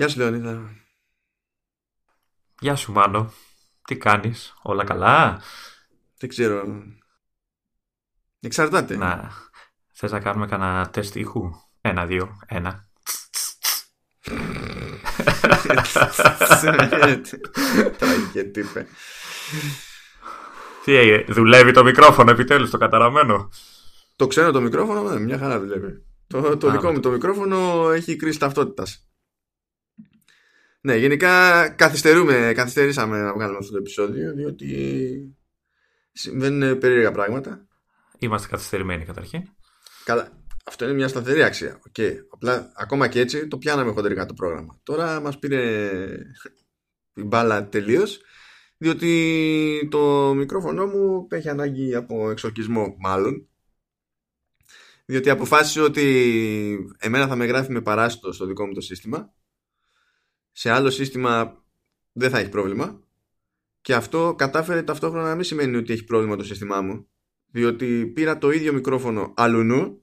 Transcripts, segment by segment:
Γεια σου Λεωνίδα. Γεια σου Μάνο. Τι κάνεις, όλα καλά; Δεν ξέρω. Εξαρτάται. Να, θες να κάνουμε κανένα τεστ ήχου; Ένα, δύο, ένα. Τραγική τύπε. Τι έγινε, δουλεύει το μικρόφωνο επιτέλους, το καταραμένο; Το ξέρω το μικρόφωνο, ναι, μια χαρά δουλεύει. Το, το δικό μου το μικρόφωνο έχει κρίση ταυτότητας. Ναι, γενικά καθυστερούμε, καθυστερήσαμε να βγάλουμε αυτό το επεισόδιο διότι συμβαίνουν περίεργα πράγματα. Είμαστε καθυστερημένοι καταρχήν. Καλά, αυτό είναι μια σταθερή αξία. Okay. Απλά ακόμα και έτσι το πιάναμε χοντρικά το πρόγραμμα. Τώρα μας πήρε η μπάλα τελείως. Διότι το μικρόφωνο μου έχει ανάγκη από εξορκισμό μάλλον διότι αποφάσισε ότι εμένα θα με γράφει με παράστο στο δικό μου το σύστημα σε άλλο σύστημα δεν θα έχει πρόβλημα και αυτό κατάφερε ταυτόχρονα να μην σημαίνει ότι έχει πρόβλημα το σύστημά μου διότι πήρα το ίδιο μικρόφωνο αλουνού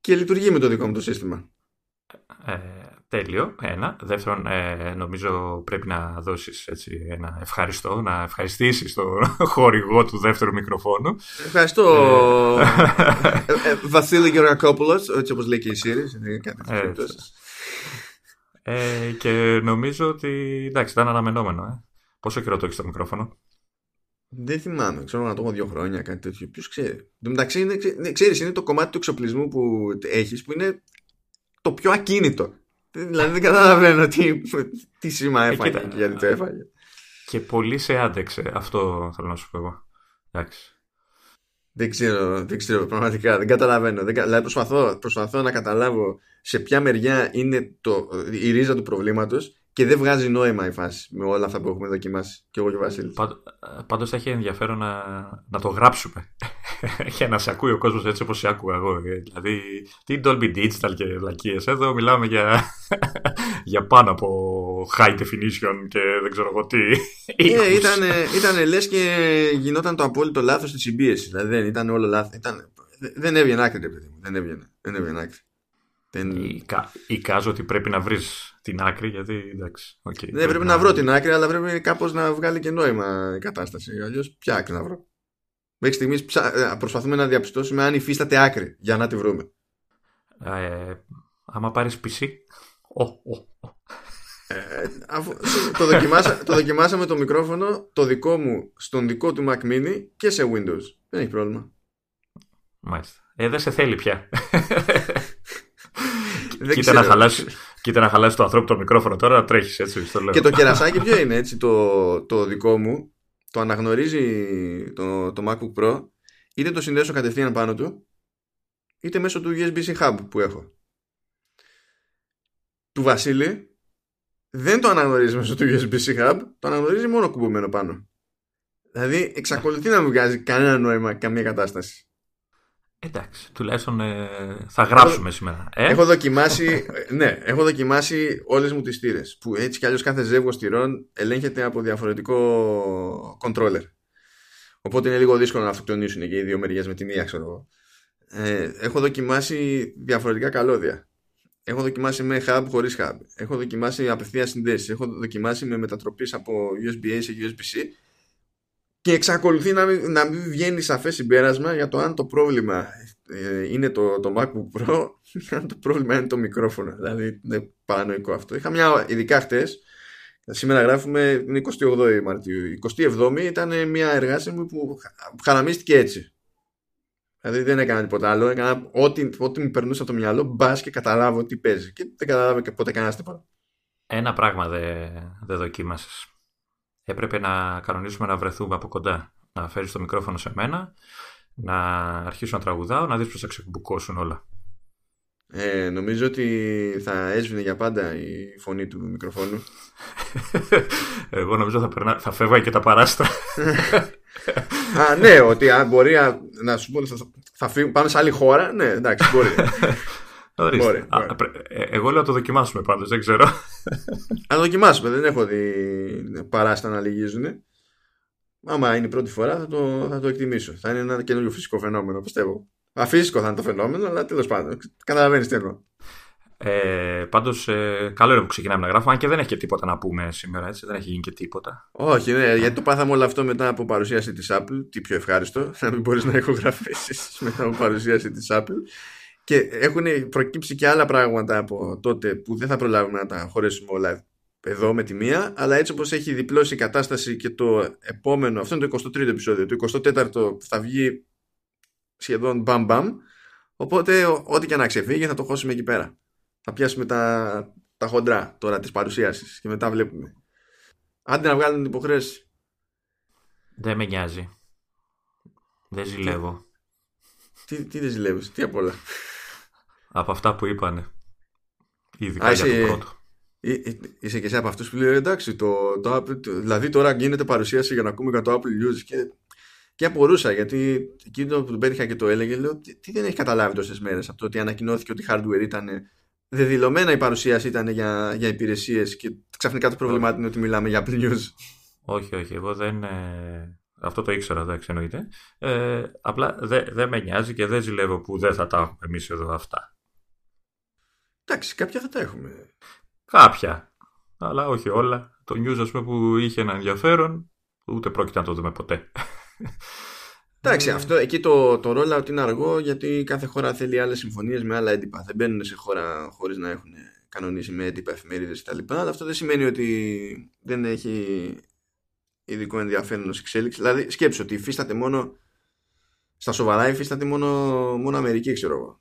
και λειτουργεί με το δικό μου το σύστημα. Ε, τέλειο, ένα. Δεύτερον, ε, νομίζω πρέπει να δώσεις έτσι, ένα ευχαριστώ, να ευχαριστήσεις τον χορηγό του δεύτερου μικροφόνου. Ευχαριστώ, ε, ε, Βασίλη Γεωργακόπουλος, έτσι όπως λέει και η Σύρις. Ε, και νομίζω ότι εντάξει, ήταν αναμενόμενο. Ε. Πόσο καιρό το έχεις το μικρόφωνο; Δεν θυμάμαι, ξέρω να το έχω δύο χρόνια, κάτι τέτοιο. Ποιος ξέρει. Εν τω μεταξύ, είναι, ξέρεις, είναι το κομμάτι του εξοπλισμού που έχεις που είναι το πιο ακίνητο. Δηλαδή δεν καταλαβαίνω τι, τι σήμα ε, έφαγε και γιατί το έφαγε. Και πολύ σε άντεξε. Αυτό θέλω να σου πω εγώ. Εντάξει. Δεν ξέρω, δεν ξέρω πραγματικά, δεν καταλαβαίνω. Δεν, δηλαδή προσπαθώ, προσπαθώ να καταλάβω σε ποια μεριά είναι το, η ρίζα του προβλήματος και δεν βγάζει νόημα η φάση με όλα αυτά που έχουμε δοκιμάσει και εγώ και ο Βασίλης. Πάντως θα έχει ενδιαφέρον να, να το γράψουμε για να σε ακούει ο κόσμος έτσι όπως σε άκουγα εγώ. Ε, δηλαδή, τι Dolby Digital και βλακίες. Εδώ μιλάμε για, για πάνω από high definition και δεν ξέρω εγώ τι. Ε, ήταν, ήταν λες και γινόταν το απόλυτο λάθος της συμπίεσης. Δηλαδή δεν ήταν όλο λάθος. Ήταν, δεν έβγαινε άκρη, παιδί μου. Δεν έβγαινε, δεν έβγαινε άκρη. Δεν... Εικάζω ότι πρέπει να βρεις την άκρη γιατί εντάξει. Okay, ναι, πρέπει, πρέπει να... να βρω την άκρη, αλλά πρέπει κάπως να βγάλει και νόημα η κατάσταση. Αλλιώς ποια άκρη να βρω; Μέχρι στιγμής ψα... Ε, προσπαθούμε να διαπιστώσουμε αν υφίσταται άκρη για να τη βρούμε. Ε, άμα πάρεις PC. Oh, oh, oh. Ε, αφού, το, δοκιμάσα, το δοκιμάσαμε το μικρόφωνο το δικό μου στον δικό του Mac Mini και σε Windows. Δεν έχει πρόβλημα. Μάλιστα. Ε, δεν σε θέλει πια. Κοίτα, να χαλάσει, κοίτα να χαλάσει το ανθρώπου το μικρόφωνο τώρα να τρέχεις έτσι. Στο λέω. Και το κερασάκι ποιο είναι έτσι το, το δικό μου. Το αναγνωρίζει το, το MacBook Pro είτε το συνδέσω κατευθείαν πάνω του είτε μέσω του USB-C hub που έχω. Του Βασίλη δεν το αναγνωρίζει μέσω του USB-C hub, το αναγνωρίζει μόνο κουμπωμένο πάνω. Δηλαδή εξακολουθεί να μην βγάζει κανένα νόημα καμία κατάσταση. Εντάξει, τουλάχιστον ε, θα γράψουμε σήμερα. Ε; Έχω δοκιμάσει, ναι, έχω δοκιμάσει όλες μου τις στήρες που έτσι κι αλλιώς κάθε ζεύγος στηρών ελέγχεται από διαφορετικό controller. Οπότε είναι λίγο δύσκολο να αυτοκτονήσουν και οι δύο μεριές με τη μία, ξέρω εγώ. Ε, έχω δοκιμάσει διαφορετικά καλώδια. Έχω δοκιμάσει με hub χωρίς hub. Έχω δοκιμάσει απευθείας συνδέσεις. Έχω δοκιμάσει με μετατροπής από USB-A σε USB-C και εξακολουθεί να μην, να μην βγαίνει σαφές συμπέρασμα για το αν το πρόβλημα ε, είναι το, το MacBook Pro ή αν το πρόβλημα είναι το μικρόφωνο. Δηλαδή είναι παρανοϊκό αυτό. Είχα μια ειδικά χτες, σήμερα γράφουμε την 28η Μαρτίου. Η 27η ήταν μια εργάσια μου που χαραμίστηκε έτσι. Δηλαδή δεν έκανα τίποτα άλλο. Έκανα ό,τι, ό,τι μου περνούσε από το μυαλό, μπας και καταλάβω τι παίζει. Και δεν καταλάβω και πότε κανένα τίποτα. Ένα πράγμα δεν δε δοκίμασες έπρεπε να κανονίσουμε να βρεθούμε από κοντά. Να φέρεις το μικρόφωνο σε μένα, να αρχίσω να τραγουδάω, να δεις πώς θα ξεκουμπουκώσουν όλα. Ε, νομίζω ότι θα έσβηνε για πάντα η φωνή του μικροφόνου. Εγώ νομίζω θα, περνά, θα φεύγα και τα παράστα. Α, ναι, ότι αν μπορεί να σου πούνε θα, θα φύγουν, πάμε σε άλλη χώρα. Ναι, εντάξει, μπορεί. Μπορεί, ε, εγώ λέω να το δοκιμάσουμε πάντως, δεν ξέρω. Α το δοκιμάσουμε, δεν έχω δει παράστα να λυγίζουν. Άμα είναι η πρώτη φορά θα το, θα το εκτιμήσω. Θα είναι ένα καινούριο φυσικό φαινόμενο, πιστεύω. Αφύσικο θα είναι το φαινόμενο, αλλά τέλος πάντων. Καταλαβαίνεις τι εννοώ. Ε, Πάντως, ε, καλό είναι που ξεκινάμε να γράφουμε, αν και δεν έχει και τίποτα να πούμε σήμερα, έτσι. Δεν έχει γίνει και τίποτα. Όχι, ναι, γιατί το πάθαμε όλο αυτό μετά από παρουσίαση της Apple. Τι πιο ευχάριστο, να μην μπορείς να ηχογραφήσεις μετά από παρουσίαση της Apple. Και έχουν προκύψει και άλλα πράγματα από τότε που δεν θα προλάβουμε να τα χωρέσουμε όλα εδώ με τη μία, αλλά έτσι όπως έχει διπλώσει η κατάσταση και το επόμενο, αυτό είναι το 23ο επεισόδιο, το 24ο θα βγει σχεδόν μπαμ μπαμ, οπότε ό,τι και να ξεφύγει θα το χώσουμε εκεί πέρα. Θα πιάσουμε τα, τα χοντρά τώρα της παρουσίασης και μετά βλέπουμε. Άντε να βγάλουν την υποχρέωση. Δεν με νοιάζει. Δεν ζηλεύω. Τι, τι δεν ζηλεύεις, τι απ' όλα. Από αυτά που είπανε. Ειδικά για το πρώτο. Είσαι και εσύ από αυτούς που λέει εντάξει, το, το, δηλαδή τώρα γίνεται παρουσίαση για να ακούμε για το Apple News και, και απορούσα γιατί εκείνο που τον πέτυχα και το έλεγε, λέω τι δεν έχει καταλάβει τόσες μέρες από το ότι ανακοινώθηκε ότι hardware ήταν δεδηλωμένα η παρουσίαση ήταν για, για υπηρεσίες και ξαφνικά το πρόβλημά είναι ότι μιλάμε για Apple News. Όχι, όχι, εγώ δεν. Ε, αυτό το ήξερα, δεν εννοείται. Ε, απλά δεν δε με νοιάζει και δεν ζηλεύω που δεν θα τα έχουμε εμείς εδώ αυτά. Εντάξει, κάποια θα τα έχουμε. Κάποια. Αλλά όχι όλα. Το news, ας πούμε, που είχε ένα ενδιαφέρον, ούτε πρόκειται να το δούμε ποτέ. Εντάξει, αυτό εκεί το, το rollout είναι αργό γιατί κάθε χώρα θέλει άλλες συμφωνίες με άλλα έντυπα. Δεν μπαίνουν σε χώρα χωρίς να έχουν κανονίσει με έντυπα εφημερίδες κτλ. Αλλά αυτό δεν σημαίνει ότι δεν έχει ειδικό ενδιαφέρον ως εξέλιξη. Δηλαδή, σκέψω ότι υφίσταται μόνο. Στα σοβαρά υφίσταται μόνο, μόνο Αμερική, ξέρω εγώ.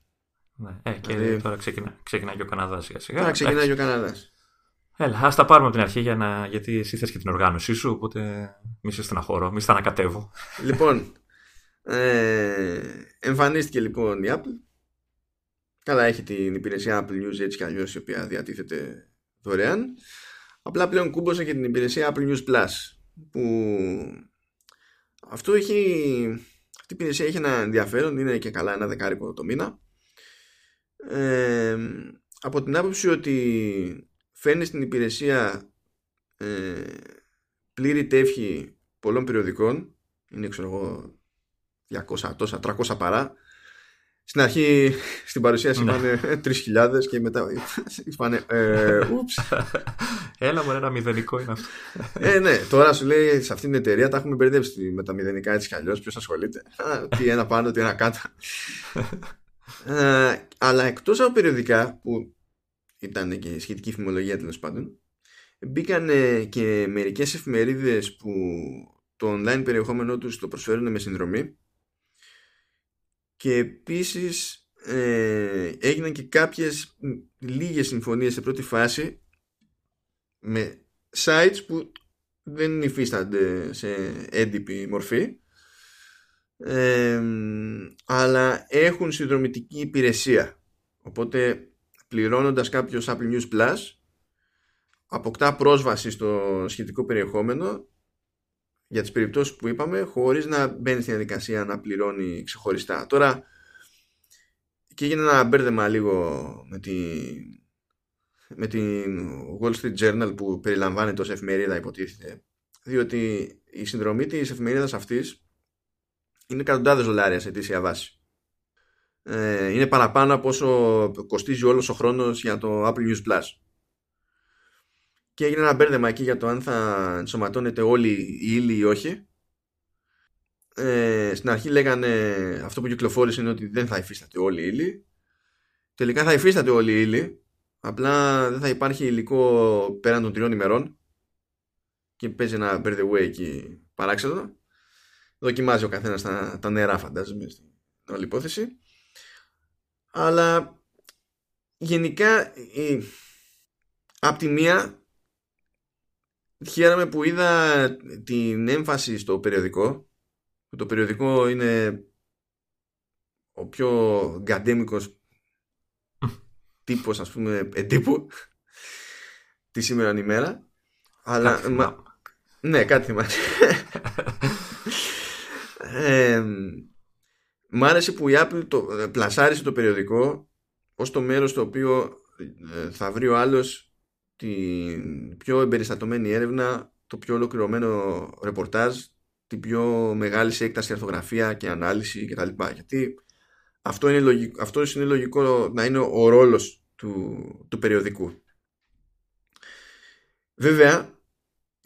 Ναι. Ε, και δηλαδή... τώρα ξεκινά, ξεκινά και ο Καναδάς σιγά σιγά. Τώρα ξεκινάει και ο Καναδάς. Έλα, ας τα πάρουμε από την αρχή για να... γιατί εσύ θες και την οργάνωσή σου, οπότε μη σε στεναχωρώ, μη στα ανακατεύω. Λοιπόν, ε, εμφανίστηκε λοιπόν η Apple. Καλά, έχει την υπηρεσία Apple News έτσι κι αλλιώς η οποία διατίθεται δωρεάν. Απλά πλέον κούμπωσε και την υπηρεσία Apple News Plus που αυτό έχει αυτή η υπηρεσία έχει ένα ενδιαφέρον είναι και καλά ένα δεκάρικο το μήνα ε, από την άποψη ότι φέρνει στην υπηρεσία ε, πλήρη τεύχη πολλών περιοδικών είναι ξέρω εγώ 200 τόσα, 300 παρά στην αρχή στην παρουσίαση ναι. είπανε 3.000 και μετά είπανε ε, ούψ. Έλα μου ένα μηδενικό είναι αυτό. ε, ναι, τώρα σου λέει σε αυτήν την εταιρεία τα έχουμε μπερδέψει με τα μηδενικά έτσι κι αλλιώς. Ποιος ασχολείται. τι ένα πάνω, τι ένα κάτω. Ε, αλλά εκτός από περιοδικά που ήταν και σχετική φημολογία τέλος πάντων μπήκαν και μερικές εφημερίδες που το online περιεχόμενό τους το προσφέρουν με συνδρομή. Και επίσης ε, έγιναν και κάποιες λίγες συμφωνίες σε πρώτη φάση με sites που δεν υφίστανται σε έντυπη μορφή αλλά έχουν συνδρομητική υπηρεσία. Οπότε πληρώνοντας κάποιος Apple News Plus αποκτά πρόσβαση στο σχετικό περιεχόμενο για τις περιπτώσεις που είπαμε χωρίς να μπαίνει στην διαδικασία να πληρώνει ξεχωριστά. Τώρα και έγινε ένα μπέρδεμα λίγο με την, με την Wall Street Journal που περιλαμβάνει ως εφημερίδα υποτίθεται διότι η συνδρομή της εφημερίδας αυτής είναι εκατοντάδες δολάρια σε αιτήσια βάση. Ε, είναι παραπάνω από όσο κοστίζει όλος ο χρόνος για το Apple News Plus. Και έγινε ένα μπέρδεμα εκεί για το αν θα ενσωματώνεται όλη η ύλη ή όχι. Ε, στην αρχή λέγανε αυτό που κυκλοφόρησε είναι ότι δεν θα υφίσταται όλη η ύλη. Τελικά θα υφίσταται όλη η ύλη. Απλά δεν θα υπάρχει υλικό πέραν των τριών ημερών. Και παίζει ένα by the way εκεί παράξενο δοκιμάζει ο καθένας τα, τα νερά φαντάζομαι στην όλη υπόθεση. Αλλά γενικά η, απ' τη μία χαίρομαι που είδα την έμφαση στο περιοδικό το περιοδικό είναι ο πιο γκαντέμικος τύπος ας πούμε εντύπου τη σήμερα ημέρα. Αλλά ναι κάτι θυμάμαι ε, μ' άρεσε που η Apple το, ε, πλασάρισε το περιοδικό ως το μέρος το οποίο ε, θα βρει ο άλλος την πιο εμπεριστατωμένη έρευνα, το πιο ολοκληρωμένο ρεπορτάζ, την πιο μεγάλη σε έκταση αρθογραφία και ανάλυση κτλ. Γιατί αυτό είναι, λογικό, αυτός είναι λογικό να είναι ο ρόλος του, του περιοδικού. Βέβαια,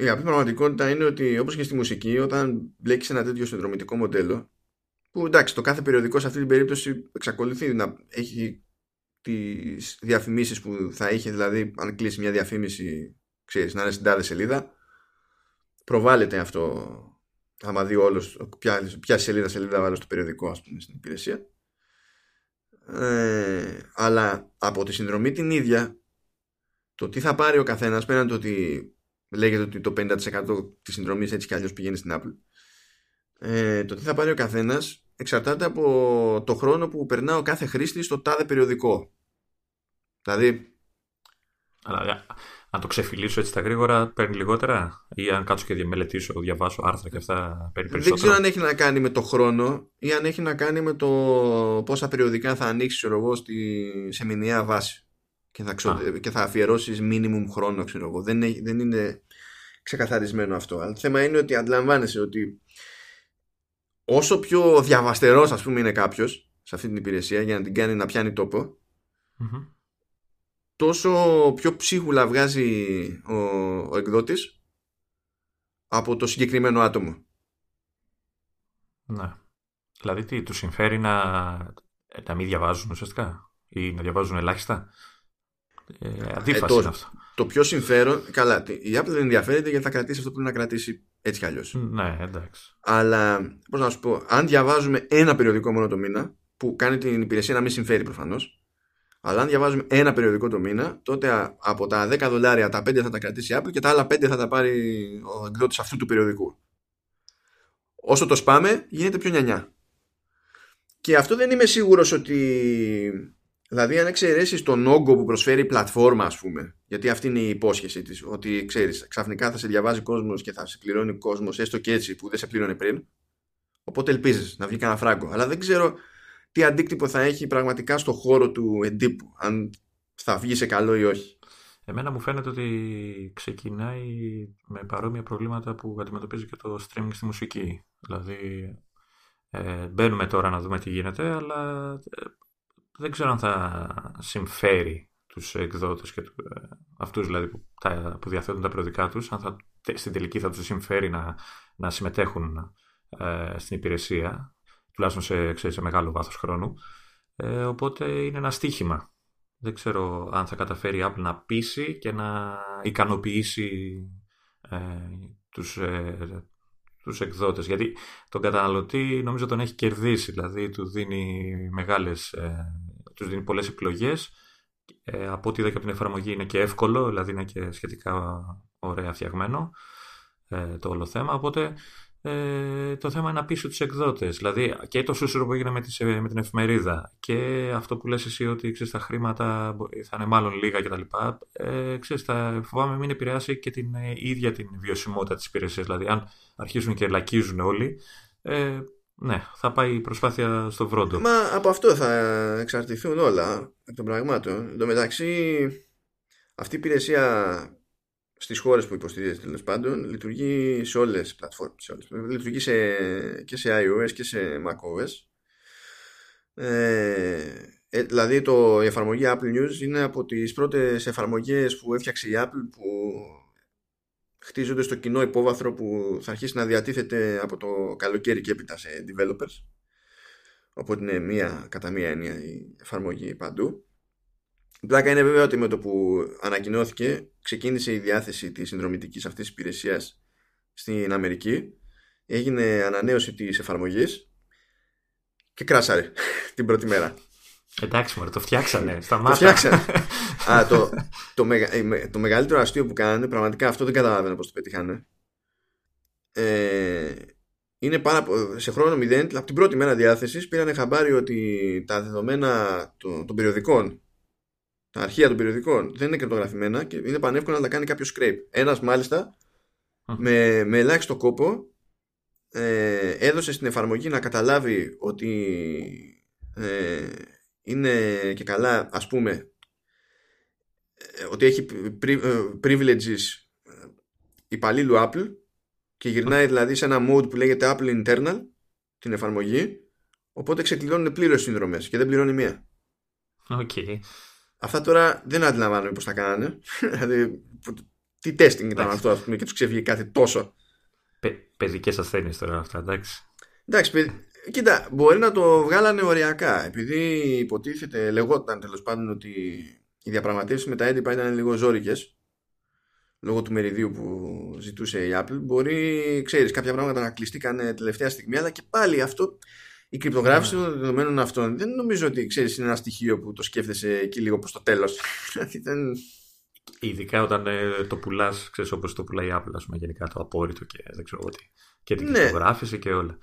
η απλή πραγματικότητα είναι ότι όπως και στη μουσική, όταν μπλέκεις ένα τέτοιο συνδρομητικό μοντέλο, που εντάξει, το κάθε περιοδικό σε αυτή την περίπτωση εξακολουθεί να έχει τις διαφημίσεις που θα είχε, δηλαδή αν κλείσει μια διαφήμιση, ξέρεις, να είναι στην τάδε σελίδα, προβάλλεται αυτό άμα δει όλος ποια, ποια σελίδα σελίδα βάλω στο περιοδικό ας πούμε στην υπηρεσία. Ε, αλλά από τη συνδρομή την ίδια το τι θα πάρει ο καθένας πέραν το ότι λέγεται ότι το 50% της συνδρομής έτσι κι αλλιώς πηγαίνει στην Apple ε, το τι θα πάρει ο καθένας εξαρτάται από το χρόνο που περνά ο κάθε χρήστη στο τάδε περιοδικό δηλαδή αλλά αν το ξεφυλίσω έτσι τα γρήγορα, παίρνει λιγότερα, ή αν κάτσω και μελετήσω, διαβάσω άρθρα και αυτά, παίρνει περισσότερο; Δεν ξέρω αν έχει να κάνει με το χρόνο ή αν έχει να κάνει με το πόσα περιοδικά θα ανοίξει εγώ, στη, σε μηνιαία βάση και θα, ξο... και θα αφιερώσεις minimum χρόνο. Ξέρω εγώ. Δεν, δεν είναι ξεκαθαρισμένο αυτό. Αλλά το θέμα είναι ότι αντιλαμβάνεσαι ότι όσο πιο διαβαστερό, ας πούμε, είναι κάποιος σε αυτή την υπηρεσία για να την κάνει να πιάνει τόπο, τόσο πιο ψίχουλα βγάζει ο, ο εκδότης από το συγκεκριμένο άτομο. Ναι. Δηλαδή τι, του συμφέρει να, να μην διαβάζουν ουσιαστικά ή να διαβάζουν ελάχιστα; Ε, αντίφαση ε, είναι αυτό. Το πιο συμφέρον, καλά, η Apple δεν ενδιαφέρεται γιατί θα κρατήσει αυτό που πρέπει να κρατήσει έτσι κι αλλιώς. Ναι, εντάξει. Αλλά, πώς να σου πω, αν διαβάζουμε ένα περιοδικό μόνο το μήνα, που κάνει την υπηρεσία να μην συμφέρει προφανώς, αλλά αν διαβάζουμε ένα περιοδικό το μήνα, τότε από τα 10 δολάρια τα 5 θα τα κρατήσει η Apple και τα άλλα 5 θα τα πάρει ο εκδότης αυτού του περιοδικού. Όσο το σπάμε, γίνεται πιο νιανιά. Και αυτό δεν είμαι σίγουρος ότι... Δηλαδή αν εξαιρέσεις τον όγκο που προσφέρει η πλατφόρμα ας πούμε γιατί αυτή είναι η υπόσχεση της ότι ξέρεις ξαφνικά θα σε διαβάζει κόσμος και θα σε πληρώνει κόσμος έστω και έτσι που δεν σε πλήρωνε πριν οπότε ελπίζεις να βγει κανένα φράγκο αλλά δεν ξέρω τι αντίκτυπο θα έχει πραγματικά στο χώρο του εντύπου, αν θα βγει σε καλό ή όχι. Εμένα μου φαίνεται ότι ξεκινάει με παρόμοια προβλήματα που αντιμετωπίζει και το streaming στη μουσική. Δηλαδή, ε, μπαίνουμε τώρα να δούμε τι γίνεται, αλλά ε, δεν ξέρω αν θα συμφέρει τους εκδότες και του, ε, αυτούς δηλαδή που, τα, που διαθέτουν τα περιοδικά τους, αν θα, στην τελική θα τους συμφέρει να, να συμμετέχουν ε, στην υπηρεσία τουλάχιστον σε, σε μεγάλο βάθος χρόνου. Ε, οπότε είναι ένα στίχημα. Δεν ξέρω αν θα καταφέρει η Apple να πείσει και να ικανοποιήσει ε, τους, ε, τους εκδότες. Γιατί τον καταναλωτή νομίζω τον έχει κερδίσει. Δηλαδή του δίνει μεγάλες, ε, τους δίνει πολλές επιλογές. Ε, από ό,τι είδα και από την εφαρμογή είναι και εύκολο, δηλαδή είναι και σχετικά ωραία φτιαγμένο ε, το όλο θέμα. Οπότε ε, το θέμα είναι να πείσει τους εκδότες. Δηλαδή και το σούσουρο που έγινε με, τις, με την εφημερίδα και αυτό που λες εσύ ότι ξέρεις, τα χρήματα θα είναι μάλλον λίγα κτλ. Ε, ξέρεις, θα φοβάμαι μην επηρεάσει και την ε, ίδια την βιωσιμότητα της υπηρεσίας. Δηλαδή, αν αρχίσουν και λακίζουν όλοι, ε, ναι, θα πάει η προσπάθεια στο βρόντο. Μα από αυτό θα εξαρτηθούν όλα εκ των πραγμάτων. Εν τω μεταξύ, αυτή η υπηρεσία στις χώρες που υποστηρίζεται τέλος πάντων λειτουργεί σε όλες τις πλατφόρμες σε όλες. λειτουργεί σε, και σε iOS και σε macOS ε, ε, δηλαδή το, η εφαρμογή Apple News είναι από τις πρώτες εφαρμογές που έφτιαξε η Apple που χτίζονται στο κοινό υπόβαθρο που θα αρχίσει να διατίθεται από το καλοκαίρι και έπειτα σε developers οπότε είναι μία, κατά μία έννοια η εφαρμογή παντού η πλάκα είναι βέβαια ότι με το που ανακοινώθηκε ξεκίνησε η διάθεση της συνδρομητικής αυτής της υπηρεσίας στην Αμερική έγινε ανανέωση της εφαρμογής και κράσαρε την πρώτη μέρα. Εντάξει μωρέ, το φτιάξανε, σταμάτα. Το φτιάξανε. Α, το, το, μεγα, το μεγαλύτερο αστείο που κάνανε, πραγματικά αυτό δεν καταλαβαίνω πώς το πετύχανε. Ε, είναι πάρα, σε χρόνο μηδέν, από την πρώτη μέρα διάθεσης πήρανε χαμπάρι ότι τα δεδομένα των, των περιοδικών τα αρχεία των περιοδικών δεν είναι κρυπτογραφημένα και είναι πανεύκολο να τα κάνει κάποιος scrape. Ένας μάλιστα με, με ελάχιστο κόπο ε, έδωσε στην εφαρμογή να καταλάβει ότι ε, είναι και καλά ας πούμε ε, ότι έχει ε, privileges υπαλλήλου Apple και γυρνάει δηλαδή σε ένα mode που λέγεται Apple Internal την εφαρμογή οπότε ξεκλειδώνουν πλήρως συνδρομές και δεν πληρώνει μία. Okay. Αυτά τώρα δεν αντιλαμβάνομαι πώς τα κάνανε. δηλαδή, τι testing ήταν αυτό, ας πούμε, και τους ξέφυγε κάτι τόσο. Παι, παιδικές ασθένειες τώρα αυτά, εντάξει. Εντάξει, κοίτα, μπορεί να το βγάλανε οριακά. Επειδή υποτίθεται, λεγόταν τέλος πάντων ότι οι διαπραγματεύσεις με τα έντυπα ήταν λίγο ζώρικες λόγω του μεριδίου που ζητούσε η Apple. Μπορεί, ξέρεις, κάποια πράγματα να κλειστήκαν τελευταία στιγμή, αλλά και πάλι αυτό. Η κρυπτογράφηση των δεδομένων αυτών δεν νομίζω ότι ξέρεις, είναι ένα στοιχείο που το σκέφτεσαι εκεί λίγο προς το τέλος. Δηλαδή Ειδικά όταν ε, το πουλάς, ξέρεις όπως το πουλάει η Apple, ας πούμε, γενικά το απόρριτο και δεν ξέρω τι. Και την ναι. και όλα.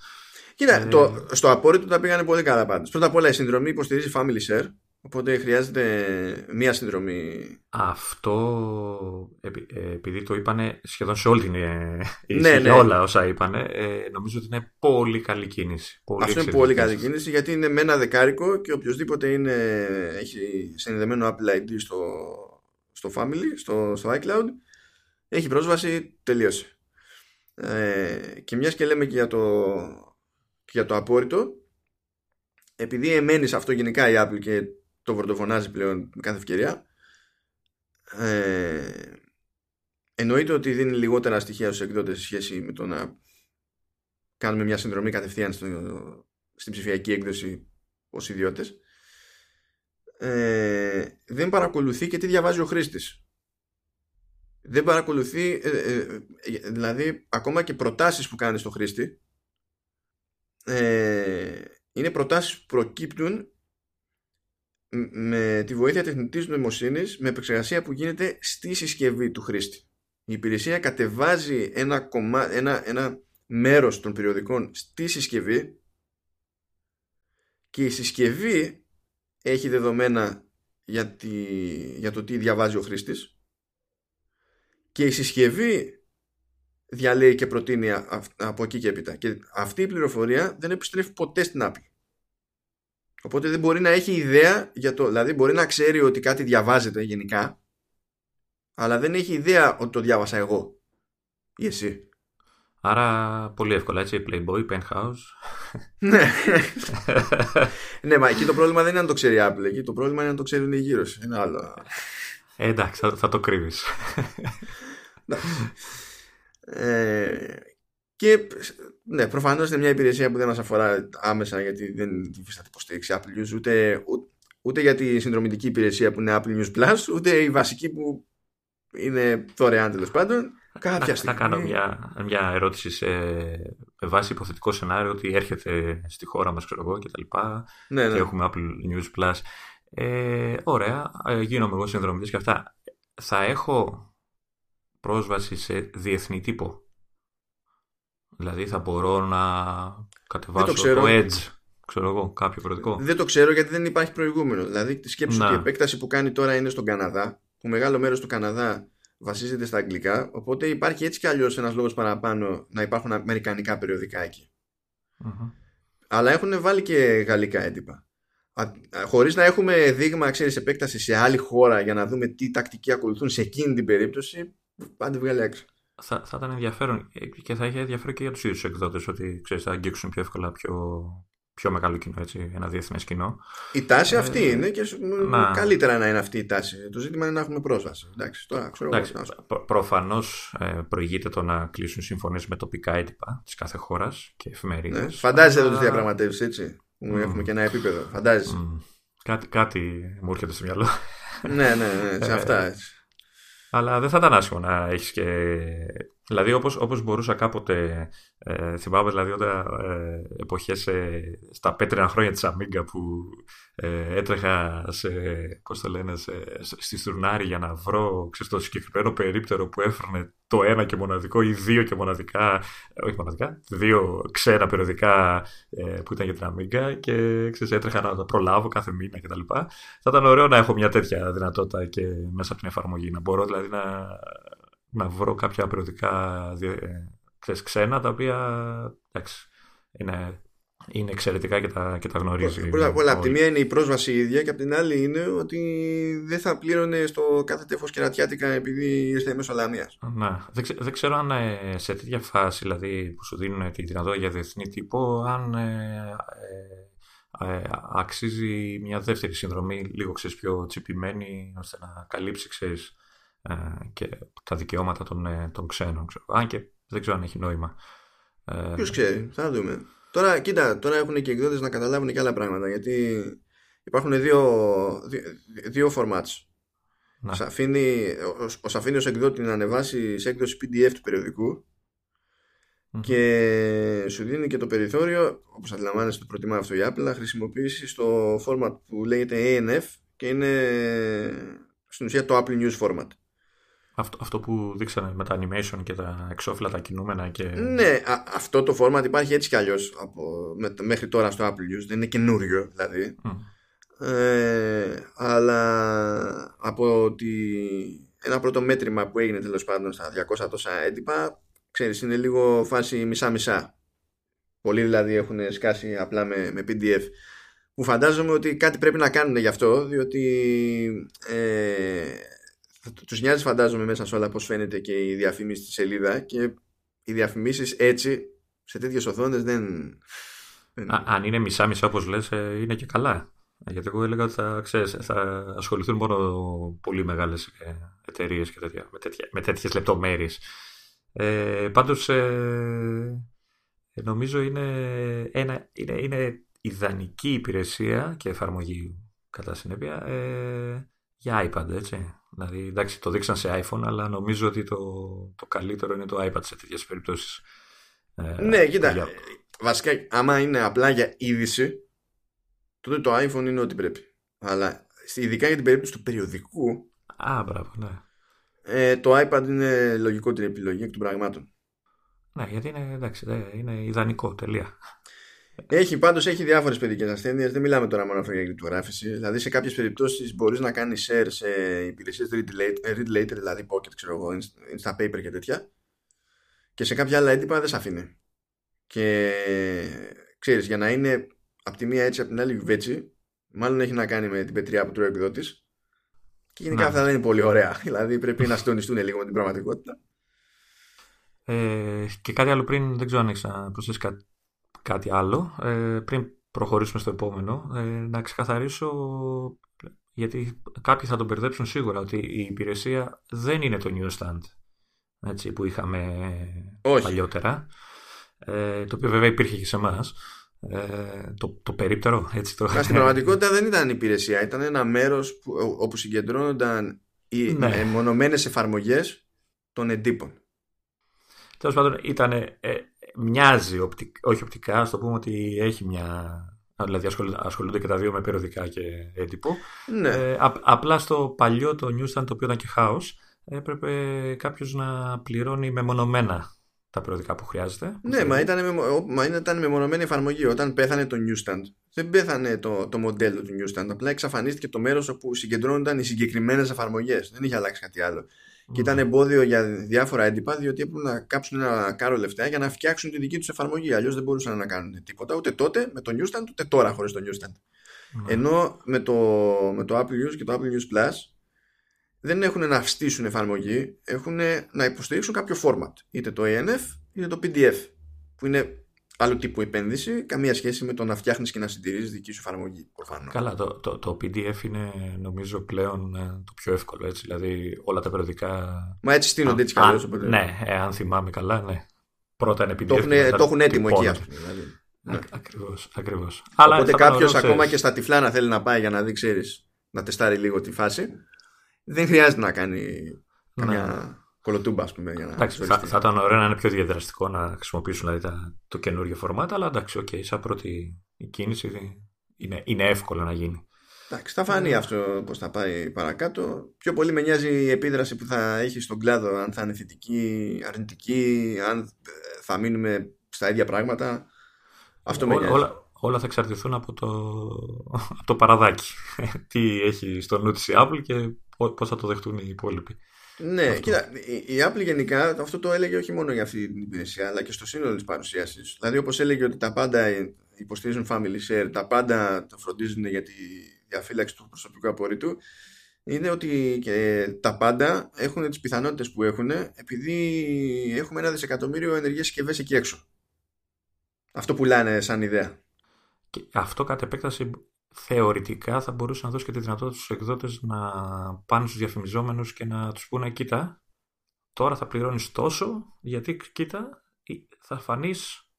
Κοίτα, ε... το, στο απόρριτο τα πήγανε πολύ καλά πάντως. Πρώτα απ' όλα η συνδρομή υποστηρίζει Family Share. Οπότε χρειάζεται μία συνδρομή. Αυτό ε, επειδή το είπανε σχεδόν σε όλη την ε, ναι, ναι. όλα όσα είπανε, ε, νομίζω ότι είναι πολύ καλή κίνηση. Πολύ Αυτό είναι πολύ καλή κίνηση γιατί είναι με ένα δεκάρικο και οποιοδήποτε είναι, έχει συνδεμένο Apple ID στο, στο Family, στο, στο iCloud, έχει πρόσβαση, τελείωσε. Ε, και μιας και λέμε και για το, και για το απόρριτο, επειδή εμένει αυτό γενικά η Apple και το βορτοφωνάζει πλέον με κάθε ευκαιρία, ε, εννοείται ότι δίνει λιγότερα στοιχεία στους εκδότες σε σχέση με το να κάνουμε μια συνδρομή κατευθείαν στο, στην ψηφιακή έκδοση ως ιδιώτες ε, δεν παρακολουθεί και τι διαβάζει ο χρήστης. Δεν παρακολουθεί, ε, ε, δηλαδή ακόμα και προτάσεις που κάνει στο χρήστη ε, είναι προτάσεις που προκύπτουν με τη βοήθεια τεχνητής νοημοσύνης με επεξεργασία που γίνεται στη συσκευή του χρήστη. Η υπηρεσία κατεβάζει ένα, κομμά, ένα, ένα μέρος των περιοδικών στη συσκευή και η συσκευή έχει δεδομένα για, για το τι διαβάζει ο χρήστης και η συσκευή διαλέει και προτείνει από εκεί και έπειτα. Και αυτή η πληροφορία δεν επιστρέφει ποτέ στην Apple. Οπότε δεν μπορεί να έχει ιδέα για το. Δηλαδή μπορεί να ξέρει ότι κάτι διαβάζεται γενικά, αλλά δεν έχει ιδέα ότι το διάβασα εγώ ή εσύ. Άρα πολύ εύκολα έτσι, Playboy, Penthouse. ναι. ναι, μα εκεί το πρόβλημα δεν είναι αν το ξέρει η Apple, εκεί το πρόβλημα είναι αν το ξέρουν οι γύρω Είναι άλλο. Ε, εντάξει, θα, θα το κρύβεις. ε, και ναι, προφανώς είναι μια υπηρεσία που δεν μας αφορά άμεσα γιατί δεν υφίσταται υποστήριξη Apple News ούτε, ούτε για τη συνδρομητική υπηρεσία που είναι Apple News Plus, ούτε η βασική που είναι δωρεάν τέλος πάντων. Κάποια στιγμή. Θα κάνω μια, μια ερώτηση σε, με βάση υποθετικό σενάριο ότι έρχεται στη χώρα μας ξέρω εγώ και τα λοιπά ναι, ναι. και έχουμε Apple News Plus. Ε, ωραία, ε, γίνομαι εγώ συνδρομητής και αυτά. Θα έχω πρόσβαση σε διεθνή τύπο; Δηλαδή θα μπορώ να κατεβάσω το, το Edge ξέρω εγώ, κάποιο προοδικό. Δεν το ξέρω γιατί δεν υπάρχει προηγούμενο. Δηλαδή, τη σκέψη ότι η επέκταση που κάνει τώρα είναι στον Καναδά, που μεγάλο μέρος του Καναδά βασίζεται στα αγγλικά, οπότε υπάρχει έτσι κι αλλιώς ένας λόγος παραπάνω να υπάρχουν αμερικανικά περιοδικά εκεί. Αλλά έχουν βάλει και γαλλικά έντυπα. Χωρίς να έχουμε δείγμα, ξέρεις, επέκταση σε άλλη χώρα για να δούμε τι τακτική ακολουθούν σε εκείνη την περίπτωση, πάντα βγάλει έξω. Θα, θα ήταν ενδιαφέρον και θα είχε ενδιαφέρον και για τους ίδιους εκδότες ότι ξέρεις, θα αγγίξουν πιο εύκολα πιο πιο μεγάλο κοινό, έτσι, ένα διεθνές κοινό. Η τάση ε, αυτή είναι και να... καλύτερα να είναι αυτή η τάση. Το ζήτημα είναι να έχουμε πρόσβαση. Εντάξει, τώρα, ξέρω Εντάξει, προ, Προφανώς ε, προηγείται το να κλείσουν συμφωνίες με τοπικά έτυπα της κάθε χώρας και εφημερίδες. Ναι, φαντάζεσαι εδώ τις διαπραγματεύσεις, έτσι. Mm. Έχουμε και ένα επίπεδο. Φαντάζεσαι. Mm. Κάτι, κάτι μου έρχεται στο μυαλό. ναι, ναι, ναι, σε αυτά έτσι. Αλλά δεν θα ήταν άσχημο να έχεις και. Δηλαδή, όπως όπως μπορούσα κάποτε. Ε, θυμάμαι δηλαδή όταν ε, εποχές ε, στα πέτρινα χρόνια της Αμίγκα που ε, έτρεχα σε, πώς το λένε, σε, στη Στουρνάρη για να βρω ξέρεις, το συγκεκριμένο περίπτερο που έφερνε το ένα και μοναδικό ή δύο και μοναδικά, όχι μοναδικά, δύο ξένα περιοδικά ε, που ήταν για την Αμίγκα και ξέρεις, έτρεχα να τα προλάβω κάθε μήνα κτλ. Θα ήταν ωραίο να έχω μια τέτοια δυνατότητα και μέσα από την εφαρμογή. Να μπορώ δηλαδή να, να βρω κάποια περιοδικά ξέρεις, ξένα τα οποία εντάξει, είναι είναι εξαιρετικά και τα, και τα γνωρίζει. Πολλά, πολλά. Από τη μία είναι η πρόσβαση ίδια και από την άλλη είναι ότι δεν θα πλήρωνε στο κάθε τέφος κερατιάτικα επειδή ήρθε μέσω Λαμίας. Ναι. Δεν, δεν, ξέρω αν ε, σε τέτοια φάση δηλαδή, που σου δίνουν τη δυνατότητα για διεθνή τύπο, αν ε, ε, ε, αξίζει μια δεύτερη συνδρομή λίγο ξέρεις, πιο τσιπημένη ώστε να καλύψει ξέρεις, ε, και τα δικαιώματα των, ε, των ξένων. Ξέρω. Αν και δεν ξέρω αν έχει νόημα. Ε, Ποιος ξέρει, θα δούμε. Τώρα, κοίτα, τώρα έχουν και εκδότες να καταλάβουν και άλλα πράγματα γιατί υπάρχουν δύο, δύο, formats. Να. Αφήνει, ο, αφήνει ως εκδότη να ανεβάσει σε έκδοση PDF του περιοδικου και σου δίνει και το περιθώριο, όπως αντιλαμβάνεσαι το προτιμά αυτό η Apple, να χρησιμοποιήσει το format που λέγεται ANF και είναι στην ουσία το Apple News format. Αυτό, αυτό που δείξανε με τα animation και τα εξώφυλλα τα κινούμενα και... Ναι, αυτό το format υπάρχει έτσι κι αλλιώς από, μέχρι τώρα στο Apple News, δεν είναι καινούριο δηλαδή. Ε, αλλά από ότι ένα πρώτο μέτρημα που έγινε τέλος πάντων στα 200 τόσα έντυπα ξέρεις είναι λίγο φάση μισά-μισά. Πολλοί δηλαδή έχουν σκάσει απλά με, με PDF που φαντάζομαι ότι κάτι πρέπει να κάνουν γι' αυτό διότι ε, τους νοιάζει φαντάζομαι μέσα σε όλα πως φαίνεται και η διαφήμιση στη σελίδα και οι διαφημίσεις έτσι σε τέτοιες οθόνες δεν... Α, αν είναι μισά-μισά όπως λες ε, είναι και καλά γιατί εγώ έλεγα ότι θα, ξέρεις, θα ασχοληθούν μόνο πολύ μεγάλες ε, εταιρείες και τέτοια, με, τέτοια, με τέτοιες λεπτομέρειες. Ε, πάντως ε, νομίζω είναι, ένα, είναι, είναι ιδανική υπηρεσία και εφαρμογή κατά συνέπεια ε, για iPad, έτσι. Δηλαδή, εντάξει, το δείξαν σε iPhone, αλλά νομίζω ότι το, το καλύτερο είναι το iPad σε τέτοιες περιπτώσεις. Ε, ναι, κοίτα, για... βασικά, άμα είναι απλά για είδηση, τότε το iPhone είναι ό,τι πρέπει. Αλλά ειδικά για την περίπτωση του περιοδικού. Α, μπράβο, ναι. Ε, το iPad είναι λογικότερη επιλογή εκ των πραγμάτων. Ναι, γιατί είναι, εντάξει, είναι ιδανικό, τελεία. Έχει πάντως έχει διάφορες παιδικές ασθένειες Δεν μιλάμε τώρα μόνο για κρυπτογράφηση Δηλαδή σε κάποιες περιπτώσεις μπορείς να κάνεις share Σε υπηρεσίες read later, read later Δηλαδή pocket ξέρω εγώ Instapaper και τέτοια Και σε κάποια άλλα έντυπα δεν σε αφήνει Και ξέρεις για να είναι από τη μία έτσι, από την άλλη βέτσι, μάλλον έχει να κάνει με την πετριά που τρώει ο εκδότη. Και γενικά αυτά δεν είναι πολύ ωραία. Δηλαδή πρέπει να συντονιστούν λίγο με την πραγματικότητα. Ε, και κάτι άλλο πριν, δεν ξέρω αν έχεις να προσθέσεις κάτι, άλλο. Ε, πριν προχωρήσουμε στο επόμενο, ε, να ξεκαθαρίσω γιατί κάποιοι θα τον μπερδέψουν σίγουρα ότι η υπηρεσία δεν είναι το newsstand έτσι, που είχαμε Όχι. παλιότερα. Ε, το οποίο βέβαια υπήρχε και σε εμάς ε, το, το περίπτερο. Έτσι το... Στην πραγματικότητα δεν ήταν υπηρεσία, ήταν ένα μέρος που, όπου συγκεντρώνονταν οι ναι. μονομένες εφαρμογές των εντύπων. Τέλος πάντων, ήταν, ε, μοιάζει, όχι οπτικά, ας το πούμε ότι έχει μια. Δηλαδή ασχολούνται και τα δύο με περιοδικά και έντυπο. Ναι. Ε, απλά στο παλιό το newsstand το οποίο ήταν και χάος, έπρεπε κάποιος να πληρώνει μεμονωμένα τα περιοδικά που χρειάζεται. Ναι, μα ήταν, με, μα ήταν μεμονωμένη εφαρμογή. Όταν πέθανε το newsstand, δεν πέθανε το, το μοντέλο του newsstand. Απλά εξαφανίστηκε το μέρος όπου συγκεντρώνονταν οι συγκεκριμένες εφαρμογές. Δεν είχε αλλάξει κάτι άλλο. Mm. Και ήταν εμπόδιο για διάφορα έντυπα, διότι έπρεπε να κάψουν ένα κάρο λεφτά για να φτιάξουν τη δική τους εφαρμογή. Αλλιώς δεν μπορούσαν να κάνουν τίποτα ούτε τότε με το newsstand, ούτε τώρα χωρίς το newsstand. Mm. Ενώ με το, με το Apple News και το Apple News Plus δεν έχουν να στήσουν εφαρμογή, έχουν να υποστηρίξουν κάποιο format. Είτε το ANF είτε το PDF. Που είναι άλλο τύπου επένδυση, καμία σχέση με το να φτιάχνεις και να συντηρήσεις δική σου εφαρμογή. Προφανώς. Καλά, το, το, το, PDF είναι νομίζω πλέον ε, το πιο εύκολο. Έτσι, δηλαδή όλα τα περιοδικά. Μα έτσι στείνονται έτσι κι αλλιώς. Ναι, ε, αν θυμάμαι καλά, ναι. Πρώτα είναι PDF. Το έχουν, το έχουν έτοιμο εκεί, ας πούμε. Δηλαδή. Ναι. Ακριβώς, ακριβώς. Οπότε κάποιος ακόμα και στα τυφλά να θέλει να πάει για να δει, ξέρεις, να τεστάρει λίγο τη φάση δεν χρειάζεται να κάνει ναι. καμιά κολοτούμπα, ας πούμε. Για να εντάξει, θα, θα, ήταν ωραίο να είναι πιο διαδραστικό να χρησιμοποιήσουν δηλαδή, τα, το καινούργιο φορμάτα, αλλά εντάξει, okay, σαν πρώτη η κίνηση είναι, είναι εύκολο να γίνει. Εντάξει, θα φανεί αυτό πώς θα πάει παρακάτω. Πιο πολύ με νοιάζει η επίδραση που θα έχει στον κλάδο, αν θα είναι θετική, αρνητική, αν ε, θα μείνουμε στα ίδια πράγματα. Αυτό με νοιάζει. Όλα, όλα θα εξαρτηθούν από το, από το παραδάκι. Τι έχει στο νου της η Apple και Πώς θα το δεχτούν οι υπόλοιποι. Ναι, αυτό. κοίτα, η Apple γενικά αυτό το έλεγε όχι μόνο για αυτή την υπηρεσία, αλλά και στο σύνολο της παρουσίαση. Δηλαδή, όπως έλεγε ότι τα πάντα υποστηρίζουν family share, τα πάντα το φροντίζουν για τη διαφύλαξη του προσωπικού απορρίτου, είναι ότι και τα πάντα έχουν τις πιθανότητες που έχουν επειδή έχουμε ένα δισεκατομμύριο ενεργές συσκευές εκεί έξω. Αυτό πουλάνε σαν ιδέα. Και αυτό κατ' επέκταση θεωρητικά θα μπορούσε να δώσει και τη δυνατότητα στους εκδότες να πάνε στους διαφημιζόμενους και να τους πούνε κοίτα, τώρα θα πληρώνεις τόσο γιατί κοίτα θα φανείς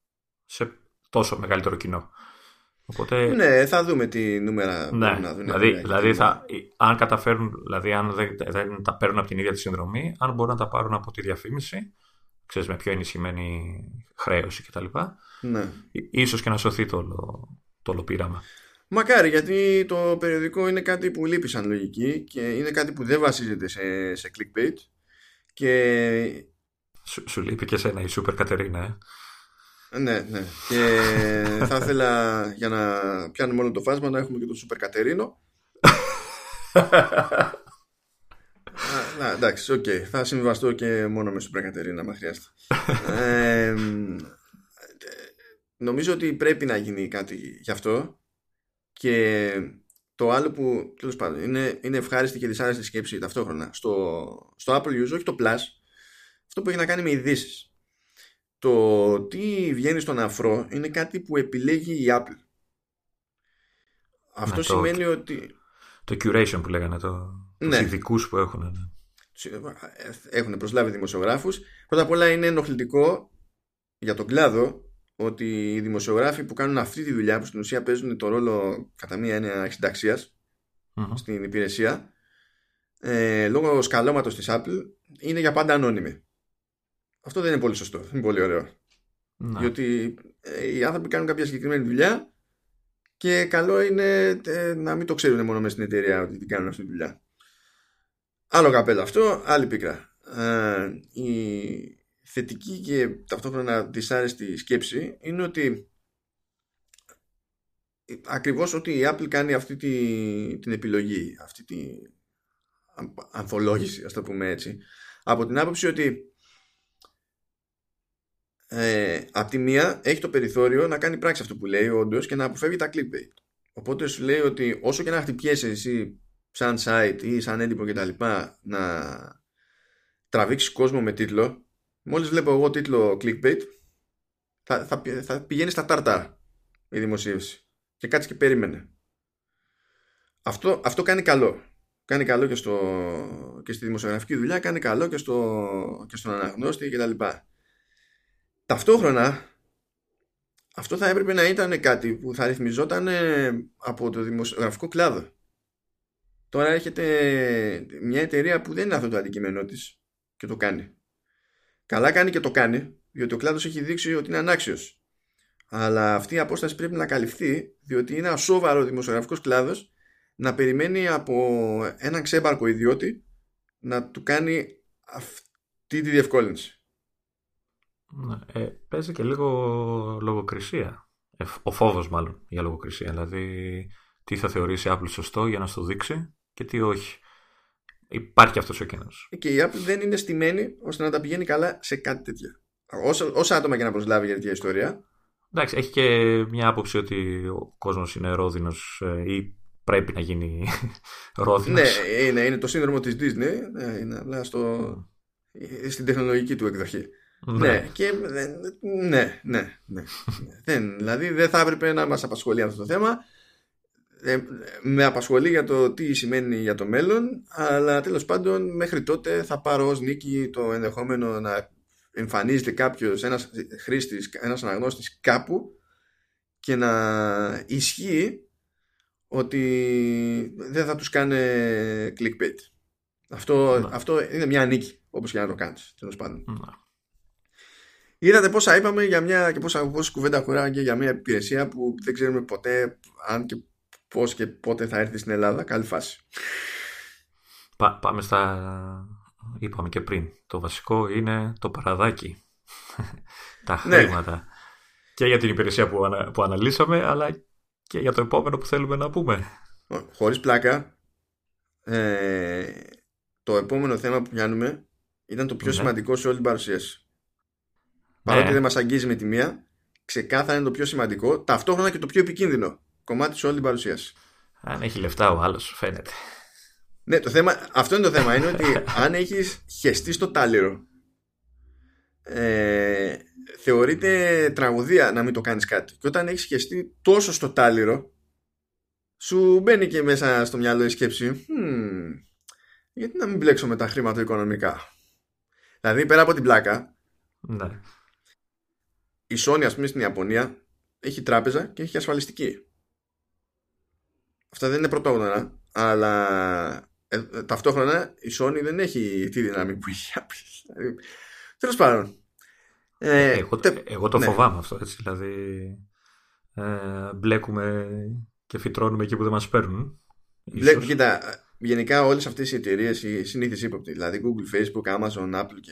σε τόσο μεγαλύτερο κοινό. Οπότε... Ναι, θα δούμε τι νούμερα ναι, να δουν. Δηλαδή, δηλαδή θα, αν καταφέρουν, δηλαδή αν δεν, δεν τα παίρνουν από την ίδια τη συνδρομή, αν μπορούν να τα πάρουν από τη διαφήμιση, ξέρεις, με πιο ενισχυμένη χρέωση κτλ. Ναι. Ίσως και να σωθεί το, το όλο πείραμα. Μακάρι, γιατί το περιοδικό είναι κάτι που λείπει σαν λογική και είναι κάτι που δεν βασίζεται σε, σε clickbait. Και... Σου, σου λείπει και σένα η Σούπερ Κατερίνα, ε. Ναι, ναι. Και θα ήθελα για να πιάνουμε όλο το φάσμα να έχουμε και το Σούπερ Κατερίνο. Να, εντάξει, ok. Okay. Θα συμβαστώ και μόνο με Σούπερ Κατερίνα, αν χρειάζεται. ε, νομίζω ότι πρέπει να γίνει κάτι γι' αυτό. Και το άλλο που τέλος πάντων είναι, είναι ευχάριστη και δυσάρεστη σκέψη ταυτόχρονα στο, στο Apple News, όχι το Plus, αυτό που έχει να κάνει με ειδήσεις το τι βγαίνει στον αφρό είναι κάτι που επιλέγει η Apple. Αυτό σημαίνει ότι... Το curation που λέγανε, το... ναι. τους ειδικούς που έχουν. Ναι. Έχουν προσλάβει δημοσιογράφους. Πρώτα απ' όλα είναι ενοχλητικό για τον κλάδο ότι οι δημοσιογράφοι που κάνουν αυτή τη δουλειά που στην ουσία παίζουν το ρόλο κατά μία έννοια στην υπηρεσία ε, λόγω σκαλώματος της Apple είναι για πάντα ανώνυμοι. Αυτό δεν είναι πολύ σωστό. Δεν είναι πολύ ωραίο. Να. Διότι ε, οι άνθρωποι κάνουν κάποια συγκεκριμένη δουλειά και καλό είναι ε, να μην το ξέρουν μόνο μέσα στην εταιρεία ότι την κάνουν αυτή τη δουλειά. Άλλο καπέλο αυτό, άλλη πίκρα. Ε, η θετική και ταυτόχρονα δυσάρεστη σκέψη είναι ότι ακριβώς ότι η Apple κάνει αυτή τη, την επιλογή, αυτή τη ανθολόγηση, ας το πούμε έτσι, από την άποψη ότι ε, απ' τη μία έχει το περιθώριο να κάνει πράξη αυτό που λέει όντως και να αποφεύγει τα clickbait. Οπότε σου λέει ότι όσο και να χτυπιέσαι εσύ σαν site ή σαν έντυπο και τα λοιπά να τραβήξεις κόσμο με τίτλο μόλις βλέπω εγώ τίτλο clickbait θα, θα, θα πηγαίνει στα τάρτα η δημοσίευση και κάτσε και περίμενε. Αυτό, αυτό κάνει καλό. Κάνει καλό και, στο, και στη δημοσιογραφική δουλειά, κάνει καλό και, στο, και στον αναγνώστη κτλ. Ταυτόχρονα αυτό θα έπρεπε να ήταν κάτι που θα ρυθμιζόταν από το δημοσιογραφικό κλάδο. Τώρα έρχεται μια εταιρεία που δεν είναι αυτό το αντικείμενό της και το κάνει. Καλά κάνει και το κάνει, διότι ο κλάδος έχει δείξει ότι είναι ανάξιος. Αλλά αυτή η απόσταση πρέπει να καλυφθεί, διότι είναι ασόβαρο δημοσιογραφικός κλάδος να περιμένει από έναν ξέμπαρκο ιδιώτη να του κάνει αυτή τη διευκόλυνση. Ναι, ε, παίζει και λίγο λογοκρισία. Ε, ο φόβος μάλλον για λογοκρισία. Δηλαδή τι θα θεωρήσει η Apple σωστό για να στο δείξει και τι όχι. Υπάρχει αυτός ο κίνδυνος. Και η Apple δεν είναι στημένη ώστε να τα πηγαίνει καλά σε κάτι τέτοιο. Όσα, όσα άτομα και να προσλάβει για τέτοια ιστορία. Εντάξει, έχει και μια άποψη ότι ο κόσμος είναι ρόδινος ε, ή πρέπει να γίνει ρόδινος. Ναι, είναι, είναι το σύνδρομο της Disney. Ναι, είναι απλά στο, στην τεχνολογική του εκδοχή. Ναι, ναι, και, ναι, ναι, ναι. δεν, δηλαδή δεν θα έπρεπε να μας απασχολεί αυτό το θέμα. Ε, με απασχολεί για το τι σημαίνει για το μέλλον, αλλά τέλος πάντων μέχρι τότε θα πάρω ως νίκη το ενδεχόμενο να εμφανίζεται κάποιος, ένας χρήστης, ένας αναγνώστης κάπου και να ισχύει ότι δεν θα τους κάνει clickbait. Αυτό, ναι. αυτό είναι μια νίκη, όπως και να το κάνεις, τέλος πάντων. Ναι. Είδατε πόσα είπαμε για μια και πόσα, πόσα κουβέντα χωράγε για μια υπηρεσία που δεν ξέρουμε ποτέ αν και πώς και πότε θα έρθει στην Ελλάδα. Καλή φάση. πάμε στα... Είπαμε και πριν. Το βασικό είναι το παραδάκι. Τα ναι. χρήματα. Και για την υπηρεσία που, ανα... που αναλύσαμε, αλλά και για το επόμενο που θέλουμε να πούμε. Χωρίς πλάκα, ε, το επόμενο θέμα που πιάνουμε ήταν το πιο ναι. σημαντικό σε όλη την παρουσίαση. Παρότι ναι. δεν μας αγγίζει με τη μία, ξεκάθαρα είναι το πιο σημαντικό, ταυτόχρονα και το πιο επικίνδυνο κομμάτι σε όλη την παρουσίαση. Αν έχει λεφτά ο άλλος, φαίνεται. Ναι, το θέμα, αυτό είναι το θέμα. Είναι ότι αν έχεις χεστεί στο τάλιρο, ε, θεωρείται τραγωδία να μην το κάνεις κάτι. Και όταν έχεις χεστεί τόσο στο τάλιρο, σου μπαίνει και μέσα στο μυαλό η σκέψη, hmm, γιατί να μην μπλέξω με τα χρήματα οικονομικά. Δηλαδή, πέρα από την πλάκα, Ναι. η Sony, ας πούμε, στην Ιαπωνία έχει τράπεζα και έχει ασφαλιστική. Αυτά δεν είναι πρωτόγνωρα, αλλά ε, ε, ταυτόχρονα η Sony δεν έχει τη δύναμη που έχει η Apple. Δηλαδή, τέλος πάντων. Ε, εγώ, τε- εγώ το ναι. φοβάμαι αυτό, έτσι. Δηλαδή, ε, μπλέκουμε και φυτρώνουμε εκεί που δεν μας παίρνουν. Βλέ- Ίσως. κοίτα, γενικά όλες αυτές οι εταιρείες, οι συνήθεις ύποπτοι, δηλαδή Google, Facebook, Amazon, Apple και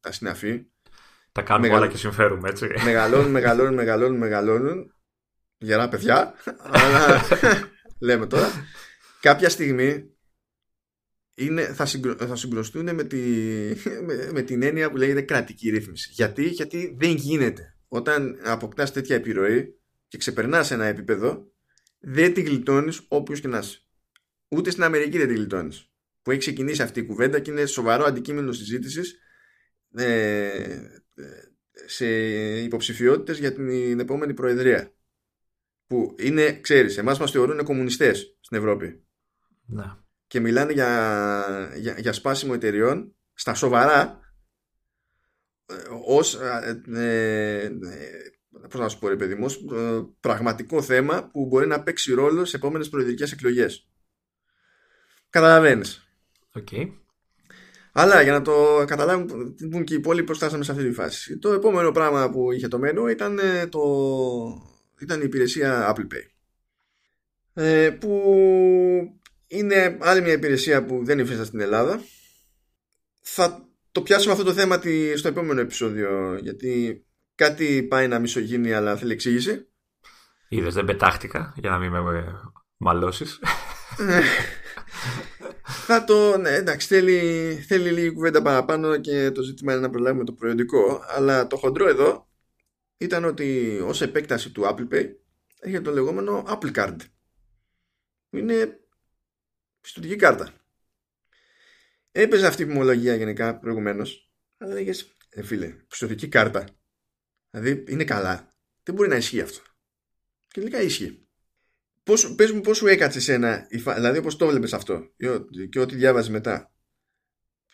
τα συναφή, Τα κάνουμε Μεγαλ- όλα και συμφέρουμε, έτσι. μεγαλώνουν, μεγαλώνουν, μεγαλώνουν, μεγαλώνουν. Γερά παιδιά. αλλά λέμε τώρα. Κάποια στιγμή είναι, θα, συγκρο, θα συγκροστούν με, τη, με, με την έννοια που λέγεται κρατική ρύθμιση. Γιατί, Γιατί δεν γίνεται. Όταν αποκτάς τέτοια επιρροή και ξεπερνάς ένα επίπεδο, δεν τη γλιτώνεις όποιος και να είσαι. Ούτε στην Αμερική δεν τη γλιτώνεις. Που έχει ξεκινήσει αυτή η κουβέντα και είναι σοβαρό αντικείμενο συζήτησης ε, ε, σε υποψηφιότητες για την επόμενη προεδρία. Που είναι, ξέρεις, εμάς μας θεωρούν κομμουνιστές στην Ευρώπη Ναι. και μιλάνε για, για, για σπάσιμο εταιριών στα σοβαρά ε, ως ε, ε, ε, πώς να σου πω ρε παιδί μου ως, ε, πραγματικό θέμα που μπορεί να παίξει ρόλο σε επόμενες προεδρικές εκλογές καταλαβαίνεις Οκ. αλλά για να το καταλάβουν τι πούν και οι υπόλοιποι πώς φτάσαμε σε αυτή τη φάση το επόμενο πράγμα που είχε το μενού ήταν, ε, το, ήταν η υπηρεσία Apple Pay ε, που είναι άλλη μια υπηρεσία που δεν υφίσταται στην Ελλάδα θα το πιάσουμε αυτό το θέμα τη- στο επόμενο επεισόδιο γιατί κάτι πάει να μισογίνει αλλά θέλει εξήγηση Είδες, δεν πετάχτηκα για να μην με ε, μαλώσεις. Θα το, ναι, εντάξει, θέλει, θέλει λίγη κουβέντα παραπάνω και το ζήτημα είναι να προλάβουμε το προϊόντικό. Αλλά το χοντρό εδώ ήταν ότι ως επέκταση του Apple Pay έχει το λεγόμενο Apple Card. Είναι πιστοτική κάρτα. Έπαιζε αυτή η φημολογία γενικά προηγουμένως. Αλλά λέγες, ε, φίλε, πιστοτική κάρτα. Δηλαδή είναι καλά. Δεν μπορεί να ισχύει αυτό. Και τελικά ισχύει. Πώς, πες μου πώς σου έκατσε σένα, η φα- δηλαδή όπως το βλέπεις αυτό και ό- και ό,τι διάβαζες μετά.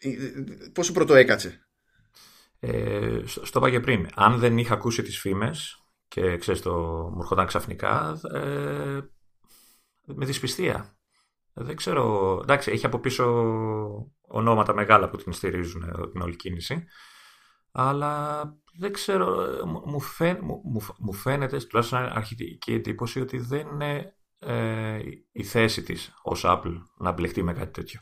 Ε, ε, Πώς σου πρώτο έκατσε. Ε, στο στο είπα και πριν. Αν δεν είχα ακούσει τις φήμες και ξέρεις το μου έρχονταν ξαφνικά ε, με δυσπιστία. Δεν ξέρω. Εντάξει, έχει από πίσω ονόματα μεγάλα που την στηρίζουν ε, την όλη κίνηση. Αλλά δεν ξέρω. ε, μου- Μου, φαίν- μου, μου- μου φαίνεται, τουλάχιστον αρχιτική εντύπωση, ότι δεν είναι ε, η θέση της ως Apple να μπλεχτεί με κάτι τέτοιο.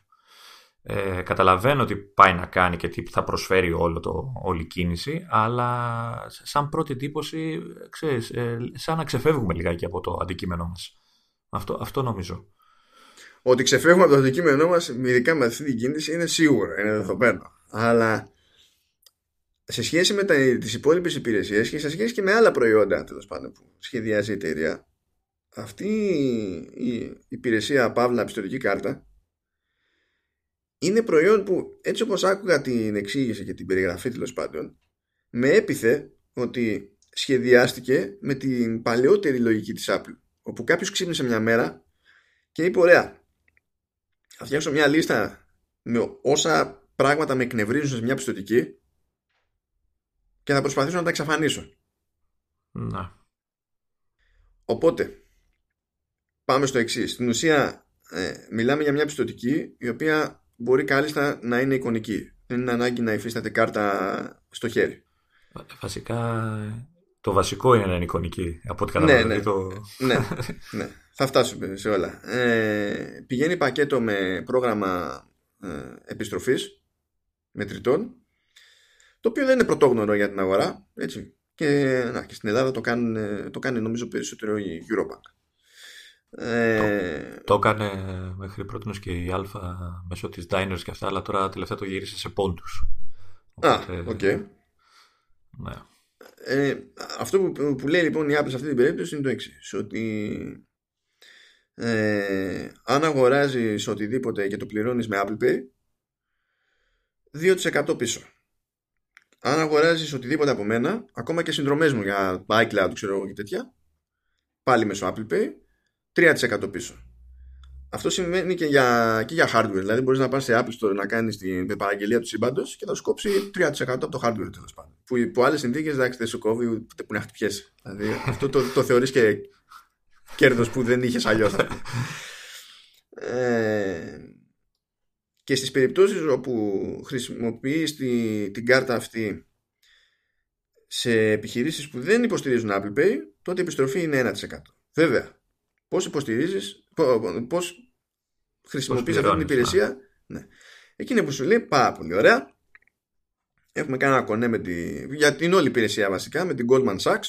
Ε, καταλαβαίνω ότι πάει να κάνει και τι θα προσφέρει όλο το, όλη η κίνηση, αλλά σαν πρώτη εντύπωση, ξέρεις, ε, σαν να ξεφεύγουμε λιγάκι από το αντικείμενό μας. Αυτό, αυτό νομίζω. Ότι ξεφεύγουμε από το αντικείμενό μας, ειδικά με αυτή την κίνηση, είναι σίγουρο, είναι δεδομένο. Αλλά σε σχέση με τα, τις υπόλοιπες υπηρεσίες και σε σχέση και με άλλα προϊόντα τέλος πάντων που σχεδιάζει η εταιρεία, αυτή η υπηρεσία Παύλα πιστοτική κάρτα είναι προϊόν που έτσι όπως άκουγα την εξήγηση και την περιγραφή τέλος πάντων με έπιθε ότι σχεδιάστηκε με την παλαιότερη λογική της Apple όπου κάποιος ξύπνησε μια μέρα και είπε ωραία θα φτιάξω μια λίστα με όσα πράγματα με εκνευρίζουν σε μια πιστοτική και θα προσπαθήσω να τα εξαφανίσω Να. Οπότε, πάμε στο εξής. Στην ουσία, ε, μιλάμε για μια πιστοτική η οποία μπορεί κάλλιστα να είναι εικονική. Δεν είναι ανάγκη να υφίσταται κάρτα στο χέρι. Βασικά, το βασικό είναι να είναι εικονική, από ό,τι Ναι, καταλαβαίνω. ναι. Το... ναι, ναι. Θα φτάσουμε σε όλα. Ε, πηγαίνει πακέτο με πρόγραμμα ε, επιστροφής μετρητών το οποίο δεν είναι πρωτόγνωρο για την αγορά έτσι. Και, να, και στην Ελλάδα το, κάνουν, ε, το κάνει νομίζω περισσότερο η Eurobank. Ε, Το έκανε μέχρι πρώτη και η Αλφα μέσω της Diners και αυτά, αλλά τώρα τελευταία το γύρισε σε πόντους. Α, Οπότε, οκ. Ναι. Ε, αυτό που, που λέει λοιπόν η Apple σε αυτή την περίπτωση είναι το εξής. Ότι ε, αν αγοράζεις οτιδήποτε και το πληρώνεις με Apple Pay 2% πίσω. αν αγοράζεις οτιδήποτε από μένα, ακόμα και συνδρομές μου για iCloud, ξέρω εγώ και τέτοια, πάλι μέσω Apple Pay, 3% πίσω. Αυτό σημαίνει και για, και για hardware. Δηλαδή, μπορείς να πας σε Apple Store να κάνεις την παραγγελία του σύμπαντος και θα σου κόψει 3% από το hardware τέλος πάντων. Που υπό άλλες συνθήκες δεν σου κόβει ούτε που να χτυπιέσαι. Δηλαδή, αυτό το, το θεωρείς και κέρδος που δεν είχες αλλιώς. ε, και στις περιπτώσεις όπου χρησιμοποιείς τη, την κάρτα αυτή σε επιχειρήσεις που δεν υποστηρίζουν Apple Pay, τότε η επιστροφή είναι 1%. Βέβαια, πώς υποστηρίζεις, πώς χρησιμοποιείς αυτή την υπηρεσία, ναι. Εκείνη που σου λέει πάρα πολύ ωραία. Έχουμε κάνει ένα κονέ με τη, για την όλη υπηρεσία βασικά, με την Goldman Sachs.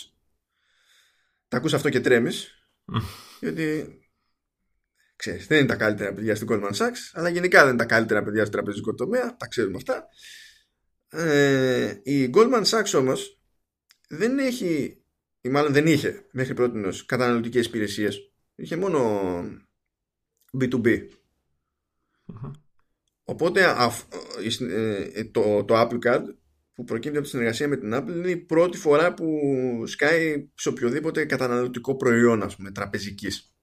Τα ακούς αυτό και τρέμεις. γιατί ξέρεις, δεν είναι τα καλύτερα παιδιά στην Goldman Sachs, αλλά γενικά δεν είναι τα καλύτερα παιδιά στο τραπεζικό τομέα, τα ξέρουμε αυτά. Ε, η Goldman Sachs όμως δεν έχει, ή μάλλον δεν είχε μέχρι πρώτη καταναλωτικές υπηρεσίες. Είχε μόνο B2B. Οπότε ε, ε, το, το Apple Card που προκύπτει από τη συνεργασία με την Apple είναι η πρώτη φορά που σκάει σε οποιοδήποτε καταναλωτικό προϊόν ας πούμε τραπεζικής.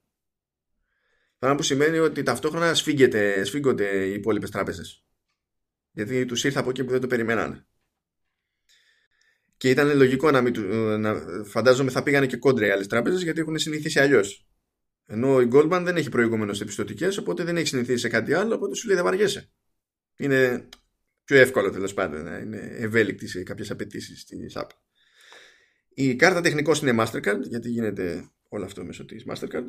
Πράγμα που σημαίνει ότι ταυτόχρονα σφίγγεται, σφίγγονται οι υπόλοιπες τράπεζες. Γιατί τους ήρθε από εκεί που δεν το περιμένανε. Και ήταν λογικό να, μην, να φαντάζομαι θα πήγανε και κόντρα οι άλλες τράπεζες γιατί έχουν συνηθίσει αλλιώς. Ενώ η Goldman δεν έχει προηγούμενο σε πιστοτικέ, οπότε δεν έχει συνηθίσει σε κάτι άλλο, οπότε σου λέει δεν βαριέσαι. Είναι πιο εύκολο τέλος πάντων να είναι ευέλικτη σε κάποιες απαιτήσεις της Apple. Η κάρτα τεχνικός είναι Mastercard, γιατί γίνεται όλο αυτό μέσω της Mastercard.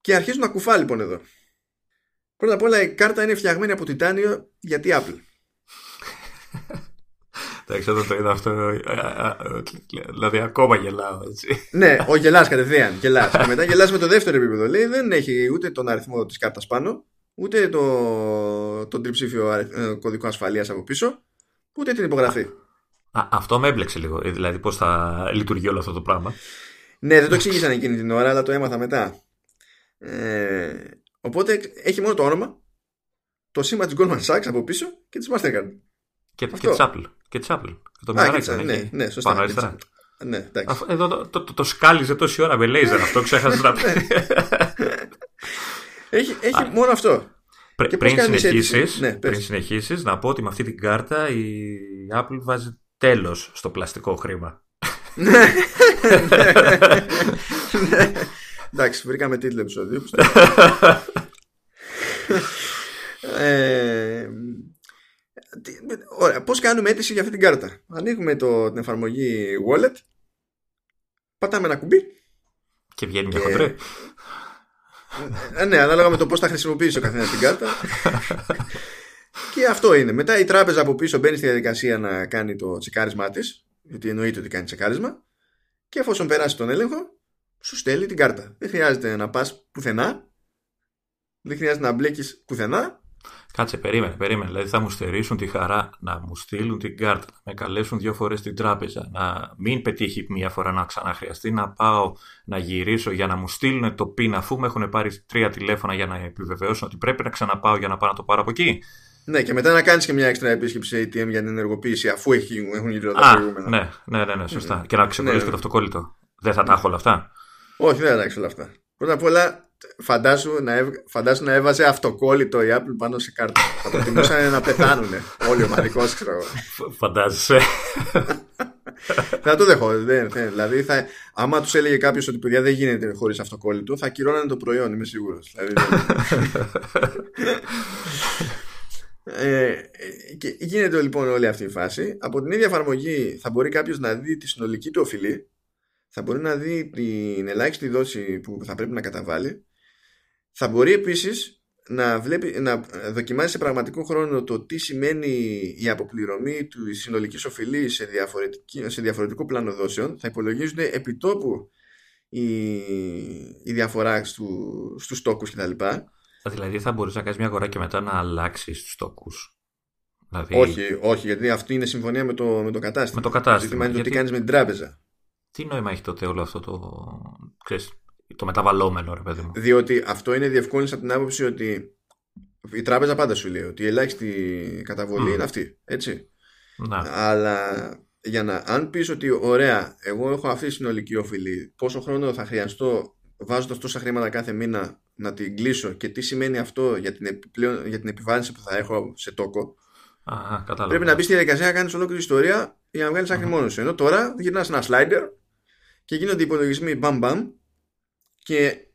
Και αρχίζουν να κουφά λοιπόν εδώ. Πρώτα απ' όλα η κάρτα είναι φτιαγμένη από τιτάνιο γιατί Apple. Εντάξει, όταν το είδα αυτό, ε, ε, ε, δηλαδή ακόμα γελάω έτσι. ναι, ο γελάς κατευθείαν, γελάς. και μετά γελάς με το δεύτερο επίπεδο. Λέει δεν έχει ούτε τον αριθμό της κάρτας πάνω, ούτε το, τον τριψήφιο κωδικό ασφαλείας από πίσω, ούτε την υπογραφή. Α, αυτό με έμπλεξε λίγο, δηλαδή πώς θα λειτουργεί όλο αυτό το πράγμα. Ναι, δεν το εξήγησαν εκείνη την ώρα, αλλά το έμαθα μετά. Ε, οπότε έχει μόνο το όνομα, το σήμα της Goldman Sachs από πίσω και της Mastercard. Και, και της Apple. Και της Apple. το Α, και ναι, ναι, σωστά. Πάνω αριστερά. Ναι, εντάξει. Εδώ το, το, το, το σκάλιζε τόση ώρα με λέιζερ αυτό, ξέχασες να πει. έχει έχει μόνο αυτό. Πρέ, πριν συνεχίσεις, ναι, πριν συνεχίσεις, να πω ότι με αυτή την κάρτα η Apple βάζει τέλος στο πλαστικό χρήμα. ναι. Εντάξει, βρήκαμε τίτλο επεισόδιο. ε, ωραία, πώς κάνουμε αίτηση για αυτή την κάρτα; Ανοίγουμε το, την εφαρμογή Wallet, πατάμε ένα κουμπί. Και βγαίνει μια χοντρέ. Ε, ναι, ανάλογα με το πώς θα χρησιμοποιήσει ο καθένας την κάρτα. και αυτό είναι. Μετά η τράπεζα από πίσω μπαίνει στη διαδικασία να κάνει το τσεκάρισμά της, γιατί εννοείται ότι κάνει τσεκάρισμα. Και εφόσον περάσει τον έλεγχο, σου στέλνει την κάρτα. Δεν χρειάζεται να πας πουθενά. Δεν χρειάζεται να μπλέκεις πουθενά. Κάτσε, περίμενε, περίμενε. Δηλαδή θα μου στερήσουν τη χαρά να μου στείλουν την κάρτα, να με καλέσουν δύο φορές στην τράπεζα, να μην πετύχει μία φορά να ξαναχρειαστεί να πάω να γυρίσω για να μου στείλουν το πιν αφού με έχουν πάρει τρία τηλέφωνα για να επιβεβαιώσουν ότι πρέπει να ξαναπάω για να πάω να το πάρω από εκεί. Ναι, και μετά να κάνεις και μια έξτρα επίσκεψη σε ATM για την ενεργοποίηση αφού έχουν γύρω τα προηγούμενα. Ναι, ναι, ναι, ναι σωστά. Mm. Και να ξεκολλήσει ναι, και το αυτοκόλλητο. Δεν θα τα έχω όλα αυτά. Όχι, δεν θα όλα αυτά. Πρώτα απ' όλα, φαντάσου να, έβ... φαντάσου να έβαζε αυτοκόλλητο η Apple πάνω σε κάρτα. θα προτιμούσαν να πεθάνουν όλοι ομαδικώ, ξέρω Φαντάζεσαι. θα το δεχώ. Δεν, δεν, δηλαδή, θα, άμα τους έλεγε κάποιος ότι παιδιά δεν γίνεται χωρίς αυτοκόλλητο, θα ακυρώνανε το προϊόν, είμαι σίγουρος. Δηλαδή, ε, και γίνεται λοιπόν όλη αυτή η φάση. Από την ίδια εφαρμογή θα μπορεί κάποιος να δει τη συνολική του οφειλή θα μπορεί να δει την ελάχιστη δόση που θα πρέπει να καταβάλει. Θα μπορεί επίσης να, βλέπει, να δοκιμάζει σε πραγματικό χρόνο το τι σημαίνει η αποπληρωμή του συνολική οφειλή σε, σε διαφορετικό πλάνο δόσεων. Θα υπολογίζουν επιτόπου η, η διαφορά στου, στους στόκους κτλ. Δηλαδή θα μπορείς να κάνεις μια αγορά και μετά να αλλάξεις τους στόκους. Δηλαδή... Όχι, όχι, γιατί αυτή είναι συμφωνία με το, με το κατάστημα. Με το κατάστημα. γιατί... το τι κάνεις με την τράπεζα τι νόημα έχει τότε όλο αυτό το, ξέρεις, το μεταβαλλόμενο, ρε παιδί μου. Διότι αυτό είναι διευκόλυνση από την άποψη ότι η τράπεζα πάντα σου λέει ότι η ελάχιστη καταβολή είναι αυτή. Έτσι. Ναι. Αλλά για να, αν πεις ότι ωραία, εγώ έχω αυτή τη συνολική οφειλή, πόσο χρόνο θα χρειαστώ βάζοντας τόσα χρήματα κάθε μήνα να την κλείσω και τι σημαίνει αυτό για την, επιπλέον, για την επιβάρυνση που θα έχω σε τόκο. Αχα, κατάλαβα. Πρέπει να μπεις στη διαδικασία να κάνεις ολόκληρη ιστορία για να βγάλεις άκρη μόνος σου. Ενώ τώρα γυρνάς ένα slider και γίνονται υπολογισμοί μπαμ μπαμ και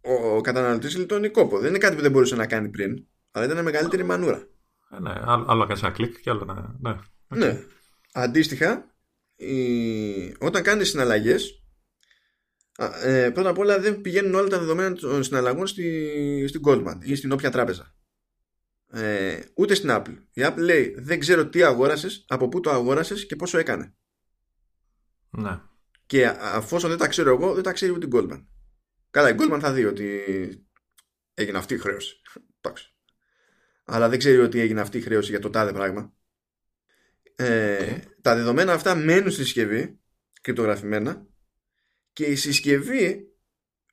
ο, ο καταναλωτής λιτώνει κόπο. Δεν είναι κάτι που δεν μπορούσε να κάνει πριν, αλλά ήταν μεγαλύτερη μανούρα. Ε, ναι, άλλο, άλλο να κάνεις ένα κλικ και άλλο να. Ναι. Ναι. Αντίστοιχα, η... όταν κάνεις συναλλαγές, ε, πρώτα απ' όλα δεν πηγαίνουν όλα τα δεδομένα των συναλλαγών στη, στην Goldman ή στην όποια τράπεζα. Ε, ούτε στην Apple. Η Apple λέει δεν ξέρω τι αγόρασες, από πού το αγόρασες και πόσο έκανε. Ναι. Και αφόσον δεν τα ξέρω εγώ, δεν τα ξέρει ούτε η Goldman. Καλά, η Goldman θα δει ότι έγινε αυτή η χρέωση. Εντάξει. Αλλά δεν ξέρει ότι έγινε αυτή η χρέωση για το τάδε πράγμα. Ε, Τα δεδομένα αυτά μένουν στη συσκευή, κρυπτογραφημένα, και η συσκευή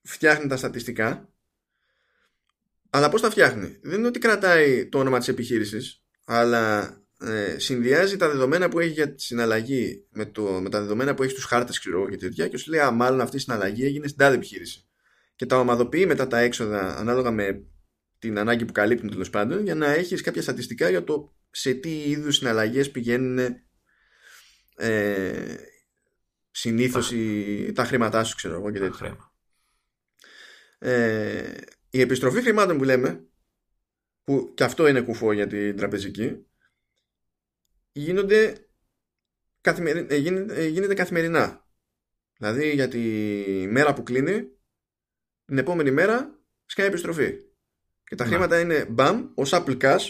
φτιάχνει τα στατιστικά αλλά πώς τα φτιάχνει; Δεν είναι ότι κρατάει το όνομα της επιχείρησης αλλά ε, συνδυάζει τα δεδομένα που έχει για τη συναλλαγή με, το, με τα δεδομένα που έχει στους χάρτες ξέρω, και τέτοια και σου λέει α, μάλλον αυτή η συναλλαγή έγινε στην τάδε επιχείρηση και τα ομαδοποιεί μετά τα έξοδα ανάλογα με την ανάγκη που καλύπτουν τέλος πάντων για να έχεις κάποια στατιστικά για το σε τι είδους συναλλαγές πηγαίνουν ε, συνήθως η, τα χρήματά σου ξέρω εγώ και τέτοια. Ε, η επιστροφή χρημάτων που λέμε που και αυτό είναι κουφό για την τραπεζική γίνονται καθημερι... ε, γίνεται, ε, γίνεται καθημερινά δηλαδή για τη μέρα που κλείνει την επόμενη μέρα σκάει επιστροφή και τα Ναι. χρήματα είναι μπαμ ως Apple Cash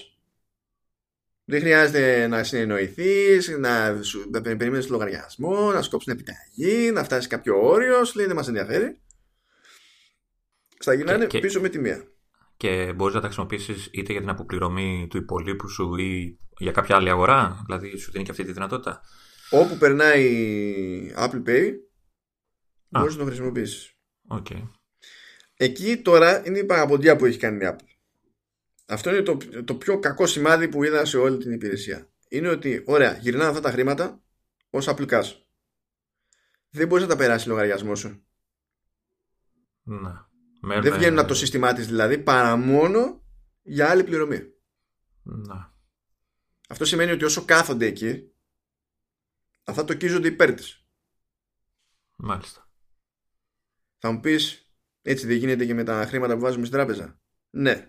δεν χρειάζεται να συνεννοηθείς, να, σου, να πε- περιμένεις λογαριασμό, να σκόψει την επιταγή, να φτάσεις κάποιο όριο. Σου λέει δεν μας ενδιαφέρει. Στα γυρνάνε Και- και- πίσω με τη μία. Και μπορείς να τα χρησιμοποιήσεις είτε για την αποπληρωμή του υπολείπου σου ή για κάποια άλλη αγορά. Δηλαδή σου δίνει και αυτή τη δυνατότητα. Όπου περνάει η Apple Pay, μπορείς να το χρησιμοποιήσεις. Οκ. Εκεί τώρα είναι η παραποντιά που έχει κάνει η Apple. Αυτό είναι το, το πιο κακό σημάδι που είδα σε όλη την υπηρεσία. Είναι ότι, ωραία, γυρνάνε αυτά τα χρήματα ως Apple Cash. Δεν μπορείς να τα περάσει λογαριασμό σου. Ναι. Δεν βγαίνουν από το σύστημά της δηλαδή παρά μόνο για άλλη πληρωμή. Ναι. Αυτό σημαίνει ότι όσο κάθονται εκεί, αυτά τοκίζονται υπέρ της. Μάλιστα. Θα μου πεις, έτσι δεν γίνεται και με τα χρήματα που βάζουμε στην τράπεζα. Ναι.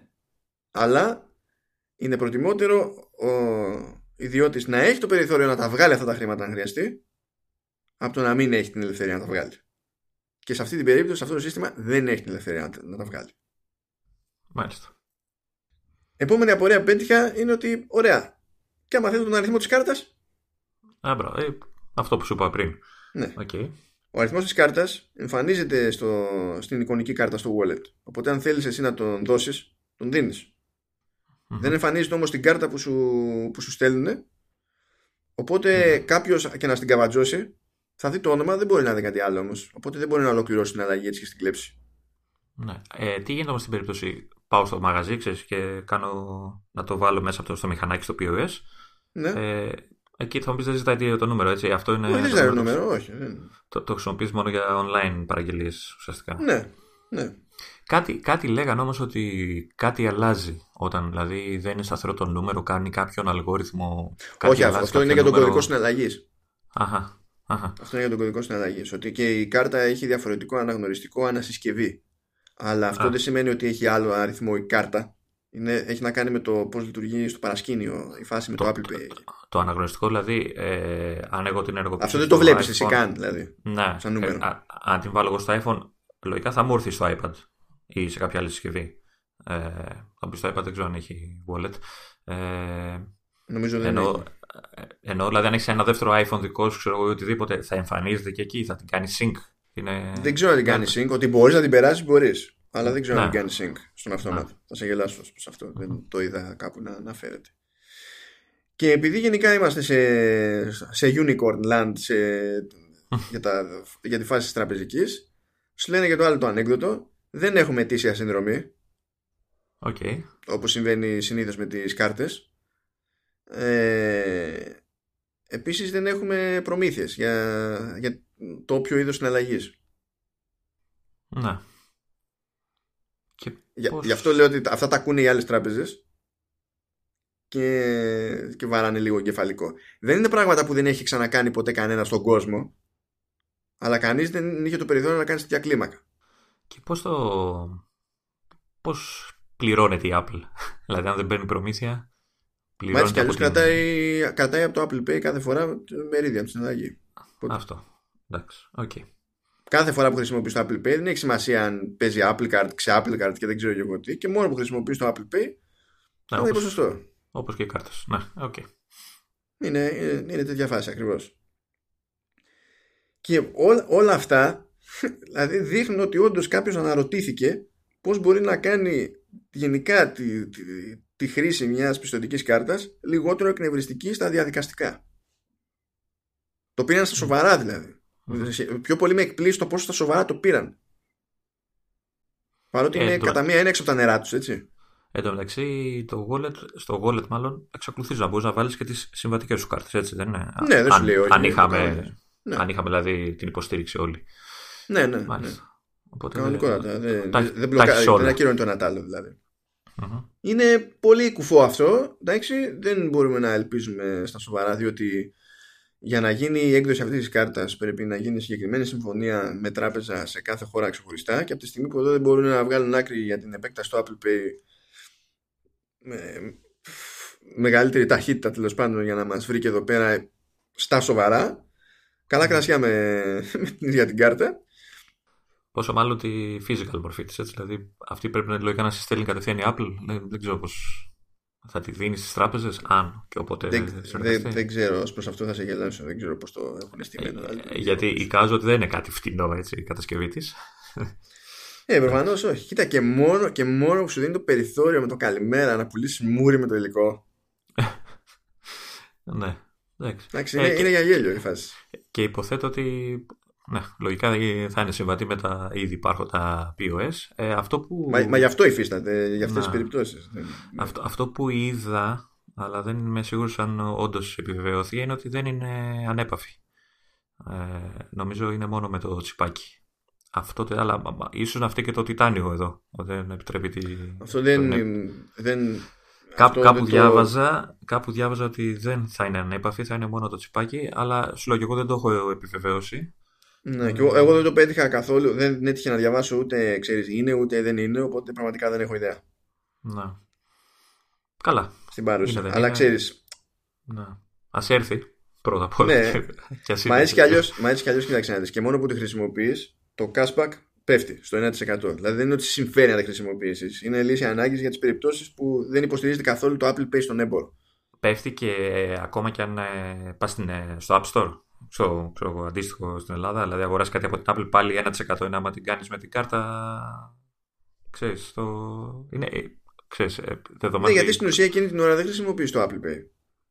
Αλλά είναι προτιμότερο ο ιδιώτης να έχει το περιθώριο να τα βγάλει αυτά τα χρήματα αν χρειαστεί, από το να μην έχει την ελευθερία να τα βγάλει. Και σε αυτή την περίπτωση, σε αυτό το σύστημα δεν έχει την ελευθερία να τα- να τα βγάλει. Μάλιστα. Επόμενη απορία που πέτυχα είναι ότι, ωραία, και άμα θέλει τον αριθμό της κάρτα, Α, μπράβο. Ε, αυτό που σου είπα πριν. ναι. Οκ. Ο αριθμός της κάρτας εμφανίζεται στο, στην εικονική κάρτα στο wallet. Οπότε, αν θέλεις εσύ να τον δώσεις, τον δίνεις. Μμμ. Δεν εμφανίζεται όμως την κάρτα που σου, που σου στέλνουν. Οπότε, κάποιος και να σ' την καβατζώσει, θα δει το όνομα, δεν μπορεί να δει κάτι άλλο όμως. Οπότε, δεν μπορεί να ολοκληρώσει την αλλαγή έτσι και σ' την κλέψει. Ναι. Ε, τι γίνεται όμως στην περίπτωση πάω στο μαγαζί ξέρεις, και κάνω να το βάλω μέσα από το, στο μηχανάκι στο POS. Ναι. Ε, εκεί θα μου πεις δεν ζητάει το νούμερο, έτσι. Αυτό είναι όχι, δεν το ζητάει το νούμερο. νούμερο, όχι. δεν- Το, το χρησιμοποιείς μόνο για online παραγγελίες ουσιαστικά. Ναι, ναι. Κάτι, κάτι λέγανε όμως ότι κάτι αλλάζει όταν δηλαδή δεν είναι σταθερό το νούμερο, κάνει κάποιον αλγόριθμο. Κάτι όχι, αυτό, αλλάζει, αυτό κάποιο είναι για τον νούμερο. κωδικό συναλλαγής. Αχα, αχα. Αυτό είναι για τον κωδικό συναλλαγής. Ότι και η κάρτα έχει διαφορετικό αναγνωριστικό ανασυσκευή. Αλλά αυτό Α. δεν σημαίνει ότι έχει άλλο αριθμό η κάρτα. Είναι, έχει να κάνει με το πώς λειτουργεί στο παρασκήνιο η φάση με το, Apple Pay. Το αναγνωριστικό δηλαδή, ε, αν εγώ την ενεργοποιήσω. Αυτό δεν το στο βλέπεις εσύ iPhone, καν, δηλαδή. Ναι, σαν νούμερο. ε, α- αν την βάλω εγώ στο iPhone, λογικά θα μου έρθει στο iPad ή σε κάποια άλλη συσκευή. Ε, θα μπει στο iPad, δεν ξέρω αν έχει wallet. Ε, Νομίζω δεν ενώ, έχει. ε, ενώ δηλαδή αν έχεις ένα δεύτερο iPhone δικό σου, ξέρω εγώ, ή οτιδήποτε, θα εμφανίζεται και εκεί, θα την κάνει sync. Είναι... Δεν ξέρω να την κάνει sync. Ότι μπορείς να την περάσεις, μπορείς. Αλλά δεν ξέρω Ναι. να την κάνει sync στον αυτόματο. Θα σε γελάσω σε αυτό. Δεν το είδα κάπου να αναφέρεται. Και επειδή γενικά είμαστε σε, σε unicorn land σε, για, τα, για τη φάση της τραπεζικής σου λένε και το άλλο το ανέκδοτο δεν έχουμε αιτήσια συνδρομή Οκ. όπως συμβαίνει συνήθως με τις κάρτες ε, επίσης δεν έχουμε προμήθειες για, για το όποιο είδος συναλλαγής. Ναι. Για, Γι' αυτό λέω ότι αυτά τα ακούνε οι άλλες τράπεζες και, και βαράνε λίγο εγκεφαλικό. Δεν είναι πράγματα που δεν έχει ξανακάνει ποτέ κανένας στον κόσμο αλλά κανείς δεν είχε το περιθώριο να κάνει τέτοια κλίμακα. Και πώς το... πώς πληρώνεται η Apple; δηλαδή αν δεν παίρνει προμήθεια Μα έτσι κι αλλιώς κρατάει, κρατάει από το Apple Pay κάθε φορά μερίδια από την συναλλαγή. Αυτό. Εντάξει. Okay. Κάθε φορά που χρησιμοποιείς το Apple Pay δεν έχει σημασία αν παίζει Apple Card, ξε Apple Card και δεν ξέρω εγώ τι και μόνο που χρησιμοποιείς το Apple Pay ναι, όπως, ποσοστό. Όπως και οι κάρτες. Ναι, okay. είναι, είναι, είναι τέτοια φάση ακριβώς. Και ό, όλα αυτά δηλαδή δείχνουν ότι όντως κάποιος αναρωτήθηκε πώς μπορεί να κάνει γενικά τη, τη, τη χρήση μιας πιστοτικής κάρτας λιγότερο εκνευριστική στα διαδικαστικά. Το πήραν στα σοβαρά δηλαδή. Πιο πολύ με εκπλήσει το πόσο στα σοβαρά το πήραν. Παρότι είναι ε, κατά μία είναι έξω από τα νερά τους, έτσι. Εν τω μεταξύ, το wallet, στο wallet μάλλον εξακολουθείς να μπορείς να βάλεις και τις συμβατικές σου κάρτες, έτσι δεν είναι; Ναι, δεν σου λέει όχι. Αν είχαμε, ναι. αν είχαμε δηλαδή την υποστήριξη όλοι. Ναι, ναι. ναι. Οπότε, Κανονικότατα. Δεν, δεν, δεν, δεν ακυρώνει το ένα άλλο δηλαδή. Uh-huh. Είναι πολύ κουφό αυτό. Εντάξει, δεν μπορούμε να ελπίζουμε στα σοβαρά διότι για να γίνει η έκδοση αυτής της κάρτας πρέπει να γίνει συγκεκριμένη συμφωνία με τράπεζα σε κάθε χώρα ξεχωριστά και από τη στιγμή που εδώ δεν μπορούν να βγάλουν άκρη για την επέκταση του Apple Pay με μεγαλύτερη ταχύτητα τέλος πάντων για να μας βρει και εδώ πέρα στα σοβαρά. Καλά κρασιά με, με την ίδια την κάρτα. Πόσο μάλλον τη physical μορφή της. Δηλαδή, αυτή πρέπει να λογικά να σε στέλνει κατευθείαν η Apple. Δεν, δεν ξέρω πώ θα τη δίνεις στις τράπεζες, αν και οπότε. Δεν, δεν, δεν ξέρω, ως προς αυτό θα σε γελάσω. Δεν ξέρω πώς το έχουν στείλει. Ε, ε, γιατί εικάζω ότι δεν είναι κάτι φτηνό έτσι, η κατασκευή της. Ε, προφανώς όχι. Κοίτα, και μόνο, και μόνο που σου δίνει το περιθώριο με το καλημέρα να πουλήσεις μούρι με το υλικό. ναι. Εντάξει, είναι, ε, είναι για γέλιο η φάση. Και υποθέτω ότι ναι, λογικά θα είναι συμβατή με τα ήδη υπάρχοντα POS. Ε, αυτό που... Μα, μα γι' αυτό υφίσταται, για αυτές τις περιπτώσεις. Αυτό, αυτό που είδα, αλλά δεν είμαι σίγουρος αν όντως επιβεβαιωθεί, είναι ότι δεν είναι ανέπαφη. Ε, νομίζω είναι μόνο με το τσιπάκι. Αυτό, αλλά ίσως να φταίει και το τιτάνιο εδώ. Δεν επιτρέπει τη... Αυτό δεν, δεν, Κάπου, κάπου, διάβαζα, κάπου διάβαζα ότι δεν θα είναι ανέπαφη, θα είναι μόνο το τσιπάκι, αλλά σου λέω και εγώ δεν το έχω επιβεβαίωση. Ναι, και εγώ, εγώ δεν το πέτυχα καθόλου. Δεν έτυχε να διαβάσω ούτε ξέρεις, είναι ούτε δεν είναι, οπότε πραγματικά δεν έχω ιδέα. Ναι. Καλά. Στην παρούσα. Αλλά ξέρει. Ναι. Α έρθει πρώτα απ' όλα. Ναι. μα έτσι κι αλλιώ, κοιτάξτε να δεις. Και μόνο που τη χρησιμοποιείς, το cashback πέφτει στο 1%. Δηλαδή δεν είναι ότι συμφέρει να τα χρησιμοποιήσεις. Είναι λύση ανάγκης για τις περιπτώσεις που δεν υποστηρίζεται καθόλου το Apple Pay στον έμπορο. Πέφτει και ακόμα και αν ε, πας ε, στο App Store. Στο, ξέρω, αντίστοιχο στην Ελλάδα, δηλαδή αγοράσει κάτι από την Apple πάλι 1% είναι άμα την κάνεις με την κάρτα. Ξέρεις, το... είναι, ε, ξέρεις, δεδομένο. Ναι, γιατί στην ουσία εκείνη την ώρα δεν χρησιμοποιείς το Apple Pay.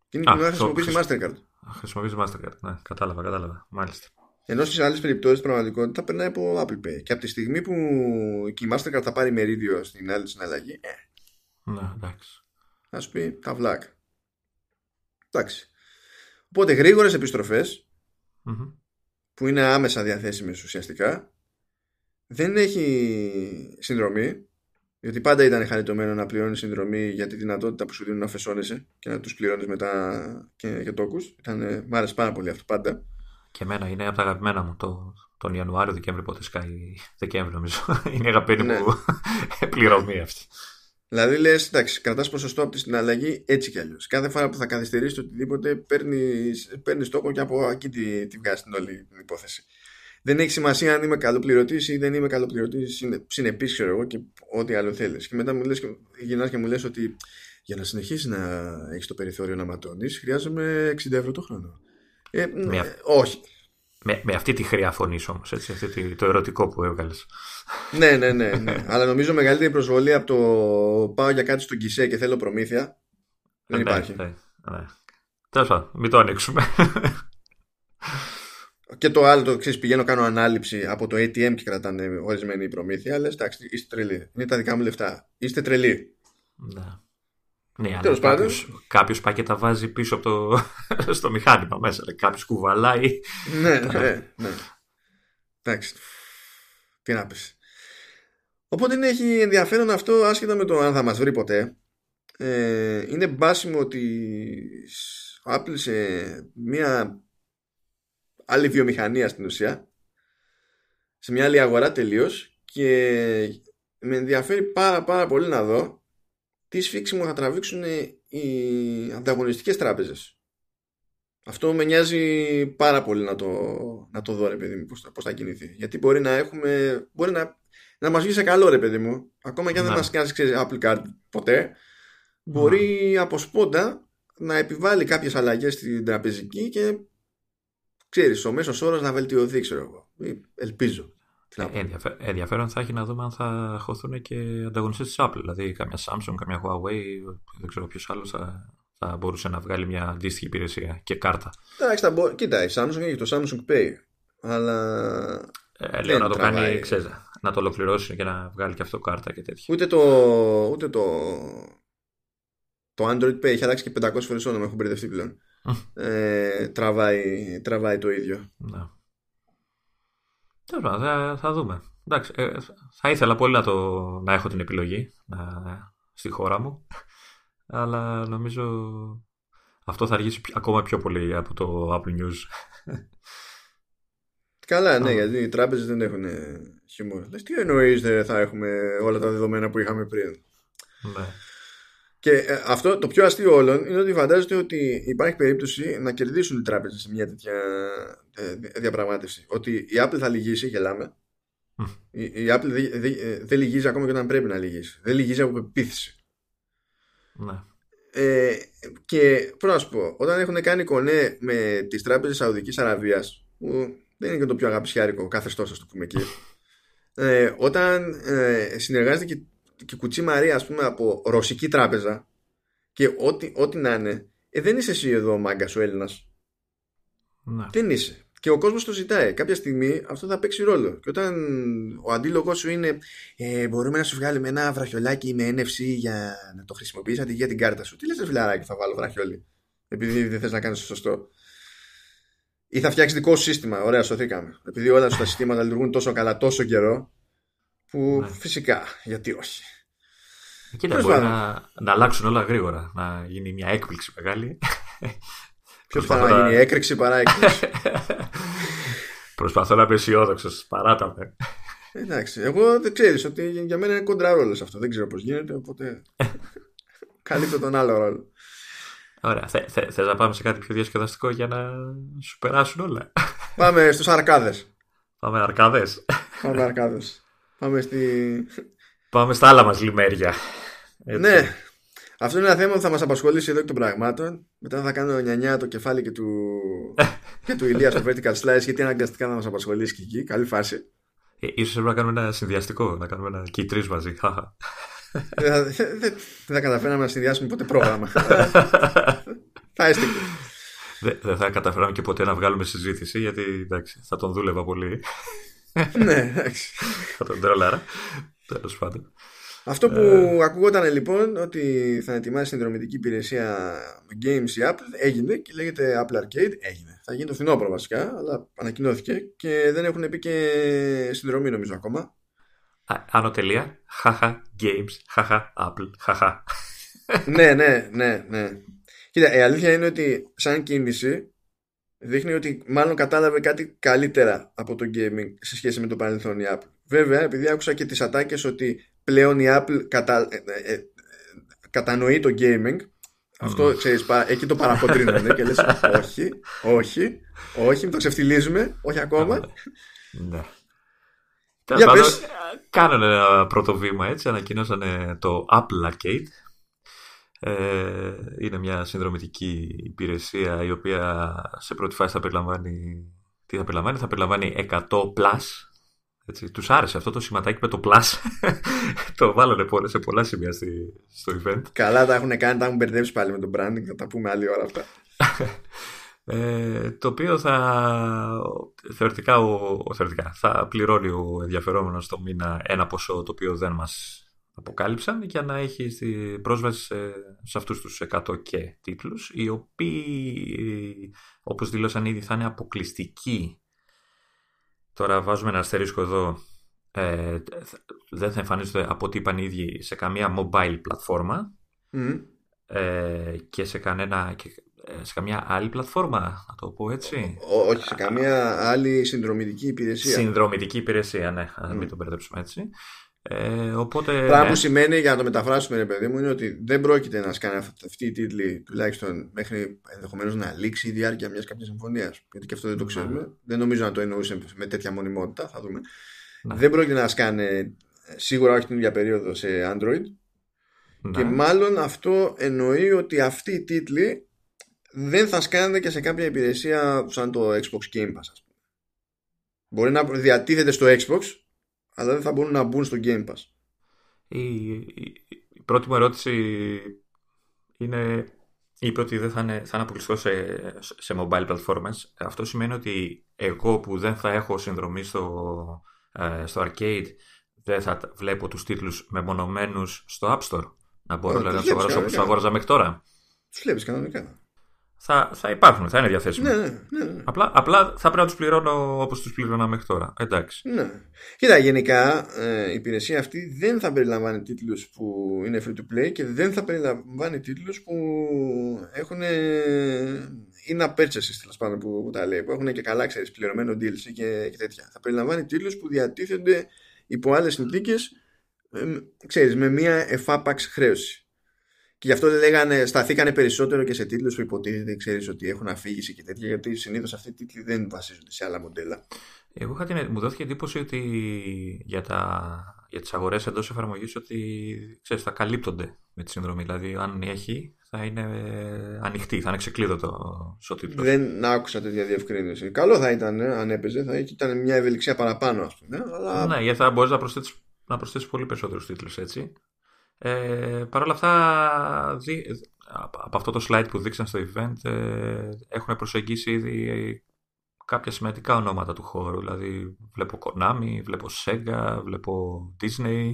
Εκείνη την ώρα χρησιμοποιείς τη Mastercard. Χρησιμοποιείς Mastercard, ναι, κατάλαβα, κατάλαβα. Μάλιστα. Ενώ στις άλλες περιπτώσεις την πραγματικότητα περνάει από Apple Pay. Και από τη στιγμή που η Mastercard θα πάρει μερίδιο στην άλλη συναλλαγή, ε, ναι, εντάξει. Θα σου πει τα βλάκ. Εντάξει. Οπότε γρήγορες που είναι άμεσα διαθέσιμες ουσιαστικά δεν έχει συνδρομή γιατί πάντα ήταν χαριτωμένο να πληρώνεις συνδρομή για τη δυνατότητα που σου δίνουν να φεσώνεσαι και να τους πληρώνεις μετά και για τόκους. Ήταν, μ' άρεσε πάρα πολύ αυτό πάντα. Και εμένα είναι από τα αγαπημένα μου το, τον Ιανουάριο, Δεκέμβρη, πότε σκάει Δεκέμβρη νομίζω. είναι η αγαπημένη ναι. μου πληρωμή αυτή. Δηλαδή λες, εντάξει, κρατάς ποσοστό από τη συναλλαγή έτσι κι αλλιώς. Κάθε φορά που θα καθυστερήσεις οτιδήποτε, παίρνεις τόκο και από εκεί τη, τη βγάζεις την όλη την υπόθεση. Δεν έχει σημασία αν είμαι καλοπληρωτής ή δεν είμαι καλοπληρωτής, συνεπής, ξέρω εγώ και ό,τι άλλο θέλεις. Και μετά μου λες και γυρνάς και μου λες ότι για να συνεχίσεις να έχεις το περιθώριο να ματώνεις, χρειάζομαι 60 ευρώ το χρόνο. Ε, με, όχι. Με, με αυτή τη χρειά φωνής όμως, το ερωτικό που έβγαλες. ναι, ναι, ναι, ναι. Αλλά νομίζω μεγαλύτερη προσβολή από το πάω για κάτι στον Κισέ και θέλω προμήθεια. Δεν ναι, υπάρχει. Ναι, ναι. Τέλος πάντων, μην το ανοίξουμε. Και το άλλο, το ξέρεις, πηγαίνω, κάνω ανάληψη από το ATM και κρατάνε ορισμένη προμήθεια. Λες, εντάξει, είστε τρελοί. Είναι τα δικά μου λεφτά. Είστε τρελοί. Ναι. Ναι, αλλά κάποιος, κάποιος πάει και τα βάζει πίσω από το, στο μηχάνημα μέσα. Κάποιος κουβαλάει. ναι, ναι, ναι. Εντάξει. Τι να πεις. Οπότε είναι, έχει ενδιαφέρον αυτό άσχετα με το αν θα μας βρει ποτέ. Ε, είναι μπάσιμο ότι Apple σε μια άλλη βιομηχανία στην ουσία σε μια άλλη αγορά τελείως και με ενδιαφέρει πάρα πάρα πολύ να δω τι σφίξιμο θα τραβήξουν οι ανταγωνιστικές τράπεζες. Αυτό με νοιάζει πάρα πολύ να το, να το δω ρε παιδί μου πώς, πώς θα κινηθεί. Γιατί μπορεί να έχουμε, μπορεί να, να μας βγει σε καλό ρε παιδί μου. Ακόμα και αν δεν μας κάνει Apple Card ποτέ, μπορεί από σπόντα να επιβάλλει κάποιες αλλαγές στην τραπεζική και ξέρεις, ο μέσος όρος να βελτιωθεί, ξέρω εγώ. Ελπίζω. Ε, ενδιαφέρον θα έχει να δούμε αν θα χωθούν και ανταγωνιστές της Apple. Δηλαδή καμιά Samsung, καμιά Huawei, δεν ξέρω ποιος άλλος θα, θα μπορούσε να βγάλει μια αντίστοιχη υπηρεσία και κάρτα. Εντάξει, μπο... κοίτα, η Samsung έχει το Samsung Pay. Αλλά. Ε, λέω να το κάνει, ξέρεις, να το ολοκληρώσει και να βγάλει και αυτό κάρτα και τέτοια. Ούτε το, ούτε το, το Android Pay έχει αλλάξει και 500 φορές όνομα, έχω μπερδευτεί πλέον. ε, τραβάει, τραβάει το ίδιο. Ναι. Τέλος θα, θα δούμε. Εντάξει, ε, θα ήθελα πολύ να, το, να έχω την επιλογή να, στη χώρα μου. Αλλά νομίζω αυτό θα αργήσει ακόμα πιο πολύ από το Apple News. Καλά, ναι, γιατί οι τράπεζες δεν έχουν χιούμορ. τι εννοείς δεν θα έχουμε όλα τα δεδομένα που είχαμε πριν; Ναι. Και ε, αυτό το πιο αστείο όλων είναι ότι φαντάζεται ότι υπάρχει περίπτωση να κερδίσουν οι τράπεζες σε μια τέτοια ε, διαπραγμάτευση. Ότι η Apple θα λυγίσει, γελάμε. Η, η Apple δεν δε, λυγίζει ακόμα και όταν πρέπει να λυγίσει. Δεν λυγίζει από πεποίθηση. Ναι. Ε, και πρέπει να σου πω, όταν έχουν κάνει κονέ με τις τράπεζες Σαουδικής Αραβίας, που δεν είναι και το πιο αγαπησιάρικο καθεστώς, ας το πούμε εκεί, ε, όταν ε, συνεργάζεται και και κουτσί Μαρία, ας πούμε, από ρωσική τράπεζα και ό,τι, ό,τι να είναι, ε, δεν είσαι εσύ εδώ ο μάγκας ο Έλληνας. Δεν είσαι. Και ο κόσμος το ζητάει. Κάποια στιγμή αυτό θα παίξει ρόλο. Και όταν ο αντίλογος σου είναι, ε, μπορούμε να σου βγάλουμε ένα βραχιολάκι με NFC για να το χρησιμοποιήσει αντί για την κάρτα σου. Τι λες, φιλαράκι, θα βάλω βραχιόλι. Επειδή δεν θες να κάνεις το σωστό. Ή θα φτιάξεις δικό σου σύστημα. Ωραία, σωθήκαμε. Επειδή όλα σου τα συστήματα λειτουργούν τόσο καλά τόσο καιρό, που ναι. φυσικά, γιατί όχι. Κοίτα, μπορεί να, να αλλάξουν όλα γρήγορα. Να γίνει μια έκπληξη μεγάλη. Ποιος θα να γίνει έκρηξη παρά έκπληξη; Προσπαθώ να είμαι αισιόδοξο. Παράτα με. Εντάξει. Εγώ δεν ξέρεις ότι για μένα είναι κοντρά ρόλος αυτό. Δεν ξέρω πώς γίνεται. Οπότε. Καλύπτω τον άλλο ρόλο. Ωραία. Θε, θε, θες να πάμε σε κάτι πιο διασκεδαστικό για να σου περάσουν όλα; Πάμε στους αρκάδες. Πάμε αρκάδες. Πάμε αρκάδες. Πάμε στη... Πάμε στα άλλα μας λιμέρια. Ναι. Αυτό είναι ένα θέμα που θα μας απασχολήσει εδώ και των πραγμάτων. Μετά θα κάνω νιανιά το κεφάλι και του, και του Ηλία στο Vertical Slice γιατί αναγκαστικά θα μας απασχολήσει και εκεί. Καλή φάση. Ε, ίσως πρέπει να κάνουμε ένα συνδυαστικό, να κάνουμε ένα και τρεις μαζί. δεν θα καταφέραμε να συνδυάσουμε ποτέ πρόγραμμα. θα έστειλε. Δεν θα καταφέραμε και ποτέ να βγάλουμε συζήτηση γιατί εντάξει, θα τον δούλευα πολύ ναι, εντάξει. Θα τον τρολάρα. Τέλος πάντων. Αυτό που ε... ακούγονταν λοιπόν ότι θα ετοιμάσει συνδρομητική υπηρεσία Games η Apple έγινε και λέγεται Apple Arcade. Έγινε. Θα γίνει το φθινόπωρο βασικά, αλλά ανακοινώθηκε και δεν έχουν πει και συνδρομή νομίζω ακόμα. Άνω τελεία. Χαχα Games. Χαχα Apple. Χαχα. ναι, ναι, ναι, ναι. Κοίτα, η αλήθεια είναι ότι σαν κίνηση δείχνει ότι μάλλον κατάλαβε κάτι καλύτερα από το gaming σε σχέση με το παρελθόν η Apple. Βέβαια, επειδή άκουσα και τις ατάκες ότι πλέον η Apple κατα... Ε, ε, ε, κατανοεί το gaming, αυτό ξέρεις, εκεί το παραποτρίνονται και λες όχι, όχι, όχι, μην το ξεφτιλίζουμε, όχι ακόμα. Ναι. Για πες. Κάνανε ένα πρώτο βήμα έτσι, ανακοινώσανε το Apple Arcade ε, είναι μια συνδρομητική υπηρεσία η οποία σε πρώτη φάση θα περιλαμβάνει τι θα περιλαμβάνει, θα περιλαμβάνει 100 plus έτσι, τους άρεσε αυτό το σηματάκι με το plus. Το βάλανε σε πολλά σημεία στο event. Καλά τα έχουν κάνει, τα έχουν μπερδέψει πάλι με το branding θα τα πούμε άλλη ώρα αυτά. Ε, το οποίο θα θεωρητικά, ο, θεωρητικά θα πληρώνει ο ενδιαφερόμενος το μήνα ένα ποσό το οποίο δεν μας αποκάλυψαν για να έχει πρόσβαση σε, σε αυτούς τους 100 και τίτλους οι οποίοι όπως δήλωσαν ήδη θα είναι αποκλειστικοί τώρα βάζουμε ένα αστερίσκο εδώ ε, δεν θα εμφανίζονται από ό,τι είπαν οι ίδιοι σε καμία mobile πλατφόρμα ε, και σε κανένα ε, σε καμία άλλη πλατφόρμα, να το πω έτσι. όχι, σε καμία άλλη συνδρομητική υπηρεσία. Συνδρομητική υπηρεσία, ναι, mm. μην το μπερδέψουμε έτσι. Ε, οπότε, Πράγμα ναι. που σημαίνει, για να το μεταφράσουμε, ρε παιδί μου, είναι ότι δεν πρόκειται να σκάνει αυτή η τίτλη τουλάχιστον μέχρι ενδεχομένως να λήξει η διάρκεια μιας κάποιας συμφωνίας. Γιατί και αυτό δεν το ξέρουμε. Ναι. Δεν νομίζω να το εννοούσε με τέτοια μονιμότητα. Θα δούμε. Ναι. Δεν πρόκειται να σκάνε σίγουρα όχι την ίδια περίοδο σε Android. Ναι. Και μάλλον αυτό εννοεί ότι αυτοί οι τίτλοι δεν θα σκάνεται και σε κάποια υπηρεσία σαν το Xbox Game Pass. Ας πούμε. Μπορεί να διατίθεται στο Xbox, αλλά δεν θα μπορούν να μπουν στο Game Pass. Η, η, η πρώτη μου ερώτηση είναι είπε ότι δεν θα είναι, θα είναι αποκλειστικό σε, σε mobile platforms. Αυτό σημαίνει ότι εγώ που δεν θα έχω συνδρομή στο, ε, στο arcade δεν θα βλέπω τους τίτλους μεμονωμένους στο App Store. Να μπορώ δηλαδή, να τους αγοράσω όπως αγόραζα μέχρι τώρα. Τους βλέπεις κανονικά θα, θα υπάρχουν, θα είναι διαθέσιμοι. Ναι, ναι, ναι. Απλά, απλά θα πρέπει να τους πληρώνω όπως τους πλήρωνα μέχρι τώρα. Εντάξει. Ναι. Κοίτα, γενικά ε, η υπηρεσία αυτή δεν θα περιλαμβάνει τίτλους που είναι free to play και δεν θα περιλαμβάνει τίτλους που έχουν. είναι purchases τέλος πάντων που, που, τα λέει, που έχουν και καλά ξέρεις πληρωμένο DLC και, και τέτοια. Θα περιλαμβάνει τίτλους που διατίθενται υπό άλλες συνθήκες, ε, με μία εφάπαξ χρέωση. Και γι' αυτό λέγανε, σταθήκανε περισσότερο και σε τίτλους που υποτίθεται ξέρεις ότι έχουν αφήγηση και τέτοια, γιατί συνήθως αυτοί οι τίτλοι δεν βασίζονται σε άλλα μοντέλα. Εγώ είχα την, μου δόθηκε εντύπωση ότι για, τα, για τις αγορές εντός εφαρμογής ότι ξέρεις, θα καλύπτονται με τη συνδρομή. Δηλαδή αν έχει θα είναι ανοιχτή, θα είναι ξεκλείδωτο ο τίτλος. Δεν άκουσα τέτοια διευκρίνηση. Καλό θα ήταν ε, αν έπαιζε, θα ήταν μια ευελιξία παραπάνω ας πούμε. Αλλά... Ναι, γιατί θα μπορείς να προσθέσεις, να προσθέσεις πολύ περισσότερους τίτλους έτσι. Ε, Παρ' όλα αυτά, δι... από αυτό το slide που δείξαν στο event, ε, έχουν προσεγγίσει ήδη κάποια σημαντικά ονόματα του χώρου. Δηλαδή, βλέπω Konami, βλέπω Sega, βλέπω Disney.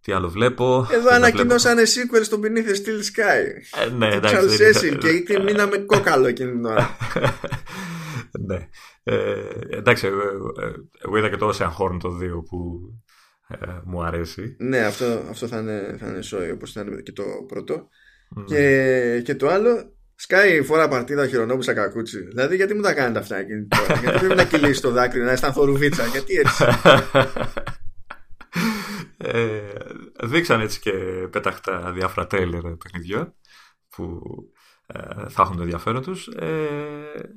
Τι άλλο βλέπω. Εδώ ανακοινώσανε βλέπω... sequel στο Beneath Steel Sky. Ε, ναι, εντάξει. και μείναμε κόκαλο εκείνη την ώρα. ναι. Ε, εντάξει, εγώ, εγώ είδα και το Ocean Horn το 2 που ε, μου αρέσει. Ναι, αυτό, αυτό θα είναι, θα είναι σόι, όπως ήταν και το πρώτο. Και, και το άλλο, σκάει φορά παρτίδα χειρονόμους κακούτσι. Δηλαδή, γιατί μου τα κάνετε αυτά εκείνη τώρα. γιατί πρέπει να κυλήσει το δάκρυ, να αισθανθώ ρουβίτσα; Γιατί έτσι; ε, δείξαν έτσι και πέταχτα διάφορα τρέλερ παιχνιδιών που ε, θα έχουν το ενδιαφέρον τους. Ε,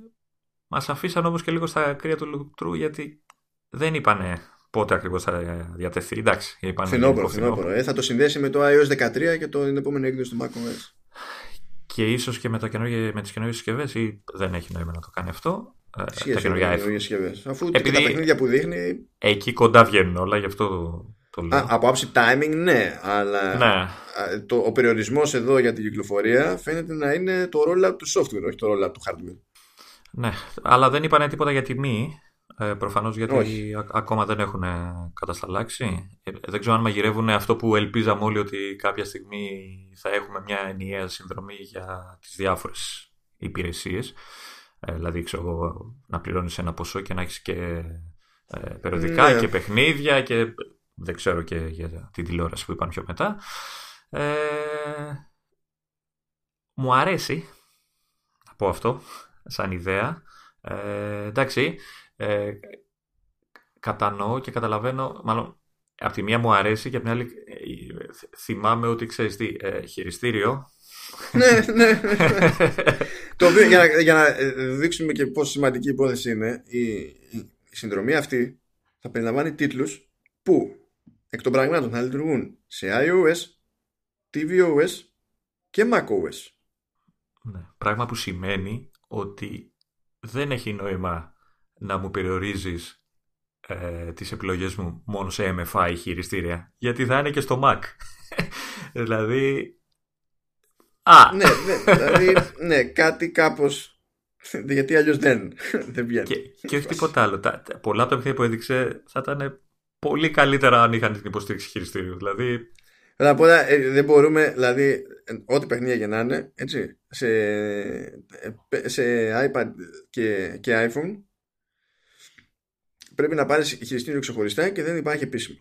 μας αφήσαν όμως και λίγο στα κρύα του λουτρού γιατί δεν είπανε πότε ακριβώς θα διατεθεί. Εντάξει, είπαν. Φθινόπωρο, φθινόπωρο. Ε, θα το συνδέσει με το iOS 13 και το επόμενο έκδοση του macOS. Και ίσως και με, το με τις καινούργιες συσκευές, ή δεν έχει νόημα να το κάνει αυτό. Ε, τα καινούργια συσκευές. Αφού Επειδή τα παιχνίδια που δείχνει. Εκεί κοντά βγαίνουν όλα, γι' αυτό το λέω. Α, από άψη timing, ναι, αλλά ναι. Το, ο περιορισμός εδώ για την κυκλοφορία φαίνεται να είναι το rollout του software, όχι το rollout του hardware. Ναι, αλλά δεν είπανε τίποτα για τιμή. Ε, προφανώς γιατί ακόμα δεν έχουν κατασταλάξει. Ε, δεν ξέρω αν μαγειρεύουν αυτό που ελπίζαμε όλοι ότι κάποια στιγμή θα έχουμε μια ενιαία συνδρομή για τις διάφορες υπηρεσίες. Ε, δηλαδή, ξέρω να πληρώνεις ένα ποσό και να έχεις και ε, περιοδικά ναι. και παιχνίδια και δεν ξέρω και για την τηλεόραση που είπαν πιο μετά. Ε, μου αρέσει να πω αυτό σαν ιδέα. Ε, εντάξει, ε, κατανοώ και καταλαβαίνω, μάλλον από τη μία μου αρέσει και από την άλλη ε, θυμάμαι ότι ξέρεις τι, ε, χειριστήριο. ναι, ναι. Το οποίο, για, να, για να δείξουμε και πόσο σημαντική υπόθεση είναι, η, η, συνδρομή αυτή θα περιλαμβάνει τίτλους που εκ των πραγμάτων θα λειτουργούν σε iOS, tvOS και macOS. Ναι, πράγμα που σημαίνει ότι δεν έχει νόημα να μου περιορίζεις ε, τις επιλογές μου μόνο σε MFI χειριστήρια γιατί θα είναι και στο Mac δηλαδή Α. Ναι, ναι, δηλαδή, ναι, κάτι κάπως γιατί αλλιώς δεν, δεν βγαίνει. Και, και όχι τίποτα άλλο. Τα, πολλά από τα παιχνίδια που έδειξε θα ήταν πολύ καλύτερα αν είχαν την υποστήριξη χειριστήριου. Δηλαδή. ε, δεν μπορούμε, δηλαδή, ό,τι παιχνίδια και να είναι, έτσι, σε, σε iPad και, και iPhone, πρέπει να πάρεις χειριστήριο ξεχωριστά και δεν υπάρχει επίσημο.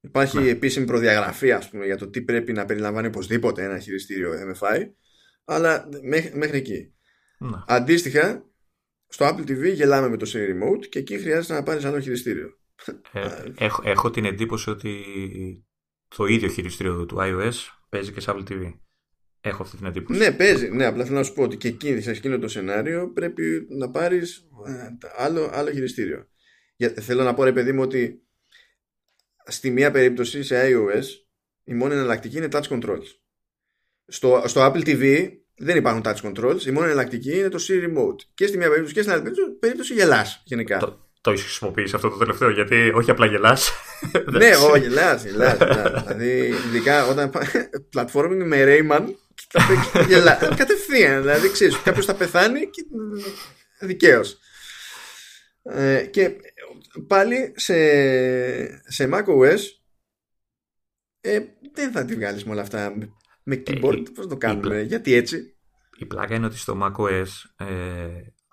Υπάρχει ναι. επίσημη προδιαγραφή, ας πούμε, για το τι πρέπει να περιλαμβάνει οπωσδήποτε ένα χειριστήριο MFI, αλλά μέχρι, μέχρι εκεί. Ναι. Αντίστοιχα, στο Apple TV γελάμε με το Siri Remote και εκεί χρειάζεται να πάρεις άλλο χειριστήριο. Ε, έχω, έχω την εντύπωση ότι το ίδιο χειριστήριο του iOS παίζει και σε Apple TV. Έχω αυτή την εντύπωση. Ναι, παίζει. Ναι, απλά θέλω να σου πω ότι και εκεί, σε εκείνο το σενάριο, πρέπει να πάρεις ε, άλλο, άλλο χειριστήριο. Για, θέλω να πω, ρε παιδί μου, ότι στη μία περίπτωση σε iOS η μόνη εναλλακτική είναι touch controls. Στο, στο Apple TV δεν υπάρχουν touch controls. Η μόνη εναλλακτική είναι το Siri Remote. Και στη μία περίπτωση και στην άλλη περίπτωση, περίπτωση γελάς γενικά. Το, το έχεις χρησιμοποιήσει αυτό το τελευταίο, γιατί όχι απλά γελάς. ναι, όχι, γελάς. δηλαδή, ειδικά όταν. Platforming με Rayman. γελά. Κατευθείαν. Δηλαδή, ξέρεις, κάποιος θα πεθάνει και. Δικαίως. Ε, και πάλι σε, σε macOS ε, δεν θα τη βγάλεις με όλα αυτά με keyboard. Ε, Πώς το κάνουμε, γιατί έτσι; Η πλάκα είναι ότι στο macOS ε,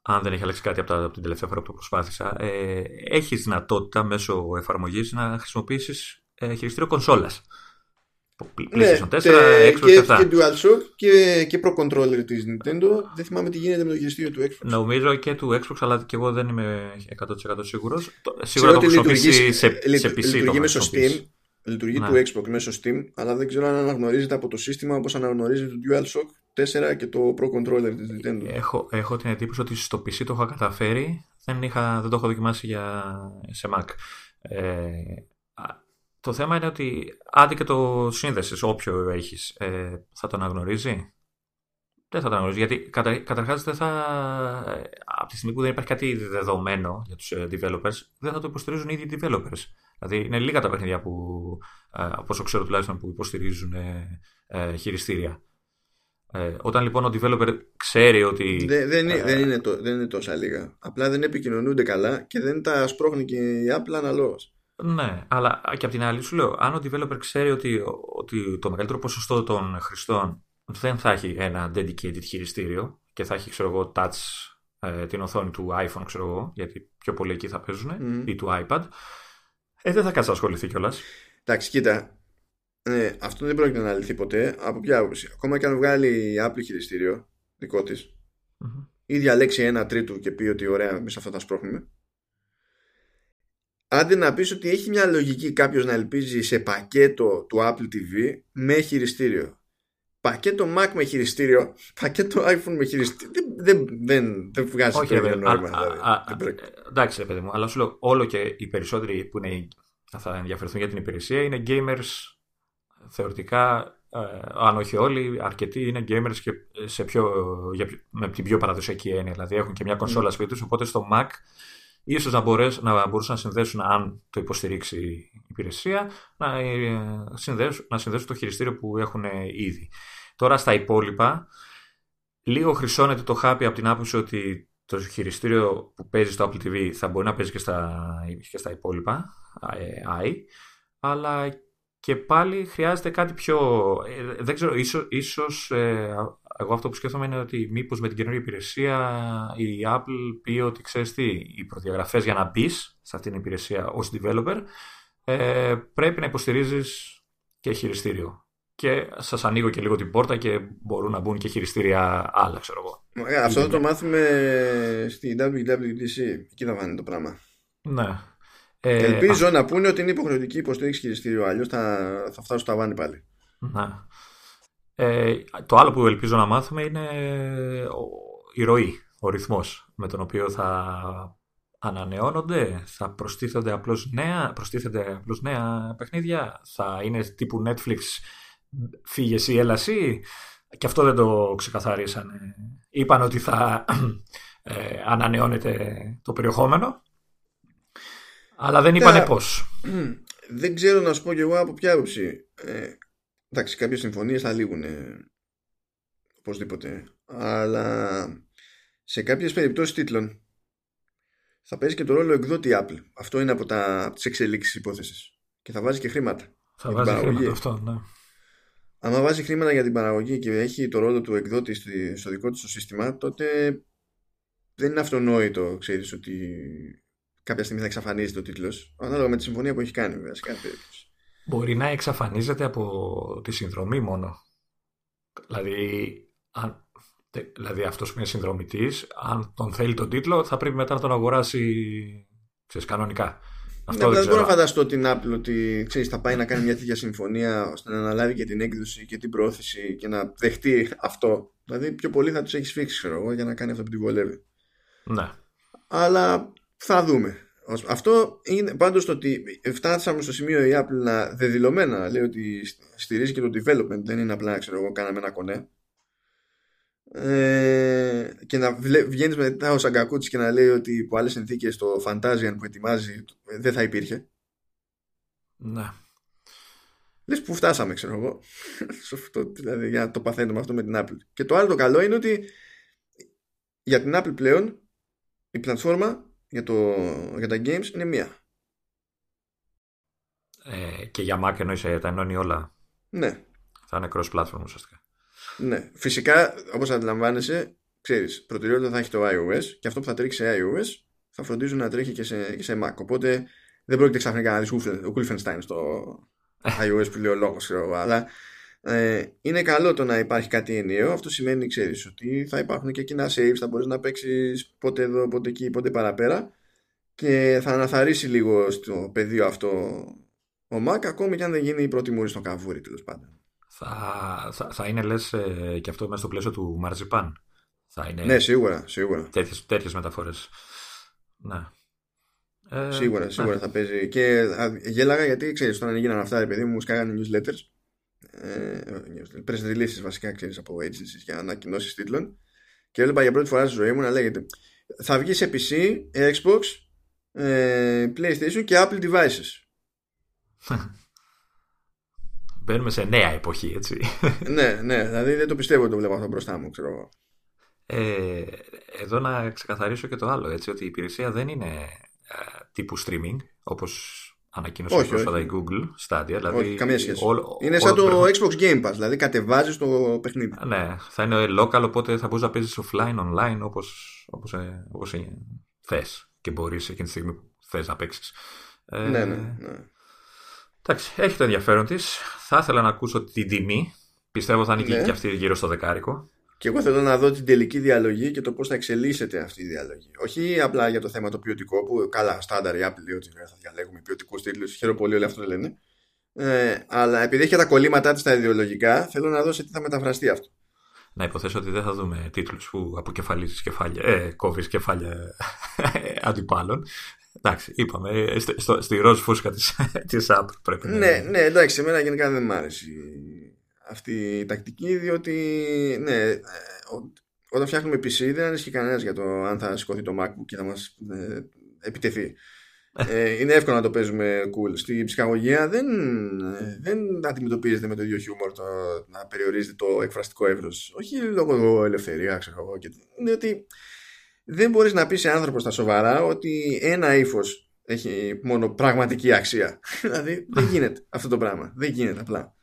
αν δεν έχει αλλάξει κάτι από, τα, από την τελευταία φορά που το προσπάθησα, ε, έχεις δυνατότητα μέσω εφαρμογής να χρησιμοποιήσεις ε, χειριστήριο κονσόλας. Ναι, 4, και, και, και DualShock και, και Pro Controller της Nintendo. Δεν θυμάμαι τι γίνεται με το χειριστήριο του Xbox. Νομίζω και του Xbox, αλλά και εγώ δεν είμαι 100% σίγουρος. Σίγουρα το χρησιμοποιήσει σε, σε PC. Λειτουργεί μέσω Steam. Λειτουργεί ναι. του Xbox μέσω Steam, αλλά δεν ξέρω αν αναγνωρίζεται από το σύστημα όπως αναγνωρίζει το DualShock 4 και το Pro Controller της Nintendo. Έχω, έχω την εντύπωση ότι στο PC το είχα καταφέρει, δεν, είχα, δεν το έχω δοκιμάσει για, σε Mac. Ε, το θέμα είναι ότι άντε και το σύνδεσης, όποιο έχεις, ε, θα το αναγνωρίζει; Δεν θα το αναγνωρίζει, γιατί κατα, καταρχάς δεν θα, από τη στιγμή που δεν υπάρχει κάτι δεδομένο για τους ε, developers, δεν θα το υποστηρίζουν οι ίδιοι developers. Δηλαδή είναι λίγα τα παιχνίδια που, ε, όσο ξέρω τουλάχιστον, που υποστηρίζουν ε, ε, χειριστήρια. Ε, όταν λοιπόν ο developer ξέρει ότι. Δεν, δεν, είναι, δεν, είναι το, δεν είναι τόσα λίγα. Απλά δεν επικοινωνούνται καλά και δεν τα σπρώχνει και η Apple αναλόγως. Ναι, αλλά και από την άλλη σου λέω, αν ο developer ξέρει ότι, ότι το μεγαλύτερο ποσοστό των χρηστών δεν θα έχει ένα dedicated χειριστήριο και θα έχει, ξέρω εγώ, touch ε, την οθόνη του iPhone, ξέρω εγώ, γιατί πιο πολύ εκεί θα παίζουν, ή του iPad, ε, δεν θα κάτσει να ασχοληθεί κιόλας. Εντάξει, κοίτα, ναι, αυτό δεν πρόκειται να λυθεί ποτέ. Από ποια άποψη; Ακόμα και αν βγάλει η Apple χειριστήριο δικό της, mm-hmm. ή διαλέξει ένα τρίτο και πει ότι ωραία, εμείς αυτά τα σπρώχνουμε. Άντε να πεις ότι έχει μια λογική κάποιος να ελπίζει σε πακέτο του Apple TV με χειριστήριο. Πακέτο Mac με χειριστήριο, πακέτο iPhone με χειριστήριο. Δεν, δεν, δεν, δεν βγάζει Όχι, το νόημα. Δηλαδή. εντάξει, παιδί μου, αλλά σου λέω όλο και οι περισσότεροι που είναι, θα ενδιαφερθούν για την υπηρεσία είναι gamers θεωρητικά, ε, αν όχι όλοι, αρκετοί είναι gamers και σε πιο, για, με την πιο παραδοσιακή έννοια. Δηλαδή έχουν και μια κονσόλα mm. σπίτι τους, οπότε στο Mac ίσως να, μπορέσουν, να μπορούσαν να συνδέσουν, αν το υποστηρίξει η υπηρεσία, να, ε, συνδέσουν, να συνδέσουν το χειριστήριο που έχουν ήδη. Τώρα στα υπόλοιπα, λίγο χρυσώνεται το χάπι από την άποψη ότι το χειριστήριο που παίζει στο Apple TV θα μπορεί να παίζει και στα, και στα υπόλοιπα, i, ε, αλλά και πάλι χρειάζεται κάτι πιο... Ε, δεν ξέρω, ίσως, ίσως ε, εγώ αυτό που σκέφτομαι είναι ότι μήπως με την καινούργια υπηρεσία η Apple πει ότι ξέρεις τι, οι προδιαγραφές για να μπεις σε αυτήν την υπηρεσία ως developer ε, πρέπει να υποστηρίζεις και χειριστήριο. Και σας ανοίγω και λίγο την πόρτα και μπορούν να μπουν και χειριστήρια άλλα, ξέρω εγώ. Ε, αυτό θα το μάθουμε στη WWDC. Εκεί θα βάνει το πράγμα. Ναι. Ε, Ελπίζω να πούνε ότι είναι υποχρεωτική υποστήριξη χειριστήριο, αλλιώς θα, θα φτάσω στο ταβάνι πάλι. Να. Ε, το άλλο που ελπίζω να μάθουμε είναι η ροή, ο ρυθμός με τον οποίο θα ανανεώνονται, θα προστίθενται απλώς νέα, προστίθενται απλώς νέα παιχνίδια, θα είναι τύπου Netflix φύγε εσύ, έλα εσύ. Και αυτό δεν το ξεκαθαρίσανε. Είπαν ότι θα ε, ανανεώνεται το περιεχόμενο αλλά δεν είπανε πώς. Δεν ξέρω να σου πω κι εγώ από ποια άποψη. Ε, εντάξει, κάποιες συμφωνίες θα λήγουν. Ε, οπωσδήποτε. Αλλά σε κάποιες περιπτώσεις τίτλων θα παίζει και το ρόλο εκδότη Apple. Αυτό είναι από, τα, από τις εξελίξεις υπόθεσης. Και θα βάζει και χρήματα. Θα βάζει χρήματα αυτό, ναι. Αν βάζει χρήματα για την παραγωγή και έχει το ρόλο του εκδότη στο δικό του σύστημα, τότε δεν είναι αυτονόητο, ξέρεις, ότι κάποια στιγμή θα εξαφανίζεται ο τίτλος. Ανάλογα με τη συμφωνία που έχει κάνει, βέβαια, σε κάθε περίπτωση. Μπορεί να εξαφανίζεται από τη συνδρομή μόνο. Δηλαδή, αν, δηλαδή αυτός που είναι συνδρομητής, αν τον θέλει τον τίτλο, θα πρέπει μετά να τον αγοράσει ξέρεις, κανονικά. Αυτό ναι, δεν μπορώ να φανταστώ την Apple ότι ξέρεις, θα πάει να κάνει μια τέτοια συμφωνία ώστε να αναλάβει και την έκδοση και την πρόθεση και να δεχτεί αυτό. Δηλαδή πιο πολύ θα τους έχεις φίξει ξέρω εγώ, για να κάνει αυτό που την βολεύει. Ναι. Αλλά θα δούμε. Αυτό είναι πάντως το ότι φτάσαμε στο σημείο η Apple να δεδηλωμένα λέει ότι στηρίζει και το development δεν είναι απλά ξέρω εγώ κάναμε ένα κονέ ε, και να βγαίνεις μετά ο Σαγκακούτσι και να λέει ότι υπό άλλες συνθήκες το Fantasian που ετοιμάζει δεν θα υπήρχε. Ναι. Λες που φτάσαμε, ξέρω εγώ. δηλαδή, για να το παθαίνουμε αυτό με την Apple. Και το άλλο το καλό είναι ότι για την Apple πλέον η πλατφόρμα για, το, για τα games είναι μία. Ε, και για Mac εννοείς ε, τα ενώνει όλα. Ναι. Θα είναι cross-platform ουσιαστικά. Ναι. Φυσικά, όπως αντιλαμβάνεσαι, ξέρεις, προτεραιότητα θα έχει το iOS και αυτό που θα τρέξει σε iOS θα φροντίζουν να τρέχει και σε, και σε Mac. Οπότε δεν πρόκειται ξαφνικά να δεις Wolfenstein στο iOS που λέει ο λόγος, αλλά ε, είναι καλό το να υπάρχει κάτι ενιαίο. Αυτό σημαίνει, ξέρεις, ότι θα υπάρχουν και κοινά saves, θα μπορείς να παίξεις πότε εδώ, πότε εκεί, πότε παραπέρα και θα αναθαρίσει λίγο στο πεδίο αυτό ο Mac, ακόμη και αν δεν γίνει η πρώτη μούρη στο καβούρι, τέλος πάντων. Θα, θα, θα είναι, λες, ε, και αυτό μέσα στο πλαίσιο του Marzipan. Θα είναι ναι, σίγουρα, σίγουρα. Τέτοιες, τέτοιες μεταφορές. Ναι. Ε, σίγουρα, σίγουρα ναι. θα παίζει. Και γέλαγα γιατί, ξέρεις, όταν έγιναν αυτά, επειδή μου σκάγανε newsletters, ε, press releases βασικά ξέρεις από agencies για ανακοινώσεις τίτλων και έβλεπα για πρώτη φορά στη ζωή μου να λέγεται θα βγεις σε PC, Xbox, ε, PlayStation και Apple devices. Μπαίνουμε σε νέα εποχή, έτσι. ναι, ναι, δηλαδή δεν το πιστεύω ότι το βλέπω αυτό μπροστά μου, ξέρω ε, εδώ να ξεκαθαρίσω και το άλλο, έτσι, ότι η υπηρεσία δεν είναι ε, τύπου streaming, όπως ανακοίνωσε όχι, πρόσφατα η Google Stadia. Δηλαδή όχι, καμία σχέση. είναι σαν το Xbox Game Pass, δηλαδή κατεβάζεις το παιχνίδι. Ναι, θα είναι local, οπότε θα μπορείς να παίζεις offline, online όπως όπως, ε, όπως θες και μπορείς εκείνη τη στιγμή που θες να παίξεις. Ε, ναι, ναι, ναι. Εντάξει, έχει το ενδιαφέρον της. Θα ήθελα να ακούσω την τιμή. Πιστεύω θα είναι ναι. και αυτή γύρω στο δεκάρικο. Και εγώ θέλω να δω την τελική διαλογή και το πώς θα εξελίσσεται αυτή η διαλογή. Όχι απλά για το θέμα το ποιοτικό, που καλά, στάνταρ η Apple λέει ότι θα διαλέγουμε ποιοτικούς τίτλους. Χαίρομαι πολύ, όλοι αυτό λένε. Ε, αλλά επειδή έχει τα κολλήματά της τα ιδεολογικά, θέλω να δω σε τι θα μεταφραστεί αυτό. Να υποθέσω ότι δεν θα δούμε τίτλους που αποκεφαλίζεις κεφάλια, ε, κόβεις κεφάλια αντιπάλων. Εντάξει, είπαμε, ε, στο, στη ροζ φούσκα της Apple πρέπει να. Ναι, ναι, εντάξει, εμένα γενικά δεν μ' άρεσε αυτή η τακτική, διότι ναι, ε, όταν φτιάχνουμε PC δεν ανησυχεί κανένας για το αν θα σηκωθεί το MacBook και θα μας ε, επιτεθεί. ε, είναι εύκολο να το παίζουμε cool. Στη ψυχαγωγία δεν, δεν αντιμετωπίζεται με το ίδιο χιούμορ το να περιορίζεται το εκφραστικό εύρο. Όχι λόγω ελευθερία, ξέρω εγώ. Είναι ότι δεν μπορείς να πεις σε άνθρωπος στα σοβαρά ότι ένα ύφος έχει μόνο πραγματική αξία. δηλαδή δεν γίνεται αυτό το πράγμα. Δεν γίνεται απλά.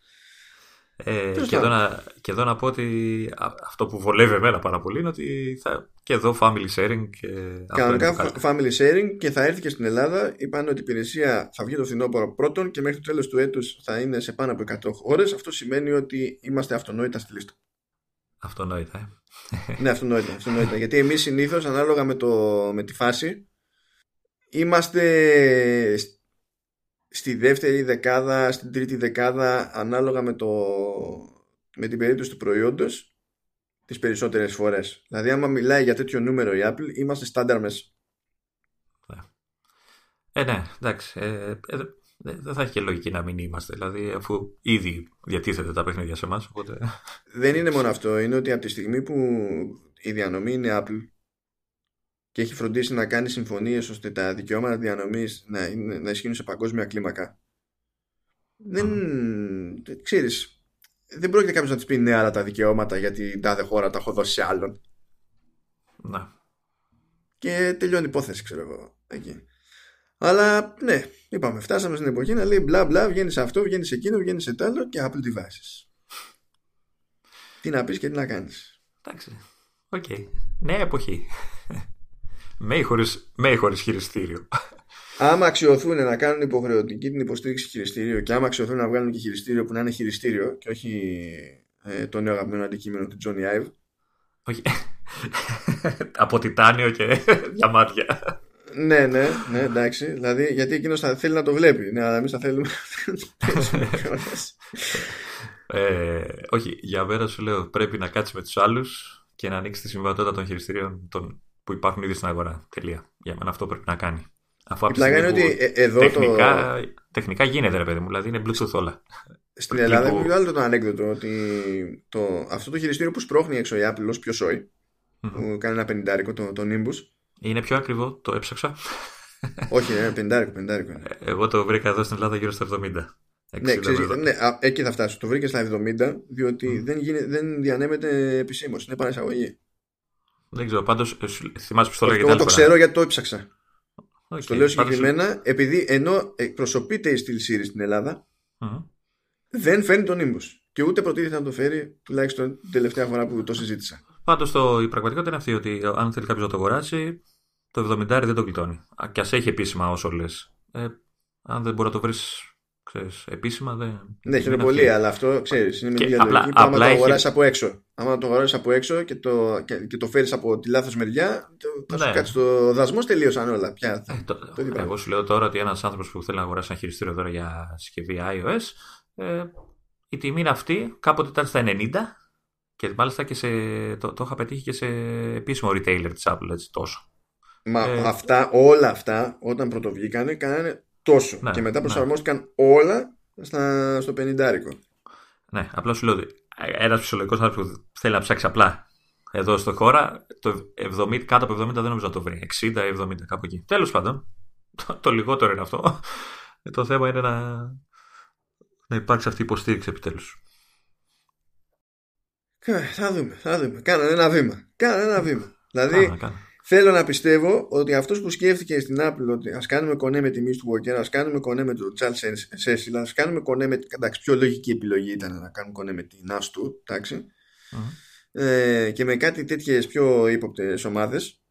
Ε, και, εδώ να, και εδώ να πω ότι αυτό που βολεύει εμένα πάρα πολύ είναι ότι θα, και εδώ family sharing. Και Κανονικά family sharing και θα έρθει και στην Ελλάδα. Είπαν ότι η υπηρεσία θα βγει το φθινόπωρο πρώτον και μέχρι το τέλος του έτους θα είναι σε πάνω από 100 ώρες. Αυτό σημαίνει ότι είμαστε αυτονόητα στη λίστα. Αυτονόητα, ε. ναι, αυτονόητα. αυτονόητα. Γιατί εμείς συνήθως ανάλογα με, το, με τη φάση είμαστε στη δεύτερη δεκάδα, στην τρίτη δεκάδα ανάλογα με, το, με την περίπτωση του προϊόντος τις περισσότερες φορές. Δηλαδή άμα μιλάει για τέτοιο νούμερο η Apple είμαστε στάνταρ μέσα. Ε, ναι, εντάξει. Ε, ε, δεν θα έχει και λογική να μην είμαστε. Δηλαδή, αφού ήδη διατίθεται τα παιχνίδια σε εμάς. Οπότε... Δεν είναι μόνο αυτό. Είναι ότι από τη στιγμή που η διανομή είναι Apple, και έχει φροντίσει να κάνει συμφωνίες ώστε τα δικαιώματα διανομής να, να ισχύουν σε παγκόσμια κλίμακα. Δεν. Mm. ξέρεις, δεν πρόκειται κάποιος να της πει ναι, αλλά τα δικαιώματα γιατί την τάδε χώρα τα έχω δώσει σε άλλον. Να. και τελειώνει η υπόθεση, ξέρω εγώ. Εκεί. Αλλά ναι, είπαμε, φτάσαμε στην εποχή να λέει μπλα μπλα, βγαίνεις σε αυτό, βγαίνεις σε εκείνο, βγαίνεις σε τ' άλλο και Apple devices. Τι να πεις και τι να κάνεις. Εντάξει. Ok. Okay. Νέα εποχή. Με ή χωρίς, χωρίς χειριστήριο. Άμα αξιοθούν να κάνουν υποχρεωτική την υποστήριξη χειριστήριο και άμα αξιοθούν να βγάλουν και χειριστήριο που να είναι χειριστήριο και όχι ε, το νέο αγαπημένο αντικείμενο του Johnny Ive. Όχι. Από τιτάνιο και διαμάτια. ναι, ναι, ναι, εντάξει. Δηλαδή, γιατί εκείνος θα θέλει να το βλέπει. Ναι, αλλά εμείς θα θέλουμε. ε, όχι, για μέρα σου λέω πρέπει να κάτσεις με τους άλλους και να ανοίξεις τη συμβατότητα των χειριστήριων των, που υπάρχουν ήδη στην αγορά. Τελεία. Για μένα αυτό πρέπει να κάνει. Αφού από είναι ότι ε, εδώ τεχνικά, το... τεχνικά γίνεται ρε παιδί μου, δηλαδή είναι Bluetooth όλα. Στην Ελλάδα έχω άλλο το ανέκδοτο ότι το, αυτό το χειριστήριο που σπρώχνει έξω η Apple ως πιο σόι, mm-hmm. που κάνει ένα πενιντάρικο το, το Nimbus. Είναι πιο ακριβό, το έψαξα. Όχι, είναι πενιντάρικο, πενιντάρικο. Ε, εγώ το βρήκα εδώ στην Ελλάδα γύρω στα 70. Ναι, ξέρεις, ναι, εκεί θα φτάσω. Το βρήκε στα 70, διότι mm. δεν, γίνε, δεν διανέμεται επισήμως. Είναι παρασαγωγή. Δεν ξέρω, πάντως ε, θυμάσαι που το λέγεται. Εγώ το ξέρω γιατί το έψαξα. Okay, το λέω συγκεκριμένα, επειδή ενώ εκπροσωπείται η Steel Series στην Ελλάδα, mm-hmm. δεν φέρνει τον Nimbus. Και ούτε προτίθεται να το φέρει, τουλάχιστον την τελευταία φορά που το συζήτησα. Πάντως η πραγματικότητα είναι αυτή ότι αν θέλει κάποιος να το αγοράσει, το 70 δεν το γλιτώνει. Και ας έχει επίσημα όσο λες. Ε, αν δεν μπορεί να το βρεις ξέρεις, επίσημα δεν. Ναι, είναι πολύ, αλλά αυτό ξέρεις. Είναι μια διαλογική που άμα το αγοράσει από έξω. Άμα το αγοράσει από έξω και το, και, και το φέρεις από τη λάθος μεριά, θα ναι. σου κάτσει το δασμό τελείωσαν όλα. Πια, θα, ε, το, το εγώ σου λέω τώρα ότι ένας άνθρωπος που θέλει να αγοράσει ένα χειριστήριο τώρα για συσκευή iOS, ε, η τιμή είναι αυτή, κάποτε ήταν στα 90 και μάλιστα και σε, το, το είχα πετύχει και σε επίσημο retailer της Apple έτσι, τόσο. Μα ε, αυτά, όλα αυτά όταν πρωτοβγήκανε κάνανε τόσο. Ναι, και μετά ναι. προσαρμόστηκαν ναι. όλα στα, στο 50 Ναι, απλά σου λέω ότι ένας φυσιολογικός άνθρωπος που θέλει να ψάξει απλά εδώ στο χώρα, το 70, κάτω από 70 δεν νομίζω να το βρει. 60-70 κάπου εκεί. Τέλος πάντων, το, το, λιγότερο είναι αυτό. Ε, το θέμα είναι να, να υπάρξει αυτή η υποστήριξη επιτέλους. Θα δούμε, θα δούμε. Κάνανε ένα βήμα. Κάνανε ένα βήμα. Δηλαδή, Θέλω να πιστεύω ότι αυτός που σκέφτηκε στην Apple ότι ας κάνουμε κονέ με τη του Walker, ας κάνουμε κονέ με το Charles Cecil, ας κάνουμε κονέ με. Εντάξει, πιο λογική επιλογή ήταν να κάνουμε κονέ με την NAS του, εντάξει. Ε, και με κάτι τέτοιες πιο ύποπτες ομάδες.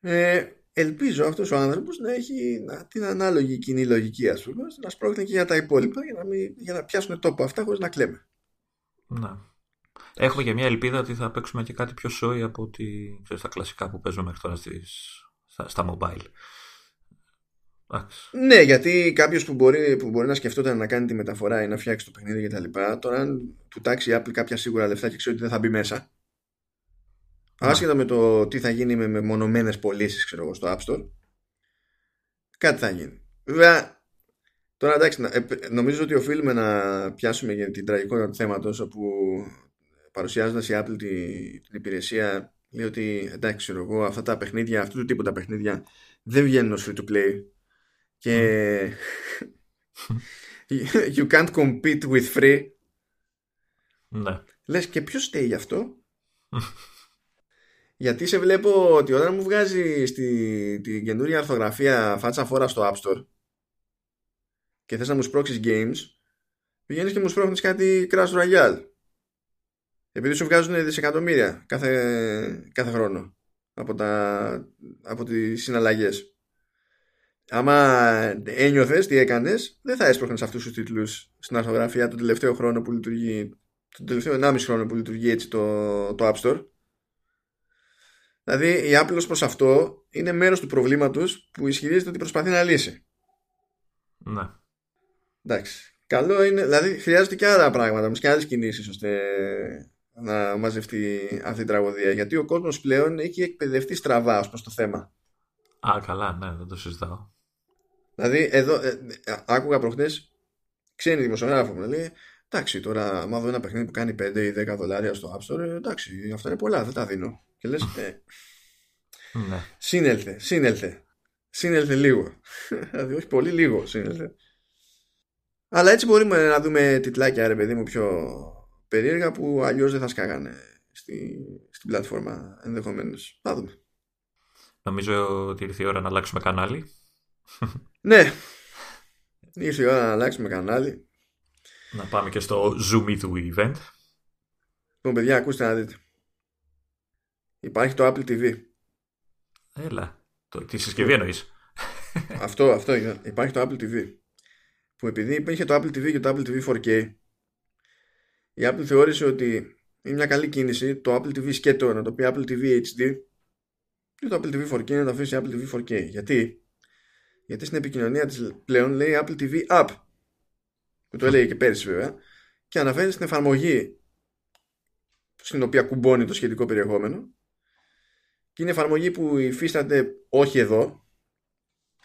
Ε, ελπίζω αυτός ο άνθρωπος να έχει να, την ανάλογη κοινή λογική, ας πούμε, να σπρώχνει και για τα υπόλοιπα για να, μην, για να πιάσουν τόπο αυτά χωρίς να κλαίμε. Να. Έχουμε και μια ελπίδα ότι θα παίξουμε και κάτι πιο σόι από ότι, ξέρεις, τα κλασικά που παίζουμε μέχρι τώρα στις, στα, στα mobile. Ναι, γιατί κάποιος που μπορεί, που μπορεί να σκεφτόταν να κάνει τη μεταφορά ή να φτιάξει το παιχνίδι κτλ. Τώρα, αν του τάξει η Apple κάποια σίγουρα λεφτά και ξέρει ότι δεν θα μπει μέσα. Ναι. Άσχετα με το τι θα γίνει με μονομένε πωλήσεις, ξέρω εγώ, στο App Store, κάτι θα γίνει. Βέβαια, τώρα εντάξει, ε, νομίζω ότι οφείλουμε να πιάσουμε για την τραγικότητα του θέματο, όπου παρουσιάζοντας η Apple την υπηρεσία λέει ότι εντάξει ξέρω εγώ αυτά τα παιχνίδια αυτού του τύπου τα παιχνίδια δεν βγαίνουν ως free to play και you can't compete with free. Ναι. λες και ποιος στέει γι' αυτό; Γιατί σε βλέπω ότι όταν μου βγάζει στη, την καινούρια αρθογραφία φάτσα φορά στο App Store και θες να μου σπρώξεις games πηγαίνεις και μου σπρώχνεις κάτι Crash Royale επειδή σου βγάζουν δισεκατομμύρια κάθε, κάθε χρόνο από, τα, από τις συναλλαγές. Άμα ένιωθες τι έκανες, δεν θα έσπροχνε αυτούς τους τίτλους στην αρθογραφία τον τελευταίο χρόνο που λειτουργεί, τον τελευταίο 1,5 χρόνο που λειτουργεί έτσι το, το App Store. Δηλαδή η Apple προς αυτό είναι μέρος του προβλήματος που ισχυρίζεται ότι προσπαθεί να λύσει. Ναι. Εντάξει. Καλό είναι, δηλαδή χρειάζεται και άλλα πράγματα, και άλλες κινήσεις ώστε να μαζευτεί αυτή η τραγωδία. Γιατί ο κόσμος πλέον έχει εκπαιδευτεί στραβά ως προς το θέμα. Α, καλά, ναι, δεν το συζητάω. Δηλαδή, εδώ, ε, ε άκουγα προχθές ξένοι δημοσιογράφοι μου λέει Εντάξει, τώρα, άμα δω ένα παιχνίδι που κάνει 5 ή 10 δολάρια στο App Store, ε, εντάξει, αυτά είναι πολλά, δεν τα δίνω. Και λες, ε, ναι. σύνελθε, σύνελθε. Σύνελθε λίγο. δηλαδή, όχι πολύ λίγο, σύνελθε. Αλλά έτσι μπορούμε να δούμε τιτλάκια, ρε παιδί μου, πιο περίεργα που αλλιώς δεν θα σκάγανε στη, στην πλατφόρμα ενδεχομένως. Θα δούμε. Νομίζω ότι ήρθε η ώρα να αλλάξουμε κανάλι. Ναι, ήρθε η ώρα να αλλάξουμε κανάλι. Να πάμε και στο Zoom του event. Λοιπόν, παιδιά, ακούστε να δείτε. Υπάρχει το Apple TV. Έλα. Το, τη συσκευή εννοείς. αυτό, αυτό. Υπάρχει το Apple TV. Που επειδή υπήρχε το Apple TV και το Apple TV 4K, η Apple θεώρησε ότι είναι μια καλή κίνηση το Apple TV σκέτο να το πει Apple TV HD και το Apple TV 4K να το αφήσει Apple TV 4K. Γιατί; Γιατί στην επικοινωνία της πλέον λέει Apple TV App. Που το έλεγε και πέρυσι βέβαια. Και αναφέρει στην εφαρμογή στην οποία κουμπώνει το σχετικό περιεχόμενο. Και είναι εφαρμογή που υφίσταται όχι εδώ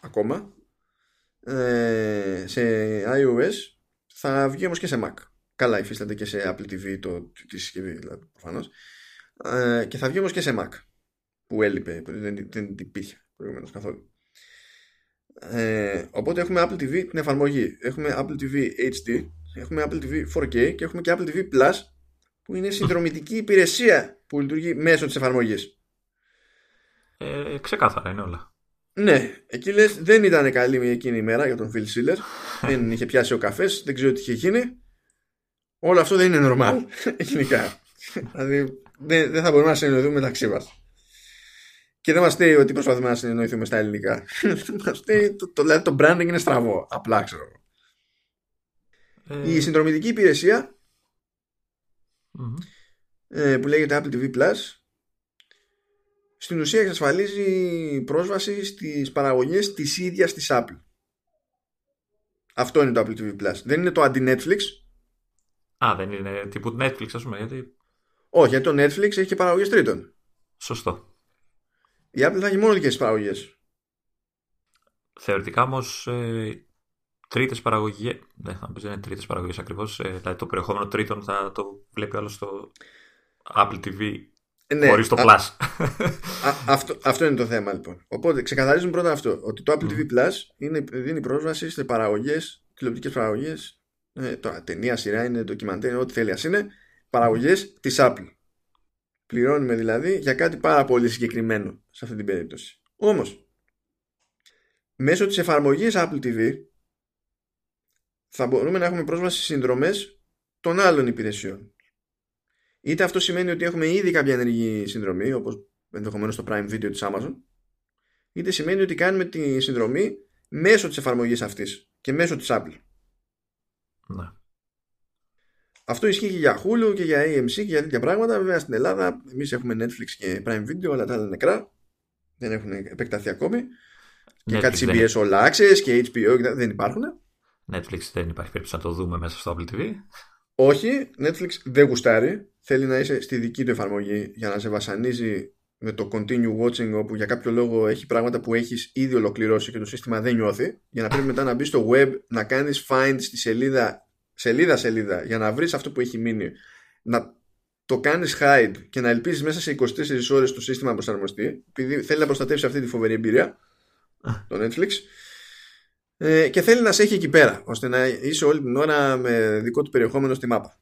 ακόμα ε, σε iOS. Θα βγει όμως και σε Mac καλά υφίσταται και σε Apple TV το, τη συσκευή δηλαδή προφανώς ε, και θα βγει όμως και σε Mac που έλειπε δεν, δεν υπήρχε προηγουμένως καθόλου ε, οπότε έχουμε Apple TV την εφαρμογή έχουμε Apple TV HD έχουμε Apple TV 4K και έχουμε και Apple TV Plus που είναι συνδρομητική υπηρεσία που λειτουργεί μέσω της εφαρμογής ε, ξεκάθαρα είναι όλα. Ναι, εκεί λες δεν ήταν καλή εκείνη η μέρα για τον Phil Schiller. δεν είχε πιάσει ο καφές, δεν ξέρω τι είχε γίνει. Όλο αυτό δεν είναι normal. Γενικά. δηλαδή δεν, δεν θα μπορούμε να συνεννοηθούμε μεταξύ μας. Και δεν μας λέει ότι προσπαθούμε να συνεννοηθούμε στα ελληνικά. το, το, δηλαδή το branding είναι στραβό. Απλά ξέρω. Ε... Η συνδρομητική ε, που λέγεται Apple TV Plus στην ουσία εξασφαλίζει πρόσβαση στις παραγωγές της ίδιας της Apple. Αυτό είναι το Apple TV Plus. Δεν είναι το αντι-Netflix. Α, δεν είναι τύπου Netflix, ας πούμε, γιατί... Όχι, γιατί το Netflix έχει και παραγωγές τρίτων. Σωστό. Η Apple θα έχει μόνο δικές παραγωγές. Θεωρητικά όμως ε, τρίτες παραγωγέ. Δεν θα πεις δεν είναι τρίτες παραγωγές ακριβώς. Ε, δηλαδή το περιεχόμενο τρίτων θα το βλέπει άλλο στο Apple TV ναι, Χωρίς το Plus. αυτό, αυτό είναι το θέμα λοιπόν. Οπότε ξεκαθαρίζουμε πρώτα αυτό. Ότι το Apple TV Plus είναι, δίνει πρόσβαση σε παραγωγές, τηλεοπτικές παραγωγές. Ε, τώρα, ταινία, σειρά είναι, ντοκιμαντέρ, ό,τι θέλει ας είναι. Παραγωγές της Apple. Πληρώνουμε δηλαδή για κάτι πάρα πολύ συγκεκριμένο σε αυτή την περίπτωση. Όμως, μέσω της εφαρμογής Apple TV θα μπορούμε να έχουμε πρόσβαση σε συνδρομές των άλλων υπηρεσιών. Είτε αυτό σημαίνει ότι έχουμε ήδη κάποια ενεργή συνδρομή, όπως ενδεχομένως το Prime Video της Amazon, είτε σημαίνει ότι κάνουμε τη συνδρομή μέσω της εφαρμογής αυτής και μέσω της Apple. Ναι. Αυτό ισχύει και για Hulu και για AMC και για τέτοια πράγματα. Βέβαια στην Ελλάδα εμείς έχουμε Netflix και Prime Video, αλλά τα άλλα νεκρά. Δεν έχουν επεκταθεί ακόμη. Και κάτι CBS All Access και HBO δεν υπάρχουν. Netflix δεν υπάρχει περίπτωση να το δούμε μέσα στο Apple TV. Όχι, Netflix δεν γουστάρει. Θέλει να είσαι στη δική του εφαρμογή για να σε βασανίζει με το continue watching όπου για κάποιο λόγο έχει πράγματα που έχεις ήδη ολοκληρώσει και το σύστημα δεν νιώθει για να πρέπει μετά να μπεις στο web να κάνεις find στη σελίδα σελίδα σελίδα για να βρεις αυτό που έχει μείνει να το κάνεις hide και να ελπίζεις μέσα σε 24 ώρες το σύστημα να προσαρμοστεί επειδή θέλει να προστατεύσει αυτή τη φοβερή εμπειρία το Netflix ε, και θέλει να σε έχει εκεί πέρα ώστε να είσαι όλη την ώρα με δικό του περιεχόμενο στη μάπα.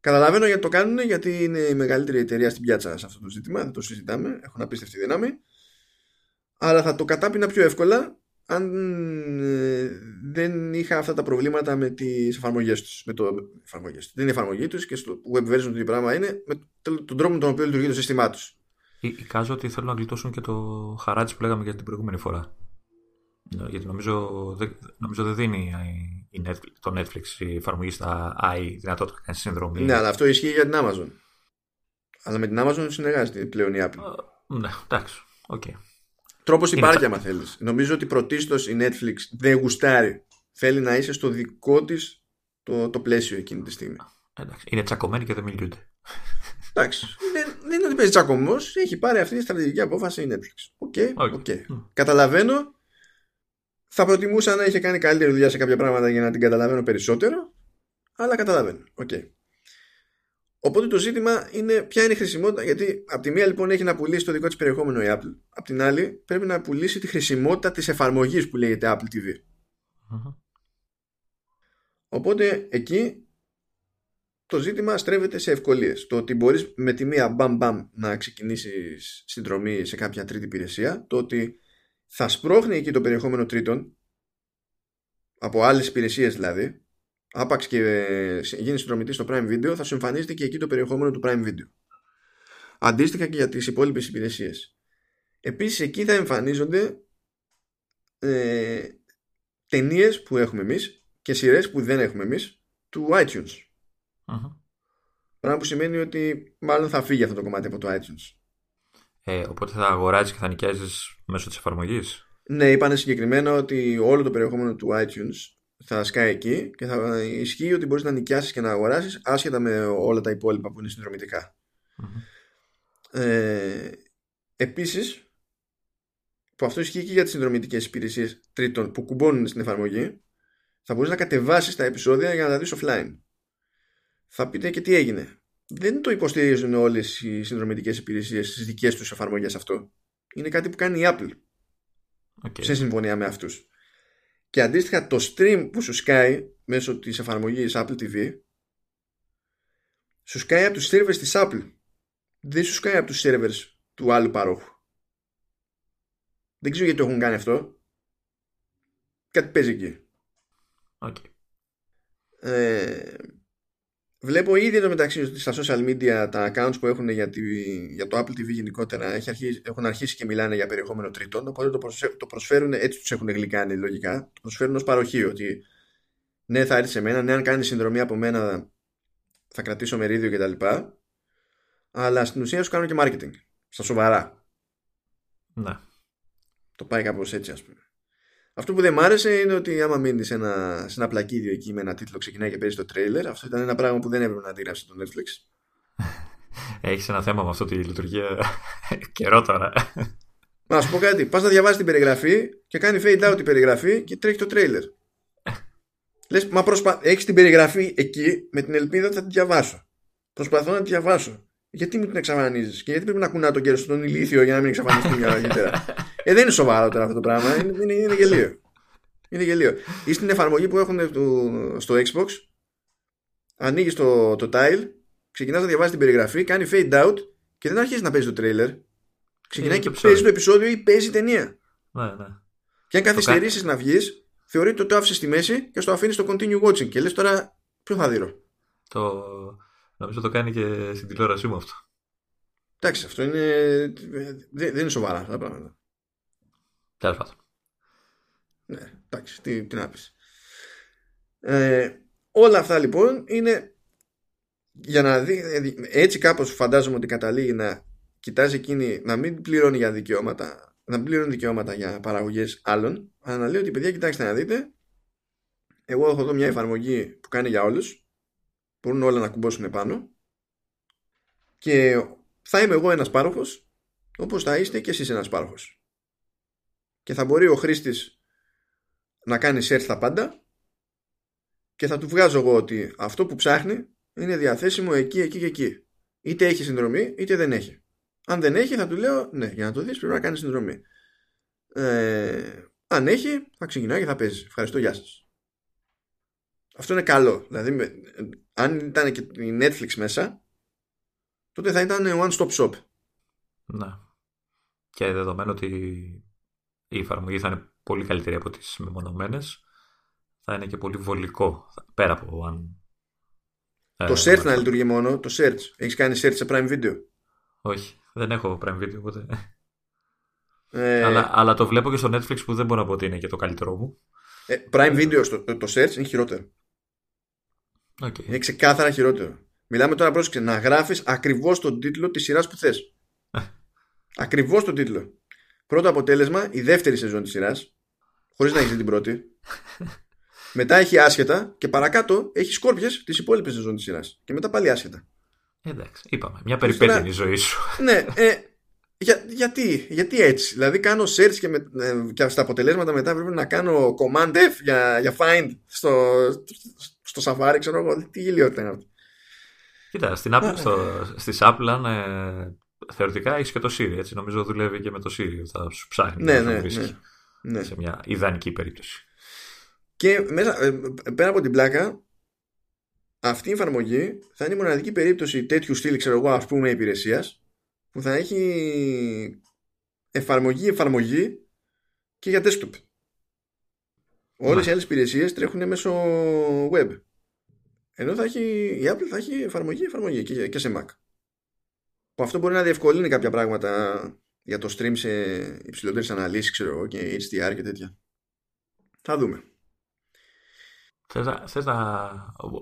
Καταλαβαίνω γιατί το κάνουν, γιατί είναι η μεγαλύτερη εταιρεία στην πιάτσα σε αυτό το ζήτημα. Δεν το συζητάμε. Έχουν απίστευτη δύναμη. Αλλά θα το κατάπινα πιο εύκολα αν ε, δεν είχα αυτά τα προβλήματα με τις εφαρμογές τους. Με το εφαρμογές. Δεν είναι εφαρμογή τους και στο web version του πράγμα είναι με τον τρόπο με τον οποίο λειτουργεί το σύστημά τους. Εικάζω ότι θέλουν να γλιτώσουν και το χαράτσι που λέγαμε για την προηγούμενη φορά. Ναι, γιατί νομίζω, νομίζω δεν δίνει η Netflix, το Netflix η εφαρμογή στα AI δυνατότητα να κάνει συνδρομή. Ναι, αλλά αυτό ισχύει για την Amazon. Αλλά με την Amazon συνεργάζεται πλέον η Apple. ναι, εντάξει. Okay. Τρόπος υπάρχει, άμα θέλεις. Νομίζω ότι πρωτίστως η Netflix δεν γουστάρει. Θέλει να είσαι στο δικό της το, το πλαίσιο εκείνη τη στιγμή. Εντάξει. Είναι τσακωμένοι και δεν μιλούνται. Εντάξει. δεν, δεν είναι ότι παίζει τσακωμός. Έχει πάρει αυτή τη στρατηγική απόφαση η Netflix. Ok. Okay, okay. okay. Καταλαβαίνω θα προτιμούσα να είχε κάνει καλύτερη δουλειά σε κάποια πράγματα για να την καταλαβαίνω περισσότερο, αλλά καταλαβαίνω. Okay. Οπότε το ζήτημα είναι ποια είναι η χρησιμότητα, γιατί από τη μία λοιπόν έχει να πουλήσει το δικό της περιεχόμενο η Apple, από την άλλη πρέπει να πουλήσει τη χρησιμότητα της εφαρμογής που λέγεται Apple TV. Οπότε εκεί το ζήτημα στρέφεται σε ευκολίες. Το ότι μπορείς με τη μία μπαμ μπαμ να ξεκινήσεις συνδρομή σε κάποια τρίτη υπηρεσία. Το ότι θα σπρώχνει εκεί το περιεχόμενο τρίτων από άλλες υπηρεσίες δηλαδή. Άπαξ και ε, γίνεις συνδρομητής στο Prime Video, θα σου εμφανίζεται και εκεί το περιεχόμενο του Prime Video. Αντίστοιχα και για τις υπόλοιπες υπηρεσίες. Επίσης εκεί θα εμφανίζονται ε, ταινίες που έχουμε εμείς και σειρές που δεν έχουμε εμείς του iTunes. Uh-huh. Πράγμα που σημαίνει ότι μάλλον θα φύγει αυτό το κομμάτι από το iTunes. Ε, οπότε θα αγοράζεις και θα νοικιάζεις μέσω της εφαρμογής. Ναι, είπανε συγκεκριμένα ότι όλο το περιεχόμενο του iTunes θα σκάει εκεί και θα ισχύει ότι μπορείς να νοικιάσεις και να αγοράσεις άσχετα με όλα τα υπόλοιπα που είναι συνδρομητικά. Mm-hmm. Ε, Επίσης, που αυτό ισχύει και για τις συνδρομητικές υπηρεσίες τρίτων που κουμπώνουν στην εφαρμογή, θα μπορείς να κατεβάσεις τα επεισόδια για να τα δεις offline. Θα πείτε και τι έγινε. Δεν το υποστηρίζουν όλες οι συνδρομητικές υπηρεσίες στις δικές τους εφαρμογές αυτό. Είναι κάτι που κάνει η Apple. Okay. Σε συμφωνία με αυτούς. Και αντίστοιχα το stream που σου σκάει μέσω της εφαρμογής Apple TV σου σκάει από τους servers της Apple. Δεν σου σκάει από τους servers του άλλου παρόχου. Δεν ξέρω γιατί το έχουν κάνει αυτό. Κάτι παίζει εκεί. Okay. Ε, βλέπω ήδη εδώ μεταξύ στα social media τα accounts που έχουν για, τη, για το Apple TV γενικότερα έχει αρχίσει, έχουν αρχίσει και μιλάνε για περιεχόμενο τρίτων οπότε το, το προσφέρουν έτσι τους έχουν γλυκάνει λογικά. Το προσφέρουν ως παροχή ότι ναι θα έρθεις σε μένα ναι αν κάνεις συνδρομή από μένα θα κρατήσω μερίδιο κτλ αλλά στην ουσία σου κάνουν και marketing στα σοβαρά. Ναι. Το πάει κάπως έτσι ας πούμε αυτό που δεν μ' άρεσε είναι ότι άμα μείνει σε ένα, σε ένα πλακίδιο εκεί με ένα τίτλο ξεκινάει και παίζει το τρέιλερ, αυτό ήταν ένα πράγμα που δεν έπρεπε να αντίγραψε το Netflix. Έχεις ένα θέμα με αυτό τη λειτουργία καιρό τώρα. Να σου πω κάτι. Πας να διαβάσεις την περιγραφή και κάνει fade out την περιγραφή και τρέχει το τρέιλερ. Λες, μα προσπα... έχεις την περιγραφή εκεί με την ελπίδα ότι θα την διαβάσω. Προσπαθώ να την διαβάσω. Γιατί μου την εξαφανίζεις και γιατί πρέπει να κουνά τον κέρο στον ηλίθιο για να μην εξαφανιστεί μια αργότερα. Ε, δεν είναι σοβαρό τώρα αυτό το πράγμα. Είναι, είναι, είναι γελίο. Είναι γελίο. Ή στην εφαρμογή που έχουν στο Xbox, ανοίγεις το, το tile, ξεκινάς να διαβάζεις την περιγραφή, κάνει fade out και δεν αρχίζει να παίζει το trailer. Ξεκινάει και παίζει το επεισόδιο ή παίζει ταινία. Ναι, ναι. Και αν καθυστερήσεις να βγεις, θεωρείται ότι το άφησες στη μέση και στο αφήνεις στο continue watching. Και λες τώρα, ποιο θα δει. Το... Νομίζω το κάνει και στην τηλεόρασή μου αυτό. Εντάξει, αυτό είναι. Δεν, είναι σοβαρά τα πράγματα. Τέλος πάντων. Ναι, εντάξει, τι, τι να πεις. Ε, όλα αυτά λοιπόν είναι για να δει, έτσι κάπως φαντάζομαι ότι καταλήγει να κοιτάζει εκείνη να μην πληρώνει για δικαιώματα να μην πληρώνει δικαιώματα για παραγωγές άλλων αλλά να λέει ότι παιδιά κοιτάξτε να δείτε εγώ έχω εδώ μια εφαρμογή που κάνει για όλους μπορούν όλα να κουμπώσουν επάνω και θα είμαι εγώ ένας πάροχος όπως θα είστε και εσείς ένας πάροχος και θα μπορεί ο χρήστης να κάνει search τα πάντα και θα του βγάζω εγώ ότι αυτό που ψάχνει είναι διαθέσιμο εκεί, εκεί και εκεί. Είτε έχει συνδρομή είτε δεν έχει. Αν δεν έχει θα του λέω ναι για να το δεις πρέπει να κάνεις συνδρομή. Ε, αν έχει θα ξεκινάει και θα παίζεις. Ευχαριστώ γεια σας. Αυτό είναι καλό. Δηλαδή αν ήταν και η Netflix μέσα τότε θα ήταν one stop shop. Ναι. Και δεδομένου ότι η εφαρμογή θα είναι πολύ καλύτερη από τις μεμονωμένες. Θα είναι και πολύ βολικό πέρα από αν το ε, search να λειτουργεί μόνο το search. Έχεις κάνει search σε Prime Video; Όχι δεν έχω Prime Video οπότε. Ε... αλλά, αλλά το βλέπω και στο Netflix που δεν μπορώ να πω ότι είναι και το καλύτερό μου. ε, Prime Video στο, το, search είναι χειρότερο. Okay. είναι ξεκάθαρα χειρότερο. Μιλάμε τώρα πρόσεξε να γράφεις ακριβώς τον τίτλο της σειράς που θες. Ε. ακριβώς τον τίτλο Πρώτο αποτέλεσμα, η δεύτερη σεζόν της σειράς, χωρίς να έχεις την πρώτη. μετά έχει άσχετα και παρακάτω έχει σκόρπιες τη υπόλοιπη σεζόν της σειράς. Και μετά πάλι άσχετα. Εντάξει, είπαμε. Μια περιπέτεια είναι η ζωή σου. ναι, ε, για, γιατί, γιατί έτσι; Δηλαδή κάνω search και, με, ε, και στα αποτελέσματα μετά πρέπει να κάνω command F για, για find στο, στο Safari, ξέρω εγώ. Τι γελιότητα είναι αυτό. Κοίτα, στην Apple, στο, στις Apple αν ε, θεωρητικά έχεις και το Siri. Έτσι, νομίζω δουλεύει και με το Siri. Θα σου ψάχνει ναι, ναι, ναι, ναι, σε μια ιδανική περίπτωση. Και μέσα, ε, πέρα από την πλάκα, αυτή η εφαρμογή θα είναι η μοναδική περίπτωση τέτοιου στυλ, ξέρω εγώ, ας πούμε, υπηρεσίας που θα έχει εφαρμογή-εφαρμογή και για desktop. Όλες οι άλλες υπηρεσίες τρέχουν μέσω web. Ενώ θα έχει, η Apple θα έχει εφαρμογή-εφαρμογή και, και σε Mac. Που αυτό μπορεί να διευκολύνει κάποια πράγματα για το stream σε υψηλότερες αναλύσεις, ξέρω εγώ, και HDR και τέτοια. Θα δούμε. Θες να, θες να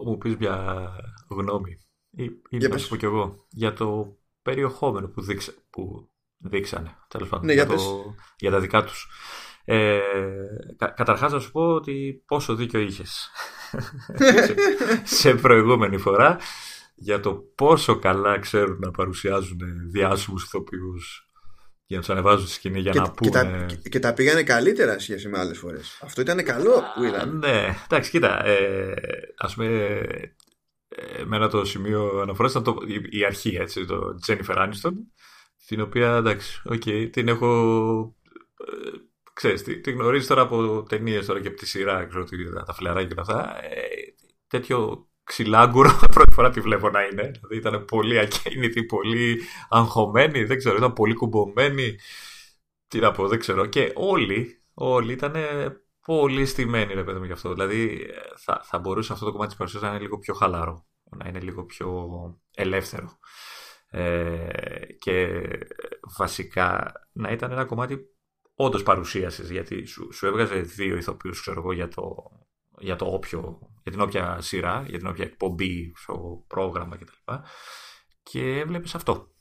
μου πεις μια γνώμη ή, ή να σου πω κι εγώ για το περιεχόμενο που, δείξα, που δείξανε τέλος πάντων, ναι, για, για, το, για τα δικά τους. Ε, κα, καταρχάς να σου πω ότι πόσο δίκιο είχες σε, σε προηγούμενη φορά για το πόσο καλά ξέρουν να παρουσιάζουν διάσημους ηθοποιούς για να τους ανεβάζουν στη σκηνή για και, να πούνε. Και τα, και τα πήγανε καλύτερα σχέση με άλλες φορές. Αυτό ήταν καλό που είδαν. Ναι, εντάξει, κοίτα. Ε, Α πούμε, ε, εμένα το σημείο αναφοράς ήταν το, η, η, αρχή, έτσι, το Jennifer Aniston, την οποία εντάξει, okay, την έχω. Ε, ξέρεις, τη, τη γνωρίζει τώρα από ταινίες τώρα και από τη σειρά, ξέρω, τα φλεράκια και αυτά. Ε, τέτοιο ξυλάγκουρο πρώτη φορά τη βλέπω να είναι. Δηλαδή ήταν πολύ ακίνητη, πολύ αγχωμένη, δεν ξέρω, ήταν πολύ κουμπωμένη. Τι να πω, δεν ξέρω. Και όλοι, όλοι ήταν πολύ στημένοι, ρε παιδί μου, γι' αυτό. Δηλαδή θα, θα μπορούσε αυτό το κομμάτι της παρουσίας να είναι λίγο πιο χαλαρό, να είναι λίγο πιο ελεύθερο. Ε, και βασικά να ήταν ένα κομμάτι όντως παρουσίασης, γιατί σου, σου έβγαζε δύο ηθοποιούς, ξέρω εγώ, για το, για, το όποιο, για την όποια σειρά, για την όποια εκπομπή, στο πρόγραμμα κτλ. Και έβλεπες αυτό.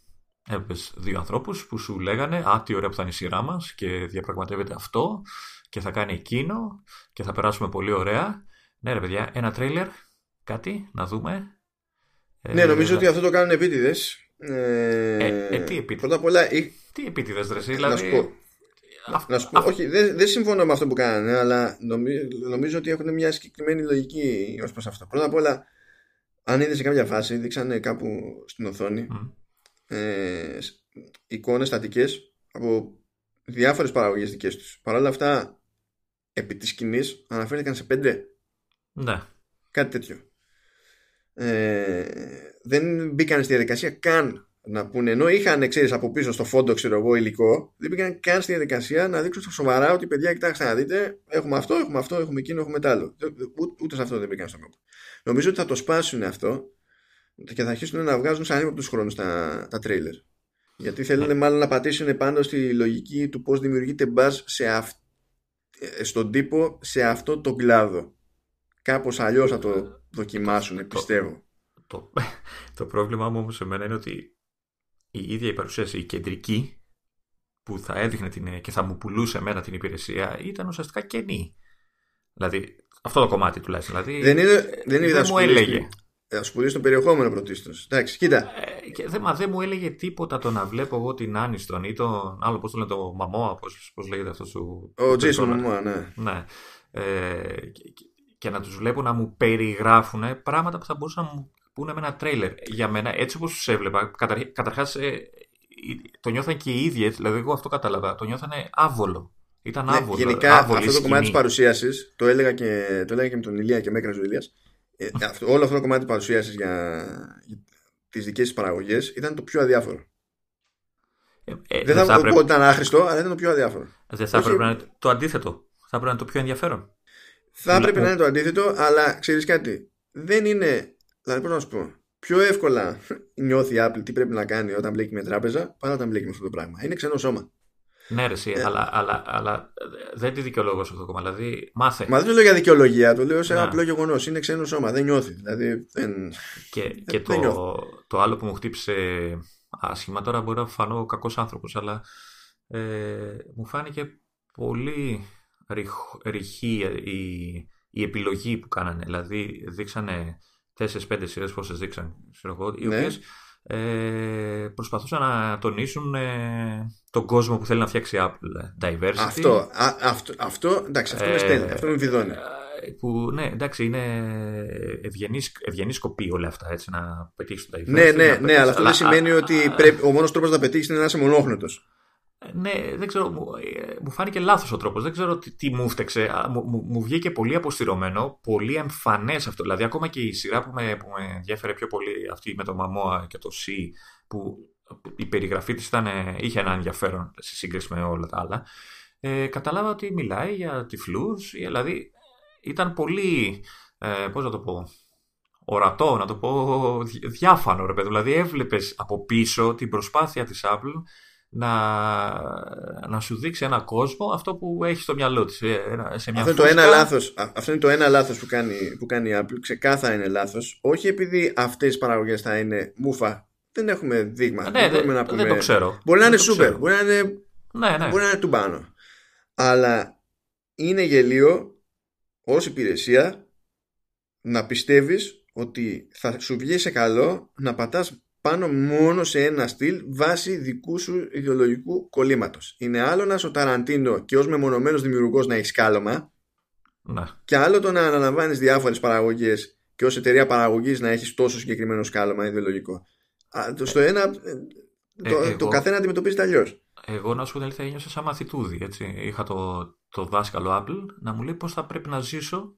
Έβλεπες δύο ανθρώπους που σου λέγανε Α, τι ωραία που θα είναι η σειρά μας και διαπραγματεύεται αυτό και θα κάνει εκείνο και θα περάσουμε πολύ ωραία. Ναι, ρε παιδιά, ένα τρέιλερ, κάτι, να δούμε. Ναι, ε, νομίζω ότι αυτό το κάνουν επίτηδες. Ε, ε, ε, τι επίτηδε. Πρώτα απ' όλα. Τι επίτηδες, δηλαδή. Να σου πω. Να σου πω, όχι, δεν, δεν συμφωνώ με αυτό που κάνανε, αλλά νομίζω, νομίζω ότι έχουν μια συγκεκριμένη λογική ως προς αυτό. Πρώτα απ' όλα, αν είδες σε κάποια φάση, δείξανε κάπου στην οθόνη mm. ε, εικόνες στατικές από διάφορες παραγωγές δικές τους. Παρ' όλα αυτά, επί της σκηνής αναφέρθηκαν σε πέντε. Ναι. Κάτι τέτοιο. Ε, δεν μπήκαν στη διαδικασία καν να πούνε, ενώ είχαν ξέρεις, από πίσω στο φόντο ξέρω εγώ, υλικό, δεν πήγαν καν στη διαδικασία να δείξουν σοβαρά ότι παιδιά, κοιτάξτε να δείτε, έχουμε αυτό, έχουμε αυτό, έχουμε εκείνο, έχουμε τ' άλλο. Ούτε σε αυτό δεν πήγαν στον κόπο. Νομίζω ότι θα το σπάσουν αυτό και θα αρχίσουν να βγάζουν σαν από του χρόνους τα, τα τρέιλερ. Γιατί θέλουν μάλλον να πατήσουν πάνω στη λογική του πώς δημιουργείται μπαζ σε αυ... Ε, στον τύπο σε αυτό το κλάδο. Κάπως αλλιώς θα το δοκιμάσουν, πιστεύω. Το, το πρόβλημα μου όμως σε μένα είναι ότι η ίδια η παρουσίαση, η κεντρική, που θα έδειχνε την, και θα μου πουλούσε εμένα την υπηρεσία, ήταν ουσιαστικά κενή. Δηλαδή, αυτό το κομμάτι τουλάχιστον. Δηλαδή, δεν είναι, δεν είναι δεν μου έλεγε. Θα σου το περιεχόμενο πρωτίστως. Εντάξει, κοίτα. Ε, και δεν, μα δεν μου έλεγε τίποτα το να βλέπω εγώ την Άνιστον ή τον άλλο, πώς το λένε, το Μαμόα, πώς λέγεται αυτός σου. Ο Τζέισον Μαμόα, ναι. ναι. Ε, και, και, να τους βλέπω να μου περιγράφουν πράγματα που θα μπορούσαν να μου πούνε με ένα τρέιλερ. Για μένα, έτσι όπως τους έβλεπα, καταρχάς ε, το νιώθαν και οι ίδιοι, δηλαδή εγώ αυτό κατάλαβα, το νιώθανε άβολο. Ήταν ναι, άβολο. Γενικά αυτό το κομμάτι της παρουσίασης, το, έλεγα και, το έλεγα και με τον Ηλία και με έκανε ο Ηλίας, ε, αυτό, όλο αυτό το κομμάτι της παρουσίασης για, για τις δικές της παραγωγές ήταν το πιο αδιάφορο. Ε, ε, δεν, θα, θα πω ότι ήταν άχρηστο, αλλά ήταν το πιο αδιάφορο. Δεν θα έπρεπε να είναι το αντίθετο. Θα έπρεπε να είναι το πιο ενδιαφέρον. Θα έπρεπε να είναι το αντίθετο, αλλά ξέρεις κάτι. Δεν είναι Δηλαδή, πώς να σου πω, πιο εύκολα νιώθει η Apple τι πρέπει να κάνει όταν μπλέκει με τράπεζα παρά όταν μπλέκει με αυτό το πράγμα. Είναι ξένο σώμα. Ναι, ρε, ε, αλλά, αλλά, αλλά δεν τη δικαιολόγω αυτό το κόμμα. Δηλαδή, μάθε. Μα δεν το λέω για δικαιολογία, το λέω σε ένα απλό γεγονός. Είναι ξένο σώμα, δεν νιώθει. Δηλαδή, δεν... Και, και δεν το, το άλλο που μου χτύπησε άσχημα, τώρα μπορεί να φανώ κακός άνθρωπος, αλλά ε, μου φάνηκε πολύ ρηχή η, η επιλογή που κάνανε. Δηλαδή, δείξανε 4-5 σειρές πόσε δείξαν, ξέρω εγώ, οι ναι. οποίες ε, προσπαθούσαν να τονίσουν ε, τον κόσμο που θέλει να φτιάξει Apple. Diversity. Αυτό, α, αυτό, αυτό εντάξει, αυτό ε, με στέλνει, αυτό με βιδώνει. Ε, που, ναι, εντάξει, είναι ευγενή σκοπή όλα αυτά, έτσι, να πετύχει το diversity. Ναι, ναι, ναι, αλλά αυτό δεν σημαίνει ότι πρέπει, ο μόνος τρόπος να πετύχεις είναι να είσαι μονόχνοτο. Ναι, δεν ξέρω, μου, μου φάνηκε λάθος ο τρόπος. Δεν ξέρω τι, τι μου φταίξε. Μου, μου, μου, βγήκε πολύ αποστηρωμένο, πολύ εμφανές αυτό. Δηλαδή ακόμα και η σειρά που με, που με ενδιαφέρε πιο πολύ, αυτή με το Μαμόα και το Σι, που η περιγραφή της ήταν, είχε ένα ενδιαφέρον σε σύγκριση με όλα τα άλλα. Ε, καταλάβα ότι μιλάει για τυφλούς, δηλαδή ήταν πολύ, ε, πώς να το πω, ορατό, να το πω διάφανο ρε παιδί. Δηλαδή έβλεπες από πίσω την προσπάθεια της Apple να, να σου δείξει ένα κόσμο αυτό που έχει στο μυαλό της. Ε, σε μια αυτό, είναι το ένα λάθος, αυτό είναι το ένα λάθος που κάνει, που κάνει η Apple. Ξεκάθαρα είναι λάθος. Όχι επειδή αυτές οι παραγωγές θα είναι μούφα. Δεν έχουμε δείγμα. Ναι, δεν, να πούμε... δεν το ξέρω. Μπορεί να είναι σούπερ. Μπορεί να είναι, ναι, ναι. μπορεί να είναι τουμπάνο. Αλλά είναι γελίο ως υπηρεσία να πιστεύεις ότι θα σου βγει σε καλό να πατάς πάνω μόνο σε ένα στυλ βάσει δικού σου ιδεολογικού κολλήματος. Είναι άλλο να σου Ταραντίνο και ως μεμονωμένος δημιουργός να έχεις κάλωμα να. και άλλο το να αναλαμβάνεις διάφορες παραγωγές και ως εταιρεία παραγωγής να έχεις τόσο συγκεκριμένο σκάλωμα ιδεολογικό. στο ένα ε, το, εγώ, το καθένα αντιμετωπίζει αλλιώς. Εγώ να σου πω αλήθεια ένιωσα σαν μαθητούδι. Έτσι. Είχα το, το δάσκαλο Apple να μου λέει πώς θα πρέπει να ζήσω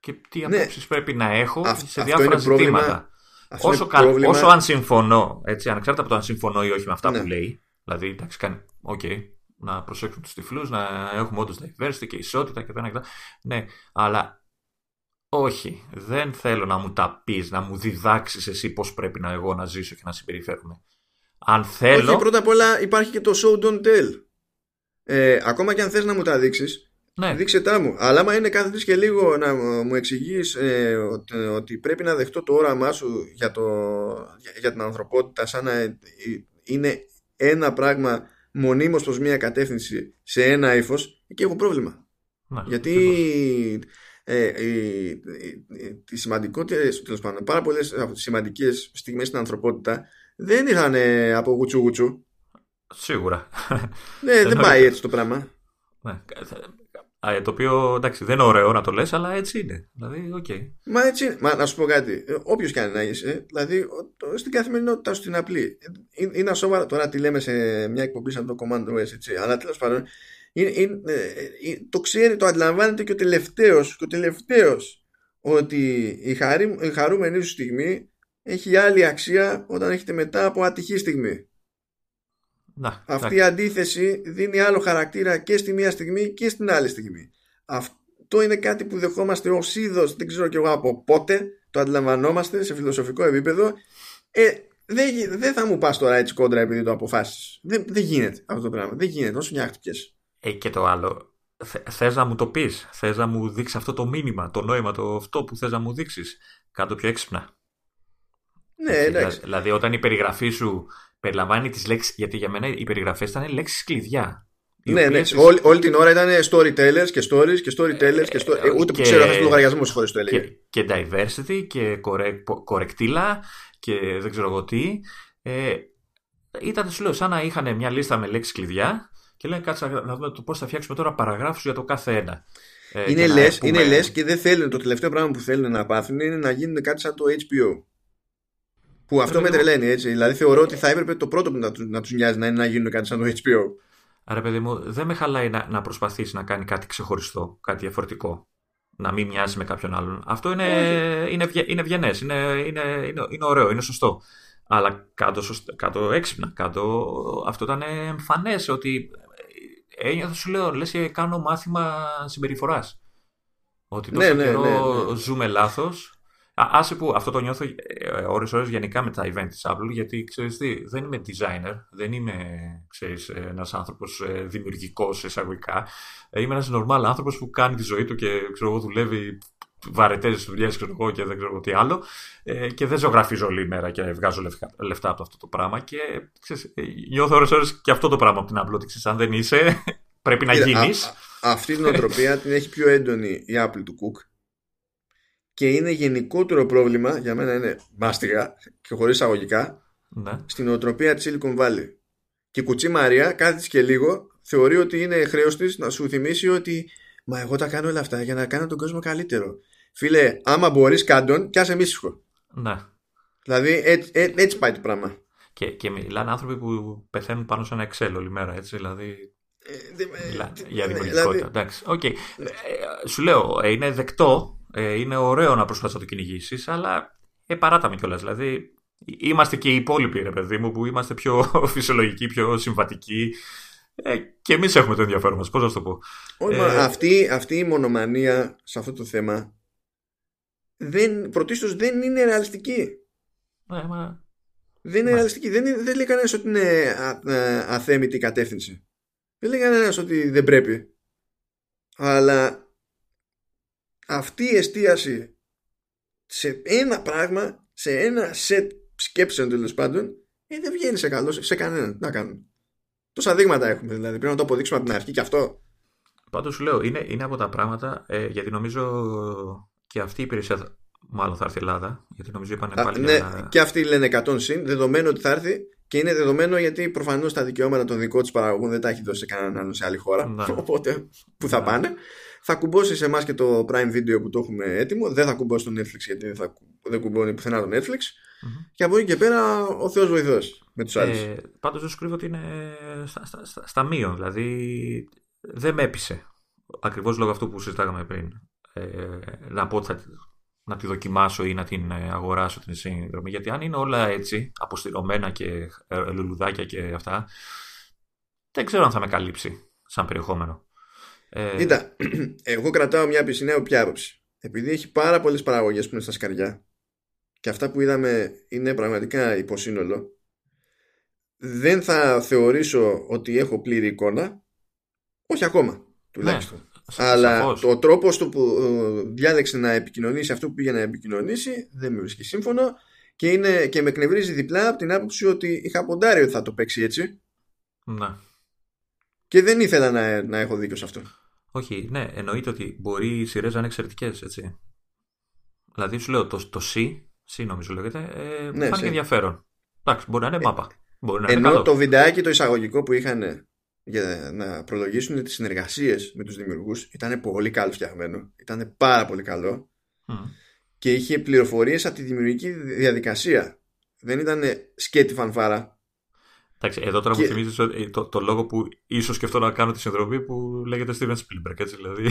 και τι ναι. απόψεις πρέπει να έχω σε διάφορα ζητήματα. Όσο, πρόβλημα... όσο αν συμφωνώ, έτσι, ανεξάρτητα από το αν συμφωνώ ή όχι με αυτά ναι. που λέει, δηλαδή εντάξει, κάνει, okay, να προσέξουμε τους τυφλούς, να έχουμε όντως diversity και ισότητα και τα Ναι, αλλά όχι, δεν θέλω να μου τα πεις, να μου διδάξεις εσύ πώς πρέπει να εγώ να ζήσω και να συμπεριφέρομαι. Αν θέλω. Όχι, πρώτα απ' όλα υπάρχει και το show don't tell. Ε, ακόμα και αν θες να μου τα δείξεις, ναι. Δείξε τα μου. Αλλά άμα είναι κάθε και λίγο να μου εξηγείς ε, ότι, πρέπει να δεχτώ το όραμά σου για, το, για, την ανθρωπότητα σαν να είναι ένα πράγμα μονίμως προς μία κατεύθυνση σε ένα ύφος, εκεί έχω πρόβλημα. Ναι, Γιατί ε, οι, οι, σημαντικότερες, τέλος πάντων, πάρα πολλές σημαντικές στιγμές στην ανθρωπότητα δεν είχαν από γουτσου γουτσου. Σίγουρα. Ναι, δεν πάει έτσι το πράγμα. Ναι. Το οποίο εντάξει δεν είναι ωραίο να το λες αλλά έτσι είναι. Δηλαδή, okay. Μα έτσι είναι. Μα να σου πω κάτι. Ε, Όποιος και αν να είσαι, δηλαδή στην καθημερινότητά σου την απλή. Ε, είναι ασόβαρα τώρα τι λέμε σε μια εκπομπή σαν το Command OS, έτσι. Αλλά τέλος πάντων είναι, είναι, ε, το ξέρει, το αντιλαμβάνεται και ο τελευταίος και ο τελευταίος ότι η, χαρή, η χαρούμενη σου στιγμή έχει άλλη αξία όταν έχετε μετά από ατυχή στιγμή. Να, Αυτή η αντίθεση δίνει άλλο χαρακτήρα και στη μία στιγμή και στην άλλη στιγμή. Αυτό είναι κάτι που δεχόμαστε ως είδος, δεν ξέρω κι εγώ από πότε, το αντιλαμβανόμαστε σε φιλοσοφικό επίπεδο. Ε, δεν, δεν θα μου πας τώρα έτσι κόντρα επειδή το αποφάσεις. Δεν, δεν γίνεται αυτό το πράγμα. Δεν γίνεται, όσο νιάχτηκες. Ε, και το άλλο, Θε να μου το πεις, θες να μου δείξεις αυτό το μήνυμα, το νόημα, το αυτό που θες να μου δείξεις. Κάτω πιο έξυπνα. Ναι, εντάξει. Δηλαδή, όταν η περιγραφή σου περιλαμβάνει τις λέξεις. Γιατί για μένα οι περιγραφές ήταν λέξεις κλειδιά. Ναι, ναι. Όλη, όλη, την ώρα ήταν storytellers και stories και storytellers και story... Ε, ούτε που ξέρω αυτού του λογαριασμού φορέ το έλεγε. Και, και diversity και κορεκτήλα και δεν ξέρω εγώ τι. Ε, ήταν, σου λέω, σαν να είχαν μια λίστα με λέξεις κλειδιά και λένε κάτσε να δούμε το πώς θα φτιάξουμε τώρα παραγράφους για το κάθε ένα. Ε, είναι λε πούμε... είναι λες και δεν θέλουν, το τελευταίο πράγμα που θέλουν να πάθουν είναι να γίνουν κάτι σαν το HBO. Που αυτό με τρελαίνει έτσι. Δηλαδή θεωρώ ότι θα έπρεπε το πρώτο που να, του, να τους νοιάζει να είναι να γίνουν κάτι σαν το HBO. Άρα, παιδί μου, δεν με χαλάει να, να προσπαθήσει να κάνει κάτι ξεχωριστό, κάτι διαφορετικό. Να μην μοιάζει με κάποιον άλλον. Αυτό είναι, είναι, είναι ευγενές, είναι, είναι, είναι, είναι ωραίο, είναι σωστό. Αλλά κάτω, κάτω έξυπνα, κάτω αυτό ήταν εμφανές ότι ένιωθα σου λέω, λες και κάνω μάθημα συμπεριφοράς. Ότι τόσο ναι, ναι, καιρό ναι, ναι. ζούμε λάθος Άσε που αυτό το νιώθω ώρες ώρες γενικά με τα event της Apple γιατί ξέρεις τι, δεν είμαι designer, δεν είμαι ξέρεις, ένας άνθρωπος ε, δημιουργικός εισαγωγικά. Ε, είμαι ένας normal άνθρωπος που κάνει τη ζωή του και ξέρω, δουλεύει βαρετές δουλειές και δεν ξέρω τι άλλο. Ε, και δεν ζωγραφίζω όλη μέρα και βγάζω λεφτά από αυτό το πράγμα. Και ξέρεις, νιώθω ώρες ώρες και αυτό το πράγμα από την Apple. Ότι ξέρεις, αν δεν είσαι, πρέπει να γίνεις. Αυτή την οτροπία την έχει πιο έντονη η Apple του Cook και είναι γενικότερο πρόβλημα, για μένα είναι μάστιγα και χωρίς αγωγικά, ναι. στην οτροπία της Silicon Valley. Και η Κουτσή Μαρία, κάτι και λίγο, θεωρεί ότι είναι χρέος της να σου θυμίσει ότι «Μα εγώ τα κάνω όλα αυτά για να κάνω τον κόσμο καλύτερο». Φίλε, άμα μπορείς κάντον, κι άσε ήσυχο. Ναι. Δηλαδή έτσι, ε, έτσι πάει το πράγμα. Και, και μιλάνε άνθρωποι που πεθαίνουν πάνω σε ένα Excel όλη μέρα, έτσι, δηλαδή... για δημιουργικότητα. Δηλαδή... Εντάξει, okay. σου λέω, είναι δεκτό, είναι ωραίο να προσπαθείς να το κυνηγήσεις, αλλά ε, παράταμε κιόλας. Δηλαδή, είμαστε και οι υπόλοιποι, ρε παιδί μου, που είμαστε πιο φυσιολογικοί, πιο συμβατικοί. Ε, και εμείς έχουμε το ενδιαφέρον μας. Πώς να το πω; ε, αυτή, αυτή η μονομανία σε αυτό το θέμα δεν, πρωτίστως δεν είναι ρεαλιστική. Ναι, μα... Δεν είναι ρεαλιστική. Δεν, δεν λέει κανένας ότι είναι α, αθέμητη η κατεύθυνση. Δεν λέει κανένας ότι δεν πρέπει. Αλλά αυτή η εστίαση σε ένα πράγμα, σε ένα σετ σκέψεων τέλος πάντων, ε, δεν βγαίνει σε καλό σε κανέναν. Να κάνουν. Τόσα δείγματα έχουμε δηλαδή. Πρέπει να το αποδείξουμε από την αρχή και αυτό. Πάντως σου λέω, είναι, είναι από τα πράγματα, ε, γιατί νομίζω και αυτή η υπηρεσία μάλλον θα έρθει η Ελλάδα, γιατί νομίζω είπαν πάλι. Ναι, και αυτοί λένε 100 συν, δεδομένο ότι θα έρθει και είναι δεδομένο γιατί προφανώς τα δικαιώματα των δικών τους παραγωγών δεν τα έχει δώσει σε κανέναν άλλο σε άλλη χώρα. Ναι. Οπότε πού θα ναι. πάνε. Θα κουμπώσει σε εμάς και το Prime Video που το έχουμε έτοιμο. Δεν θα κουμπώσει το Netflix γιατί δεν, θα, δεν κουμπώνει πουθενά το Netflix. Mm-hmm. Και από εκεί και πέρα ο Θεός βοηθός με τους άλλους. Ε, Πάντως δεν σου κρύβω ότι είναι στα, στα, στα, στα μείον. Δηλαδή δεν με έπεισε. Ακριβώς λόγω αυτού που συζητάγαμε πριν. Ε, να πω ότι θα, να τη δοκιμάσω ή να την ε, αγοράσω την σύνδρομη. Γιατί αν είναι όλα έτσι, αποστηρωμένα και ε, λουλουδάκια και αυτά, δεν ξέρω αν θα με καλύψει σαν περιεχόμενο. Ε... Κοίτα, εγώ κρατάω μια πισινέα πια άποψη. Επειδή έχει πάρα πολλές παραγωγές που είναι στα σκαριά και αυτά που είδαμε είναι πραγματικά υποσύνολο, δεν θα θεωρήσω ότι έχω πλήρη εικόνα, όχι ακόμα τουλάχιστον. Ναι. Αλλά ο τρόπος του που ε, διάλεξε να επικοινωνήσει αυτό που πήγε να επικοινωνήσει δεν με βρίσκει σύμφωνο και, είναι, και με εκνευρίζει διπλά από την άποψη ότι είχα ποντάρει ότι θα το παίξει έτσι. Ναι. Και δεν ήθελα να, να έχω δίκιο σε αυτό. Όχι, ναι, εννοείται ότι μπορεί οι σειρές να είναι εξαιρετικές, έτσι. Δηλαδή σου λέω το, το C, C νομίζω λέγεται, ε, ναι, φάνηκε ενδιαφέρον. Εντάξει, μπορεί να είναι ε, μάπα. Μπορεί να ενώ το βιντεάκι το εισαγωγικό που είχαν για να προλογίσουν τις συνεργασίες με τους δημιουργούς ήταν πολύ καλό φτιαγμένο ήταν πάρα πολύ καλό και είχε πληροφορίες από τη δημιουργική διαδικασία δεν ήταν σκέτη φανφάρα Εντάξει, εδώ τώρα και... μου θυμίζει το, το, το, λόγο που ίσως σκεφτώ να κάνω τη συνδρομή που λέγεται Steven Spielberg, έτσι δηλαδή.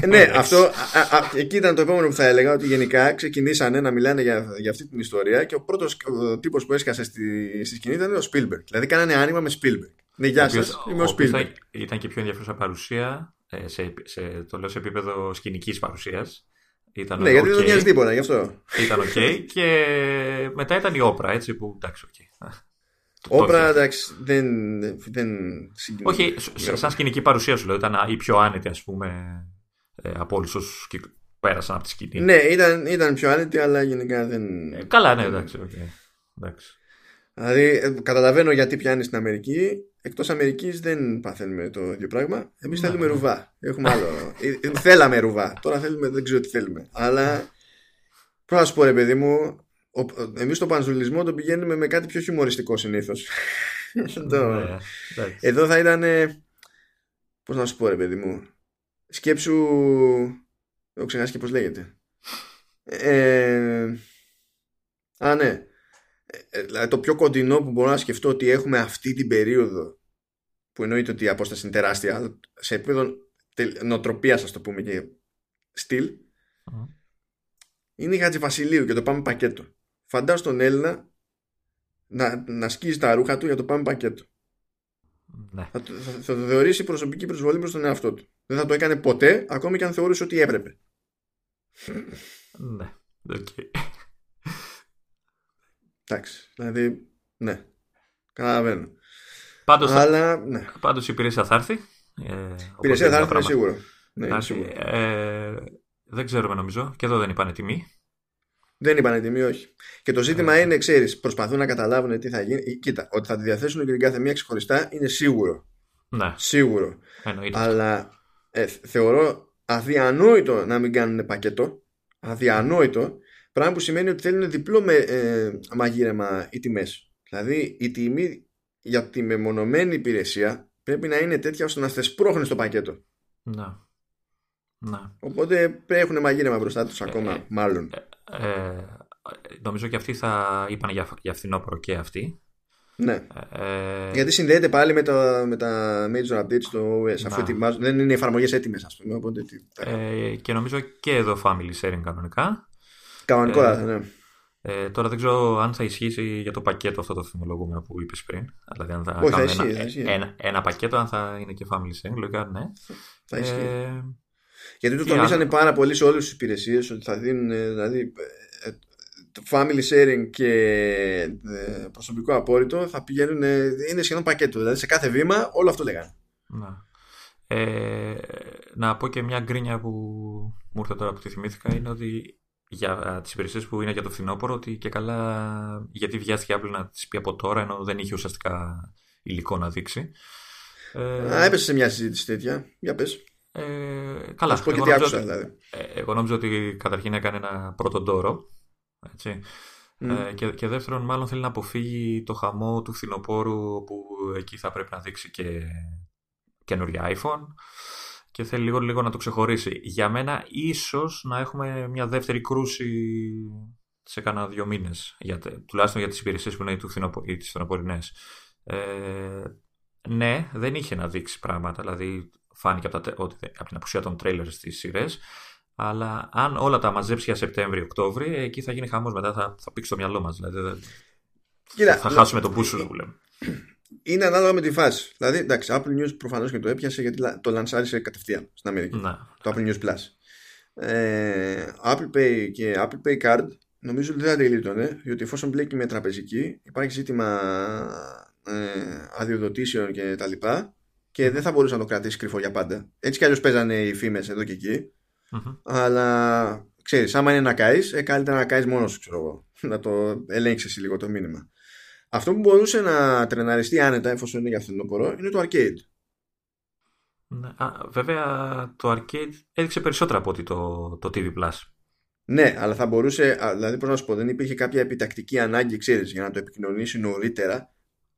Ε, ναι, αυτό. Α, α, εκεί ήταν το επόμενο που θα έλεγα, ότι γενικά ξεκινήσανε να μιλάνε για, για αυτή την ιστορία και ο πρώτος τύπος που έσκασε στη, στη σκηνή ήταν ο Spielberg. Δηλαδή κάνανε άνοιγμα με Spielberg. Ναι, γεια σας. Είμαι ο Spielberg. Ήταν και πιο ενδιαφέρουσα παρουσία, ε, σε, σε, το λέω σε επίπεδο σκηνικής παρουσίας. ναι, γιατί δεν νοιάζει τίποτα, γι' αυτό. Ήταν οκ. και μετά ήταν η Όπρα, έτσι που εντάξει, οκ. Όπρα, εντάξει, δεν, δεν Όχι, σαν σκηνική παρουσία σου λέω, ήταν η πιο άνετη, ας πούμε, ε, από όλους όσους πέρασαν από τη σκηνή. Ναι, ήταν, ήταν πιο άνετη, αλλά γενικά δεν. Ε, καλά, ναι, εντάξει. Okay. εντάξει. Δηλαδή, ε, καταλαβαίνω γιατί πιάνεις στην Αμερική. Εκτός Αμερικής δεν παθαίνουμε το ίδιο πράγμα. Εμείς ναι, θέλουμε ναι. ρουβά. Έχουμε άλλο. Θέλαμε ρουβά. Τώρα θέλουμε, δεν ξέρω τι θέλουμε. Αλλά. Πώς να σου πω, ρε παιδί μου, εμείς το πανζουλισμό το πηγαίνουμε με κάτι πιο χιουμοριστικό συνήθως. Ναι, εδώ θα ήταν πώς να σου πω ρε παιδί μου σκέψου έχω ξεχάσει και πώς λέγεται. Ε, α ναι. Ε, δηλαδή το πιο κοντινό που μπορώ να σκεφτώ ότι έχουμε αυτή την περίοδο που εννοείται ότι η απόσταση είναι τεράστια σε επίπεδο νοοτροπίας ας το πούμε και στυλ είναι η Χατζη Βασιλείου και το πάμε πακέτο φαντάσου τον Έλληνα να, να σκίζει τα ρούχα του για το πάμε πακέτο. Ναι. Θα, θα, θα, το θεωρήσει προσωπική προσβολή προς τον εαυτό του. Δεν θα το έκανε ποτέ, ακόμη και αν θεωρούσε ότι έπρεπε. Ναι. Okay. Εντάξει. Δηλαδή, ναι. Καταλαβαίνω. Πάντως, Αλλά, ναι. πάντως η υπηρεσία θα έρθει. Ε, η υπηρεσία θα έρθει, είναι σίγουρο. Ναι, σίγουρο. Ε, δεν ξέρουμε νομίζω. Και εδώ δεν είπανε τιμή. Δεν είπαν τιμή, όχι. Και το ζήτημα είναι, ξέρεις, προσπαθούν να καταλάβουν τι θα γίνει. Ε, κοίτα, ότι θα τη διαθέσουν και την κάθε μία ξεχωριστά είναι σίγουρο. Ναι. Σίγουρο. Αλλά ε, θεωρώ αδιανόητο να μην κάνουν πακέτο. Αδιανόητο. Πράγμα που σημαίνει ότι θέλουν διπλό με, ε, μαγείρεμα οι τιμές. Δηλαδή η τιμή για τη μεμονωμένη υπηρεσία πρέπει να είναι τέτοια ώστε να θεσπρώχνεις το πακέτο. Ναι. Ναι. Οπότε έχουν μαγείρεμα μπροστά τους ακόμα, ε, μάλλον. Ε, νομίζω και αυτοί θα είπαν για, για φθινόπωρο και αυτοί. Ναι. Ε, Γιατί συνδέεται πάλι με τα, με τα major updates στο OS. Αφού δεν είναι εφαρμογές έτοιμες, ας πούμε. Οπότε, ε, και νομίζω και εδώ family sharing κανονικά. Κανονικό, ε, ναι. Ε, τώρα δεν ξέρω αν θα ισχύσει για το πακέτο αυτό το θυμολογούμενο που είπες πριν. Δηλαδή, αν θα Όχι, θα ισχύει, ένα, θα Ένα, ένα, πακέτο, αν θα είναι και family sharing, λογικά ναι. Θα ισχύει. Ε, Γιατί το τονίσανε πάρα πολύ σε όλες τις υπηρεσίες ότι θα δίνουν. Δηλαδή, το family sharing και ε, προσωπικό απόρριτο θα πηγαίνουν, είναι σχεδόν πακέτο. Δηλαδή σε κάθε βήμα όλο αυτό λέγανε. Να. Ε, να πω και μια γκρίνια που μου ήρθε τώρα που τη θυμήθηκα είναι ότι για τις υπηρεσίες που είναι για το φθινόπωρο ότι και καλά γιατί βιάστηκε Apple να τις πει από τώρα ενώ δεν είχε ουσιαστικά υλικό να δείξει. Ε, Α, έπεσε σε μια συζήτηση τέτοια. Για πες. Ε, καλά. πω και τι άκουσα δηλαδή. Ε, εγώ νόμιζα ότι καταρχήν έκανε ένα πρώτο ντόρο έτσι. Ε, και, και δεύτερον, μάλλον θέλει να αποφύγει το χαμό του φθινοπόρου που εκεί θα πρέπει να δείξει και καινούργια iPhone και θέλει λίγο, λίγο να το ξεχωρίσει. Για μένα ίσως να έχουμε μια δεύτερη κρούση σε κάνα δύο μήνες, για, τουλάχιστον για τις υπηρεσίες που είναι του φθινοπο, ή τις φθινοπορεινές. Ε, ναι, δεν είχε να δείξει πράγματα, δηλαδή φάνηκε από, τα, ότι, από την απουσία των τρέιλερ στις σειρές, αλλά αν όλα τα μαζέψει για Σεπτέμβριο-Οκτώβριο, εκεί θα γίνει χαμός μετά, θα, θα πήξει το μυαλό μας. Δηλαδή, Κοίτα, θα χάσουμε τον πούσου που λέμε. Είναι ανάλογα με τη φάση. Δηλαδή, εντάξει, Apple News προφανώς και το έπιασε γιατί το λανσάρισε κατευθείαν στην Αμερική. Να. Το Apple News Plus. Ε, Apple Pay και Apple Pay Card νομίζω ότι δεν θα γλίτωνε, διότι εφόσον μπλέκει με τραπεζική, υπάρχει ζήτημα ε, αδειοδοτήσεων και τα λοιπά και δεν θα μπορούσε να το κρατήσει κρυφό για πάντα. Έτσι κι αλλιώς παίζανε οι φήμες εδώ και εκεί. Mm-hmm. Αλλά ξέρεις, άμα είναι να καείς, ε, καλύτερα να καείς μόνος σου, ξέρω εγώ. Να το ελέγξεις λίγο το μήνυμα. Αυτό που μπορούσε να τρεναριστεί άνετα, εφόσον είναι για φθινόπωρο, είναι το arcade. Ναι, α, βέβαια το arcade έδειξε περισσότερα από ότι το, το TV Plus. Ναι, αλλά θα μπορούσε, δηλαδή πώς να σου πω, δεν υπήρχε κάποια επιτακτική ανάγκη, ξέρεις, για να το επικοινωνήσει νωρίτερα.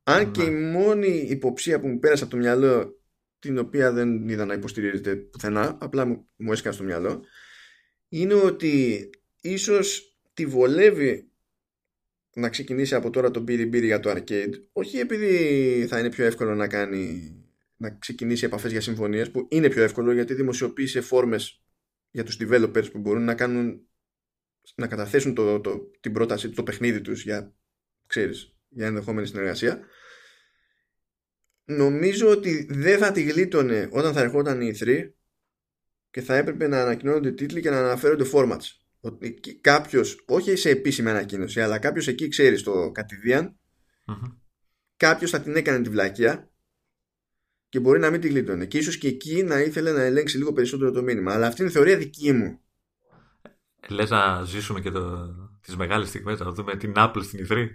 Αν ναι. και η μόνη υποψία που μου πέρασε από το μυαλό την οποία δεν είδα να υποστηρίζεται πουθενά, απλά μου, μου έσκανε στο μυαλό, είναι ότι ίσως τη βολεύει να ξεκινήσει από τώρα το μπύρι μπύρι για το arcade, όχι επειδή θα είναι πιο εύκολο να κάνει να ξεκινήσει επαφές για συμφωνίες που είναι πιο εύκολο γιατί δημοσιοποίησε φόρμες για τους developers που μπορούν να κάνουν να καταθέσουν το, το, την πρόταση, το παιχνίδι τους για, ξέρεις, για ενδεχόμενη συνεργασία νομίζω ότι δεν θα τη γλίτωνε όταν θα ερχόταν η E3 και θα έπρεπε να ανακοινώνονται τίτλοι και να αναφέρονται formats. Ότι κάποιος, όχι σε επίσημη ανακοίνωση, αλλά κάποιος εκεί ξέρει το κατηδίαν, mm-hmm. κάποιος θα την έκανε τη βλακεία και μπορεί να μην τη γλίτωνε. Και ίσως και εκεί να ήθελε να ελέγξει λίγο περισσότερο το μήνυμα. Αλλά αυτή είναι η θεωρία δική μου. Λες να ζήσουμε και το... τις μεγάλες στιγμές, να δούμε την Apple στην E3.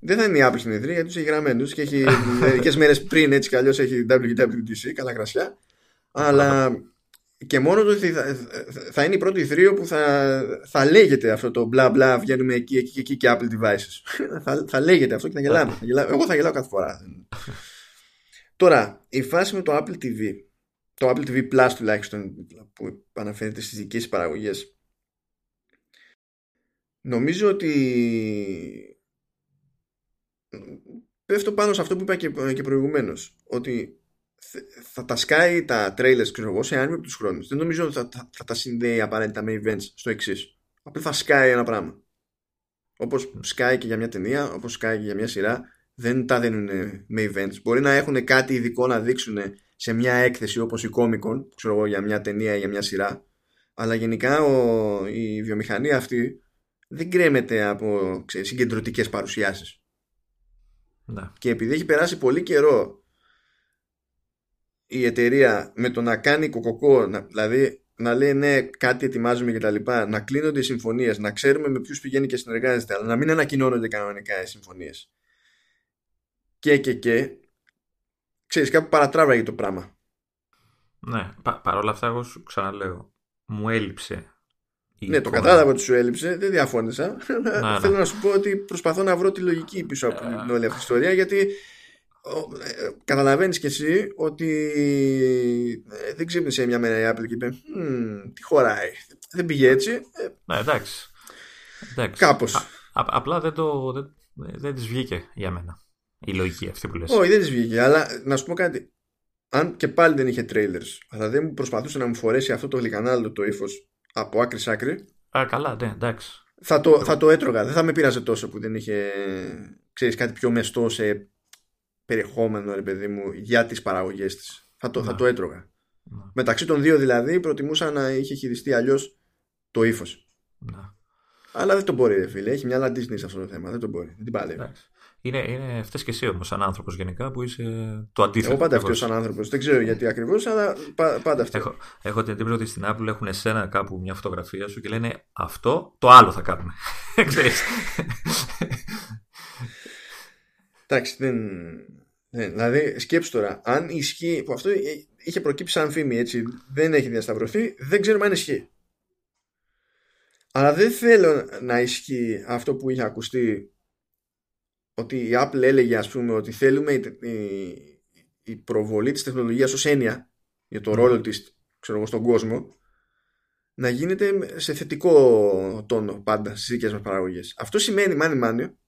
Δεν θα είναι η Apple στην E3 γιατί τους έχει γραμμένους και έχει μερικές μέρες πριν έτσι κι αλλιώς έχει WWDC, καλά κρασιά. Αλλά και μόνο το ότι θα, θα είναι η πρώτη θρύο που θα, θα λέγεται αυτό το μπλα μπλα βγαίνουμε εκεί, εκεί, εκεί και Apple devices. θα, θα λέγεται αυτό και θα γελάμε. Εγώ θα γελάω κάθε φορά. Τώρα, η φάση με το Apple TV, το Apple TV Plus τουλάχιστον που αναφέρεται στις δικές παραγωγές, νομίζω ότι πέφτω πάνω σε αυτό που είπα και, και προηγουμένως, ότι θα τα σκάει τα trailers ξέρω εγώ, σε άνεμο τους χρόνους. Δεν νομίζω ότι θα, θα, θα, τα συνδέει απαραίτητα με events στο εξής. Απλά θα σκάει ένα πράγμα. Όπως σκάει και για μια ταινία, όπως σκάει και για μια σειρά, δεν τα δίνουν με events. Μπορεί να έχουν κάτι ειδικό να δείξουν σε μια έκθεση όπως η Comic Con, ξέρω εγώ, για μια ταινία ή για μια σειρά. Αλλά γενικά ο, η βιομηχανία αυτή δεν κρέμεται από συγκεντρωτικές παρουσιάσεις. Ναι. Και επειδή έχει περάσει πολύ καιρό η εταιρεία με το να κάνει κοκοκό, να, δηλαδή να λέει ναι, κάτι ετοιμάζουμε και τα λοιπά, να κλείνονται οι συμφωνίες, να ξέρουμε με ποιους πηγαίνει και συνεργάζεται, αλλά να μην ανακοινώνονται κανονικά οι συμφωνίες. Και και και. Ξέρεις, κάπου παρατράβαγε το πράγμα. Ναι, πα, παρόλα αυτά, εγώ σου ξαναλέω, μου έλειψε. Ναι, το κατάλαβα ότι σου έλειψε, δεν διαφώνησα. Ναι, Θέλω ναι. να σου πω ότι προσπαθώ να βρω τη λογική πίσω από την όλη αυτή η ιστορία, γιατί ε, καταλαβαίνεις και εσύ ότι ε, δεν ξύπνησε μια μέρα η Apple και είπε τι χωράει δεν πήγε έτσι ε, ναι εντάξει, εντάξει. κάπως απλά δεν, το, δεν, δεν της βγήκε για μένα Η λογική αυτή που λες. Όχι, δεν της βγήκε, αλλά να σου πω κάτι. Αν και πάλι δεν είχε trailers, αλλά δεν μου προσπαθούσε να μου φορέσει αυτό το γλυκανάλο το ύφος από άκρη σ' άκρη. Α, καλά, ναι, εντάξει. Θα το, θα το έτρωγα. Δεν θα με πειράζε τόσο που δεν είχε ξέρεις, κάτι πιο μεστό σε περιεχόμενο, ρε παιδί μου, για τις παραγωγές της. Θα το, θα το έτρωγα. Να. Μεταξύ των δύο δηλαδή προτιμούσα να είχε χειριστεί αλλιώς το ύφος. Αλλά δεν το μπορεί, ρε φίλε. Έχει μια άλλα Disney σε αυτό το θέμα. Δεν το μπορεί. Δεν την παλεύει. Είναι, είναι φταίει και εσύ όμως, σαν άνθρωπος γενικά, που είσαι το αντίθετο. Εγώ πάντα αυτό σαν άνθρωπος. Δεν ξέρω γιατί ακριβώς, αλλά πάντα αυτό. Έχω, έχω την εντύπωση ότι στην Apple έχουν εσένα κάπου μια φωτογραφία σου και λένε αυτό, το άλλο θα κάνουμε. Εντάξει, δεν. Ναι, δηλαδή, σκέψου τώρα, αν ισχύει. που αυτό είχε προκύψει σαν φήμη, έτσι, δεν έχει διασταυρωθεί, δεν ξέρουμε αν ισχύει. Αλλά δεν θέλω να ισχύει αυτό που είχε ακουστεί ότι η Apple έλεγε ας πούμε ότι θέλουμε η, η, προβολή της τεχνολογίας ως έννοια για το ρόλο της ξέρω εγώ, στον κόσμο να γίνεται σε θετικό τόνο πάντα στις δικές μας παραγωγές. Αυτό σημαίνει μάνι μάνι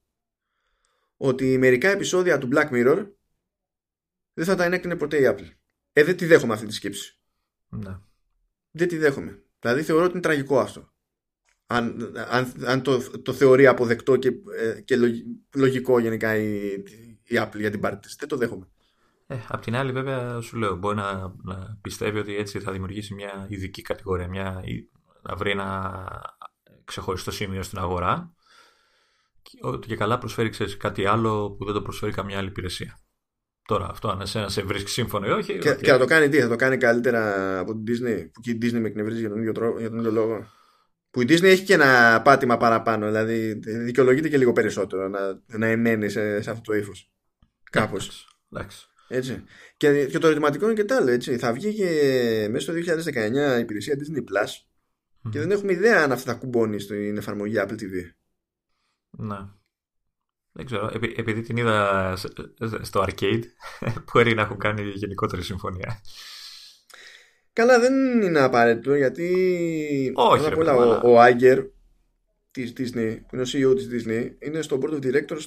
ότι μερικά επεισόδια του Black Mirror δεν θα τα ενέκρινε ποτέ η Apple. Ε, δεν τη δέχομαι αυτή τη σκέψη. Ναι. Δεν τη δέχομαι. Δηλαδή θεωρώ ότι είναι τραγικό αυτό αν, αν, αν το, το θεωρεί αποδεκτό και, ε, και λογικό γενικά η, η Apple για την πάρτι της. Δεν το δέχομαι. Ε, απ' την άλλη βέβαια σου λέω μπορεί να, να πιστεύει ότι έτσι θα δημιουργήσει μια ειδική κατηγορία, μια, να βρει ένα ξεχωριστό σημείο στην αγορά και ότι και καλά προσφέρει ξέρεις, κάτι άλλο που δεν το προσφέρει καμιά άλλη υπηρεσία. Τώρα αυτό αν εσένα σε βρίσκει σύμφωνο ή όχι. Και, και θα το κάνει τι, θα το κάνει καλύτερα από την Disney που και η Disney με εκνευρίζει για τον ίδιο, τρόπο, για τον ίδιο λόγο. Που η Disney έχει και ένα πάτημα παραπάνω. Δηλαδή δικαιολογείται και λίγο περισσότερο να, να εμένει σε, σε αυτό το ύφος. Κάπως. Έτσι. Και, και το ερωτηματικό είναι και τ' άλλο. Έτσι. Θα βγει και μέσα στο 2019 η υπηρεσία Disney Plus και δεν έχουμε ιδέα αν αυτή θα κουμπώνει στην εφαρμογή Apple TV. Ναι. Δεν ξέρω. επειδή την είδα στο arcade, μπορεί να έχουν κάνει γενικότερη συμφωνία. Καλά, δεν είναι απαραίτητο γιατί. Όχι, ρε, όλα, ο, ο Άγκερ της Disney, που είναι ο CEO της Disney, είναι στο board of directors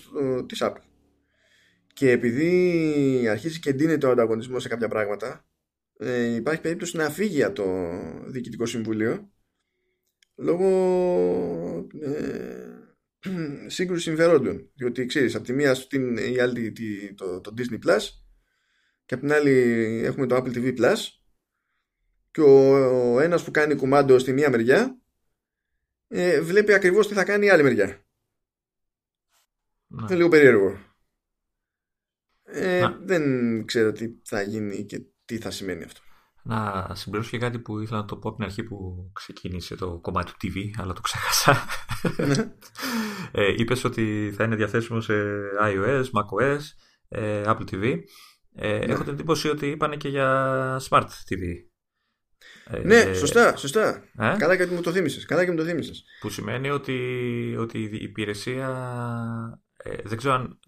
της Apple. Και επειδή αρχίζει και εντείνεται ο ανταγωνισμός σε κάποια πράγματα, ε, υπάρχει περίπτωση να φύγει από το διοικητικό συμβούλιο λόγω ε, σύγκρουση συμφερόντων. Διότι ξέρεις, από τη μία στην, η άλλη το, το Disney Plus και από την άλλη έχουμε το Apple TV Plus και ο, ένας που κάνει κουμάντο στη μία μεριά ε, βλέπει ακριβώς τι θα κάνει η άλλη μεριά. Να. Είναι λίγο περίεργο. Ε, δεν ξέρω τι θα γίνει και τι θα σημαίνει αυτό. Να συμπληρώσω και κάτι που ήθελα να το πω από την αρχή που ξεκίνησε το κομμάτι του TV, αλλά το ξέχασα. Ναι. ε, είπες ότι θα είναι διαθέσιμο σε iOS, macOS, ε, Apple TV. Ε, ναι. Έχω την εντύπωση ότι είπανε και για Smart TV. Ναι, ε, σωστά, σωστά. Ε; Καλά και μου το θύμισες. Καλά και μου το θύμισες. Που σημαίνει ότι, ότι η υπηρεσία ε, δεν ξέρω αν,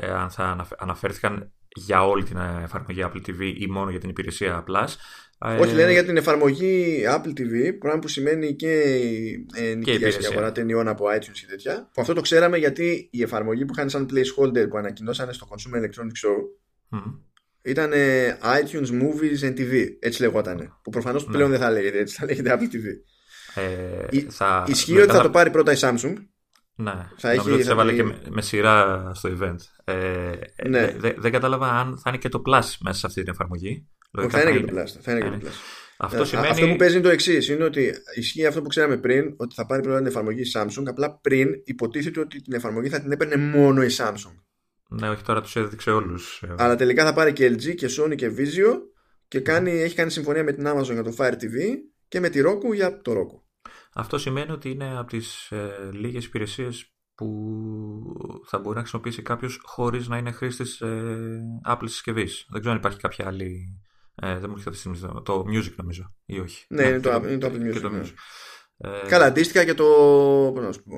ε, αν θα αναφέρθηκαν για όλη την εφαρμογή Apple TV ή μόνο για την υπηρεσία Plus. Όχι, λένε για την εφαρμογή Apple TV, πράγμα που σημαίνει και ε, νοικιάση αγορά ταινιών από iTunes και τέτοια. Που αυτό το ξέραμε γιατί η εφαρμογή που είχαν σαν placeholder που ανακοινώσανε στο Consumer Electronics Show ήταν iTunes Movies and TV. Έτσι λεγόταν. Που προφανώς ναι. πλέον δεν θα λέγεται έτσι, θα λέγεται Apple TV. Ε, θα... Ισχύει ότι θα, το πάρει πρώτα η Samsung. Ναι, θα έχει, ότι θα έβαλε και με, σειρά στο event. Ε, ναι. δεν κατάλαβα αν θα είναι και το Plus μέσα σε αυτή την εφαρμογή. θα είναι, και το Plus. Θα είναι και το Plus. Αυτό, σημαίνει... αυτό που παίζει είναι το εξής: Είναι ότι ισχύει αυτό που ξέραμε πριν, ότι θα πάρει πρώτα την εφαρμογή Samsung. Απλά πριν υποτίθεται ότι την εφαρμογή θα την έπαιρνε μόνο η Samsung. Ναι, όχι τώρα τους έδειξε όλους. Αλλά τελικά θα πάρει και LG και Sony και Vizio και κάνει, έχει κάνει συμφωνία με την Amazon για το Fire TV και με τη Roku για το Roku. Αυτό σημαίνει ότι είναι από τις ε, λίγες υπηρεσίες που θα μπορεί να χρησιμοποιήσει κάποιος χωρίς να είναι χρήστης ε, Apple συσκευής. Δεν ξέρω αν υπάρχει κάποια άλλη. Ε, δεν μου έρχεται αυτή τη στιγμή. Το Music νομίζω ή όχι. Ναι, είναι, το, είναι το Apple Music. Το ναι. music. Ε, Καλά, αντίστοιχα και το. Πώς να σου πω,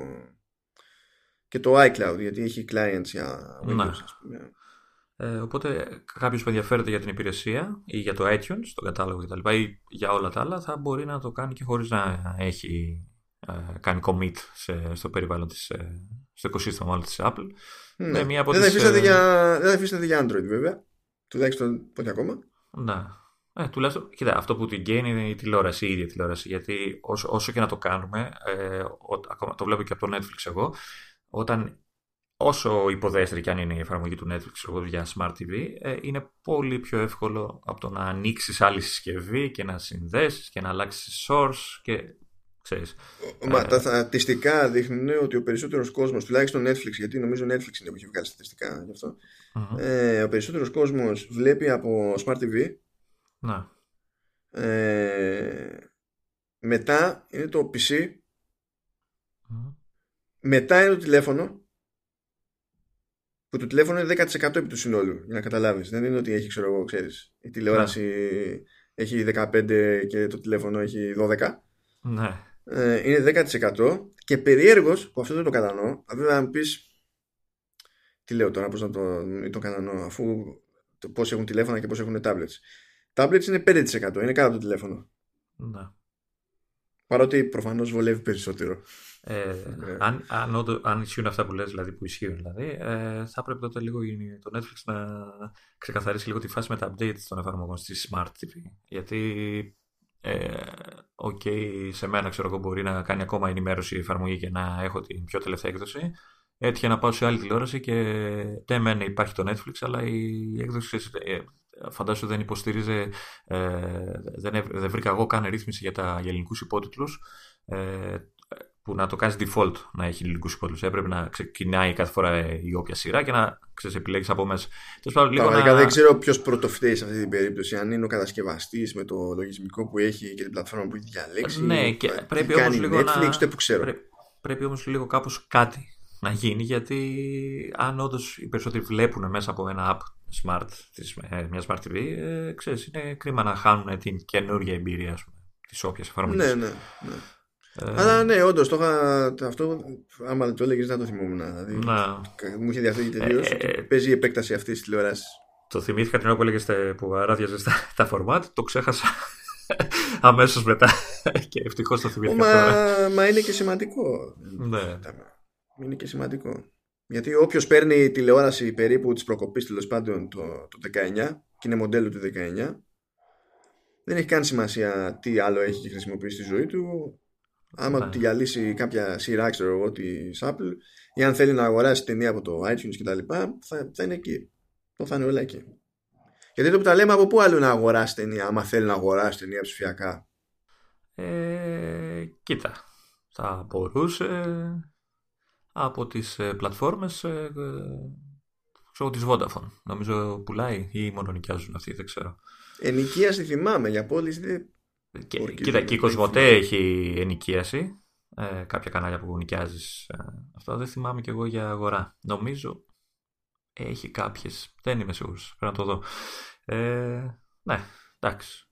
και το iCloud γιατί έχει clients για Windows ναι. ας πούμε. Ε, οπότε κάποιος που ενδιαφέρεται για την υπηρεσία ή για το iTunes, το κατάλογο κτλ. ή για όλα τα άλλα θα μπορεί να το κάνει και χωρίς να έχει ε, κάνει commit σε, στο περιβάλλον της, ε, στο οικοσύστημα μάλλον της Apple. Ναι. Μία από δεν, τις, θα για, δεν θα αφήσετε για Android βέβαια. Τουλάχιστον πότε ακόμα. Ναι. Ε, τουλάχιστον, κοίτα, αυτό που την γκέινει είναι η τηλεόραση, η ίδια τηλεόραση. Γιατί όσο, όσο και να το κάνουμε, ε, ο, ακόμα, το βλέπω και από το Netflix εγώ, όταν όσο υποδέστερη και αν είναι η εφαρμογή του Netflix εγώ, για Smart TV, ε, είναι πολύ πιο εύκολο από το να ανοίξεις άλλη συσκευή και να συνδέσεις και να αλλάξεις source και ξέρεις. Μα ε, τα στατιστικά δείχνουν ότι ο περισσότερος κόσμος, τουλάχιστον Netflix, γιατί νομίζω Netflix είναι που έχει βγάλει στατιστικά γι' αυτο ε, ο περισσότερος κόσμος βλέπει από Smart TV. Να. Ε, μετά είναι το PC. Μετά είναι το τηλέφωνο που το τηλέφωνο είναι 10% επί του συνόλου, για να καταλάβεις. Δεν είναι ότι έχει, ξέρω εγώ, ξέρεις, η τηλεόραση ναι. έχει 15 και το τηλέφωνο έχει 12. Ναι. Ε, είναι 10% και περιέργως, που αυτό δεν το κατανοώ, βέβαια να πεις τι λέω τώρα, πώς να το, το κατανοώ, αφού το, πώς έχουν τηλέφωνα και πώς έχουν tablets. Tablets είναι 5%, είναι κάτω από το τηλέφωνο. Ναι. Παρότι προφανώς βολεύει περισσότερο. Ε, ναι. αν, αν, αν ισχύουν αυτά που λες, δηλαδή που ισχύουν, δηλαδή, ε, θα πρέπει τότε λίγο το Netflix να ξεκαθαρίσει λίγο τη φάση με τα updates των εφαρμογών στη Smart TV. Γιατί, ε, okay, σε μένα ξέρω εγώ μπορεί να κάνει ακόμα ενημέρωση η εφαρμογή και να έχω την πιο τελευταία έκδοση. Έτυχε να πάω σε άλλη τηλεόραση και ναι, μεν υπάρχει το Netflix, αλλά η έκδοση ε, φαντάζομαι δεν υποστήριζε, ε, δεν, δεν βρήκα εγώ καν ρύθμιση για, τα, για ελληνικούς υπότιτλους. Ε, που να το κάνεις default να έχει ελληνικού υπότιτλου. Έπρεπε να ξεκινάει κάθε φορά η όποια σειρά και να ξέρεις, επιλέγεις από μέσα. Πραγματικά να... δεν ξέρω ποιος πρωτοφταίει σε αυτή την περίπτωση. Αν είναι ο κατασκευαστής με το λογισμικό που έχει και την πλατφόρμα που έχει διαλέξει. Ναι, και πρέπει όμως λίγο Netflix, να. που ξέρω. Πρέπει, πρέπει όμως λίγο κάπως κάτι να γίνει γιατί αν όντως οι περισσότεροι βλέπουν μέσα από ένα app smart, της, ε, μια smart TV, ε, ξέρεις, είναι κρίμα να χάνουν την καινούργια εμπειρία της όποιας εφαρμογής. Ναι, ναι, ναι. Ε... Αλλά ναι, όντως το είχα. Αυτό, άμα το έλεγες, δεν το θυμόμουν. Δηλαδή, να. Μου είχε διαφύγει τελείως. Ε, παίζει η επέκταση αυτής της τηλεόρασης. Το θυμήθηκα την ώρα που έλεγες που αράδιαζε τα, τα φορμάτ, το ξέχασα αμέσως μετά. και ευτυχώς το θυμήθηκα. Μα, μα είναι και σημαντικό. Ναι. Είναι και σημαντικό. Γιατί όποιος παίρνει τηλεόραση περίπου της προκοπής τέλος πάντων το, το 19 και είναι μοντέλο του 19, δεν έχει καν σημασία τι άλλο έχει χρησιμοποιήσει στη ζωή του Άμα ναι. του διαλύσει κάποια σειρά, ξέρω εγώ, της Apple, ή αν θέλει να αγοράσει ταινία από το iTunes κτλ., θα, θα είναι εκεί. Το θα είναι όλα εκεί. Γιατί το που τα λέμε από πού άλλο να αγοράσει ταινία, άμα θέλει να αγοράσει ταινία ψηφιακά; Ε, κοίτα, θα μπορούσε από τις ε, πλατφόρμες ε, ξέρω της Vodafone. Νομίζω πουλάει ή μόνο νοικιάζουν αυτοί, δεν ξέρω. Ενοικίαση θυμάμαι, για πώληση και, κοίτα, και η Κοσμοτέ έχει ενοικίαση. Ε, κάποια κανάλια που νοικιάζεις. Ε, αυτό δεν θυμάμαι κι εγώ για αγορά. Νομίζω έχει κάποιες. Δεν είμαι σίγουρος. Πρέπει να το δω. Ε, ναι, εντάξει.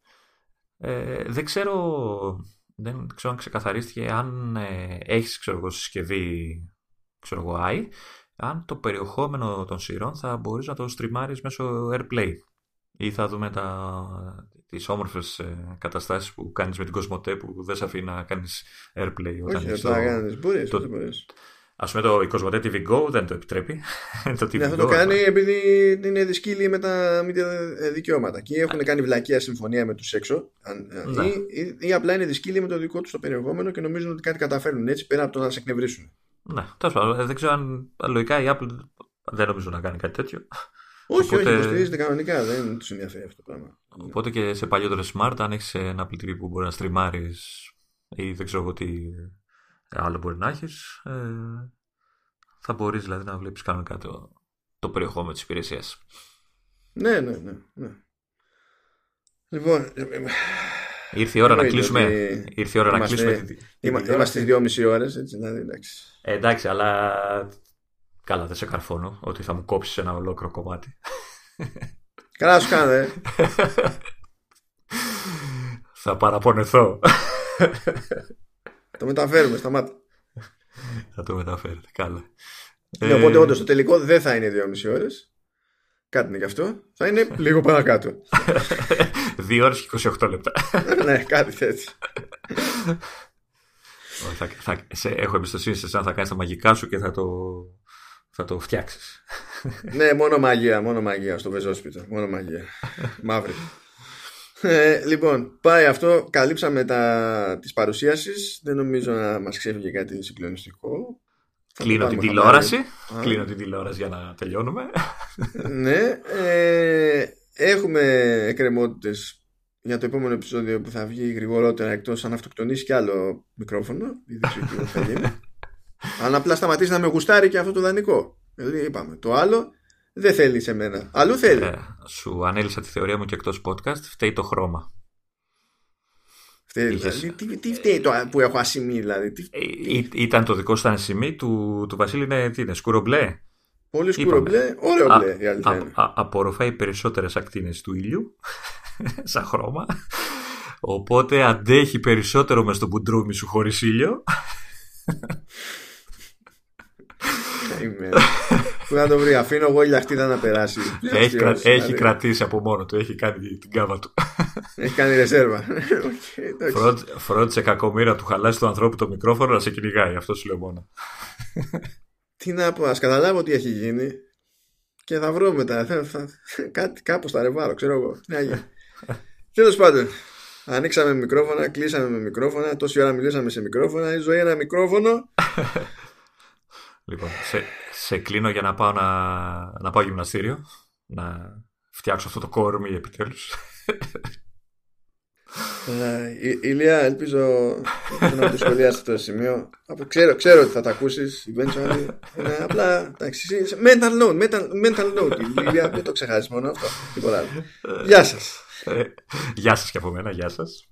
Ε, δεν ξέρω. Δεν ξέρω αν ξεκαθαρίστηκε αν ε, έχεις ξέρω εγώ, συσκευή ξέρω εγώ, i, αν το περιεχόμενο των σειρών θα μπορείς να το στριμάρεις μέσω AirPlay ή θα δούμε τα, τις όμορφες ε, καταστάσεις που κάνεις με την Κοσμοτέ που δεν σε αφήνει να κάνεις airplay όταν Όχι, θα κάνεις, μπορείς, το... μπορείς. Ας πούμε το η Κοσμοτέ TV Go δεν το επιτρέπει. το TV ναι, αυτό το κάνει επειδή είναι δυσκύλοι με τα δικαιώματα και έχουν κάνει βλακία συμφωνία με τους έξω ναι. ή, ή, ή, απλά είναι δυσκύλοι με το δικό τους το περιεχόμενο και νομίζουν ότι κάτι καταφέρνουν έτσι πέρα από το να σε εκνευρίσουν. Ναι, τέλος πάντων. Δεν ξέρω αν λογικά η Apple δεν νομίζω να κάνει κάτι τέτοιο. Όχι, Οπότε... όχι, υποστηρίζεται κανονικά. Δεν τους ενδιαφέρει αυτό το πράγμα. Οπότε και σε παλιότερο smart, αν έχεις ένα Apple TV που μπορεί να στριμάρει ή δεν ξέρω εγώ τι άλλο μπορεί να έχεις, ε, θα μπορείς δηλαδή να βλέπεις κανονικά το, το περιεχόμενο της υπηρεσίας. Ναι, ναι, ναι, ναι. Λοιπόν. Ε, ε, ήρθε η ώρα να κλείσουμε. Ήρθε η ώρα να κλείσουμε. Είμαστε στι δυόμιση ώρες, έτσι, δηλαδή, εντάξει. Ε, εντάξει, αλλά Καλά, δεν σε καρφώνω ότι θα μου κόψεις ένα ολόκληρο κομμάτι. Καλά σου κάνω, ε. θα παραπονεθώ. το μεταφέρουμε, σταμάτα. θα το μεταφέρετε, καλά. Ναι, οπότε όντως το τελικό δεν θα είναι 2,5 ώρες. Κάτι είναι γι' αυτό. Θα είναι λίγο παρακάτω. 2 ώρες και 28 λεπτά. ναι, κάτι έτσι. θα, θα, σε, έχω εμπιστοσύνη σε εσένα, θα κάνεις τα μαγικά σου και θα το, θα το φτιάξεις. ναι, μόνο μαγεία, μόνο μαγεία στο βεζόσπιτο. Μόνο μαγεία. Μαύρη. Ε, λοιπόν, πάει αυτό. Καλύψαμε τα της παρουσίασης. Δεν νομίζω να μας ξέφυγε κάτι συγκλονιστικό. Κλείνω την τηλεόραση. Κλείνω την τηλεόραση για να τελειώνουμε. ναι. Ε, έχουμε εκκρεμότητες για το επόμενο επεισόδιο που θα βγει γρηγορότερα εκτός αν αυτοκτονήσει κι άλλο μικρόφωνο. Δεν ξέρω τι θα γίνει. αν απλά σταματήσεις να με γουστάρει και αυτό το δανεικό. Δηλαδή είπαμε. Το άλλο δεν θέλει σε μένα. Αλλού θέλει. Ε, σου ανέλησα τη θεωρία μου και εκτός podcast. Φταίει το χρώμα. Φταίει, δηλαδή, τι, τι φταίει το που έχω ασημή δηλαδή. Τι, ε, ήταν το δικό σου ασημή του, του Βασίλη είναι, τι είναι σκούρο μπλε. Πολύ σκούρο μπλε, ωραίο μπλε η αλήθεια Απορροφάει περισσότερες ακτίνες του ήλιου σαν χρώμα. Οπότε αντέχει περισσότερο μες στο μπουντρούμι σου χωρίς ήλιο. Πού να το βρει, αφήνω εγώ ηλιακτήρα να περάσει. Έχει, κρα... έχει δηλαδή. κρατήσει από μόνο του, έχει κάνει την κάβα του. Έχει κάνει ρεσέρβα. Φρόντισε κακομήρα του χαλάσει του ανθρώπου το μικρόφωνο να σε κυνηγάει, αυτό σου λέω μόνο. Τι να πω, ας καταλάβω τι έχει γίνει και θα βρω μετά. Θα, θα, κάτι, κάπως θα ρεβάρω, ξέρω εγώ. Τέλος πάντων, ανοίξαμε μικρόφωνα, κλείσαμε με μικρόφωνα, τόση ώρα μιλήσαμε σε μικρόφωνα. Η ζωή ένα μικρόφωνο. Λοιπόν, σε, σε κλείνω για να πάω, να, να πάω γυμναστήριο. Να φτιάξω αυτό το κόρμι επιτέλους. Ε, Ηλία, ελπίζω να το σχολιάσει αυτό το σημείο. Ξέρω, ξέρω ότι θα τα ακούσεις eventually. Είναι απλά εντάξει, mental note. Mental, mental note. Ηλία, μην το ξεχάσεις μόνο αυτό. Τίποτα άλλο. Γεια σας. Ε, γεια σας και από μένα, γεια σας.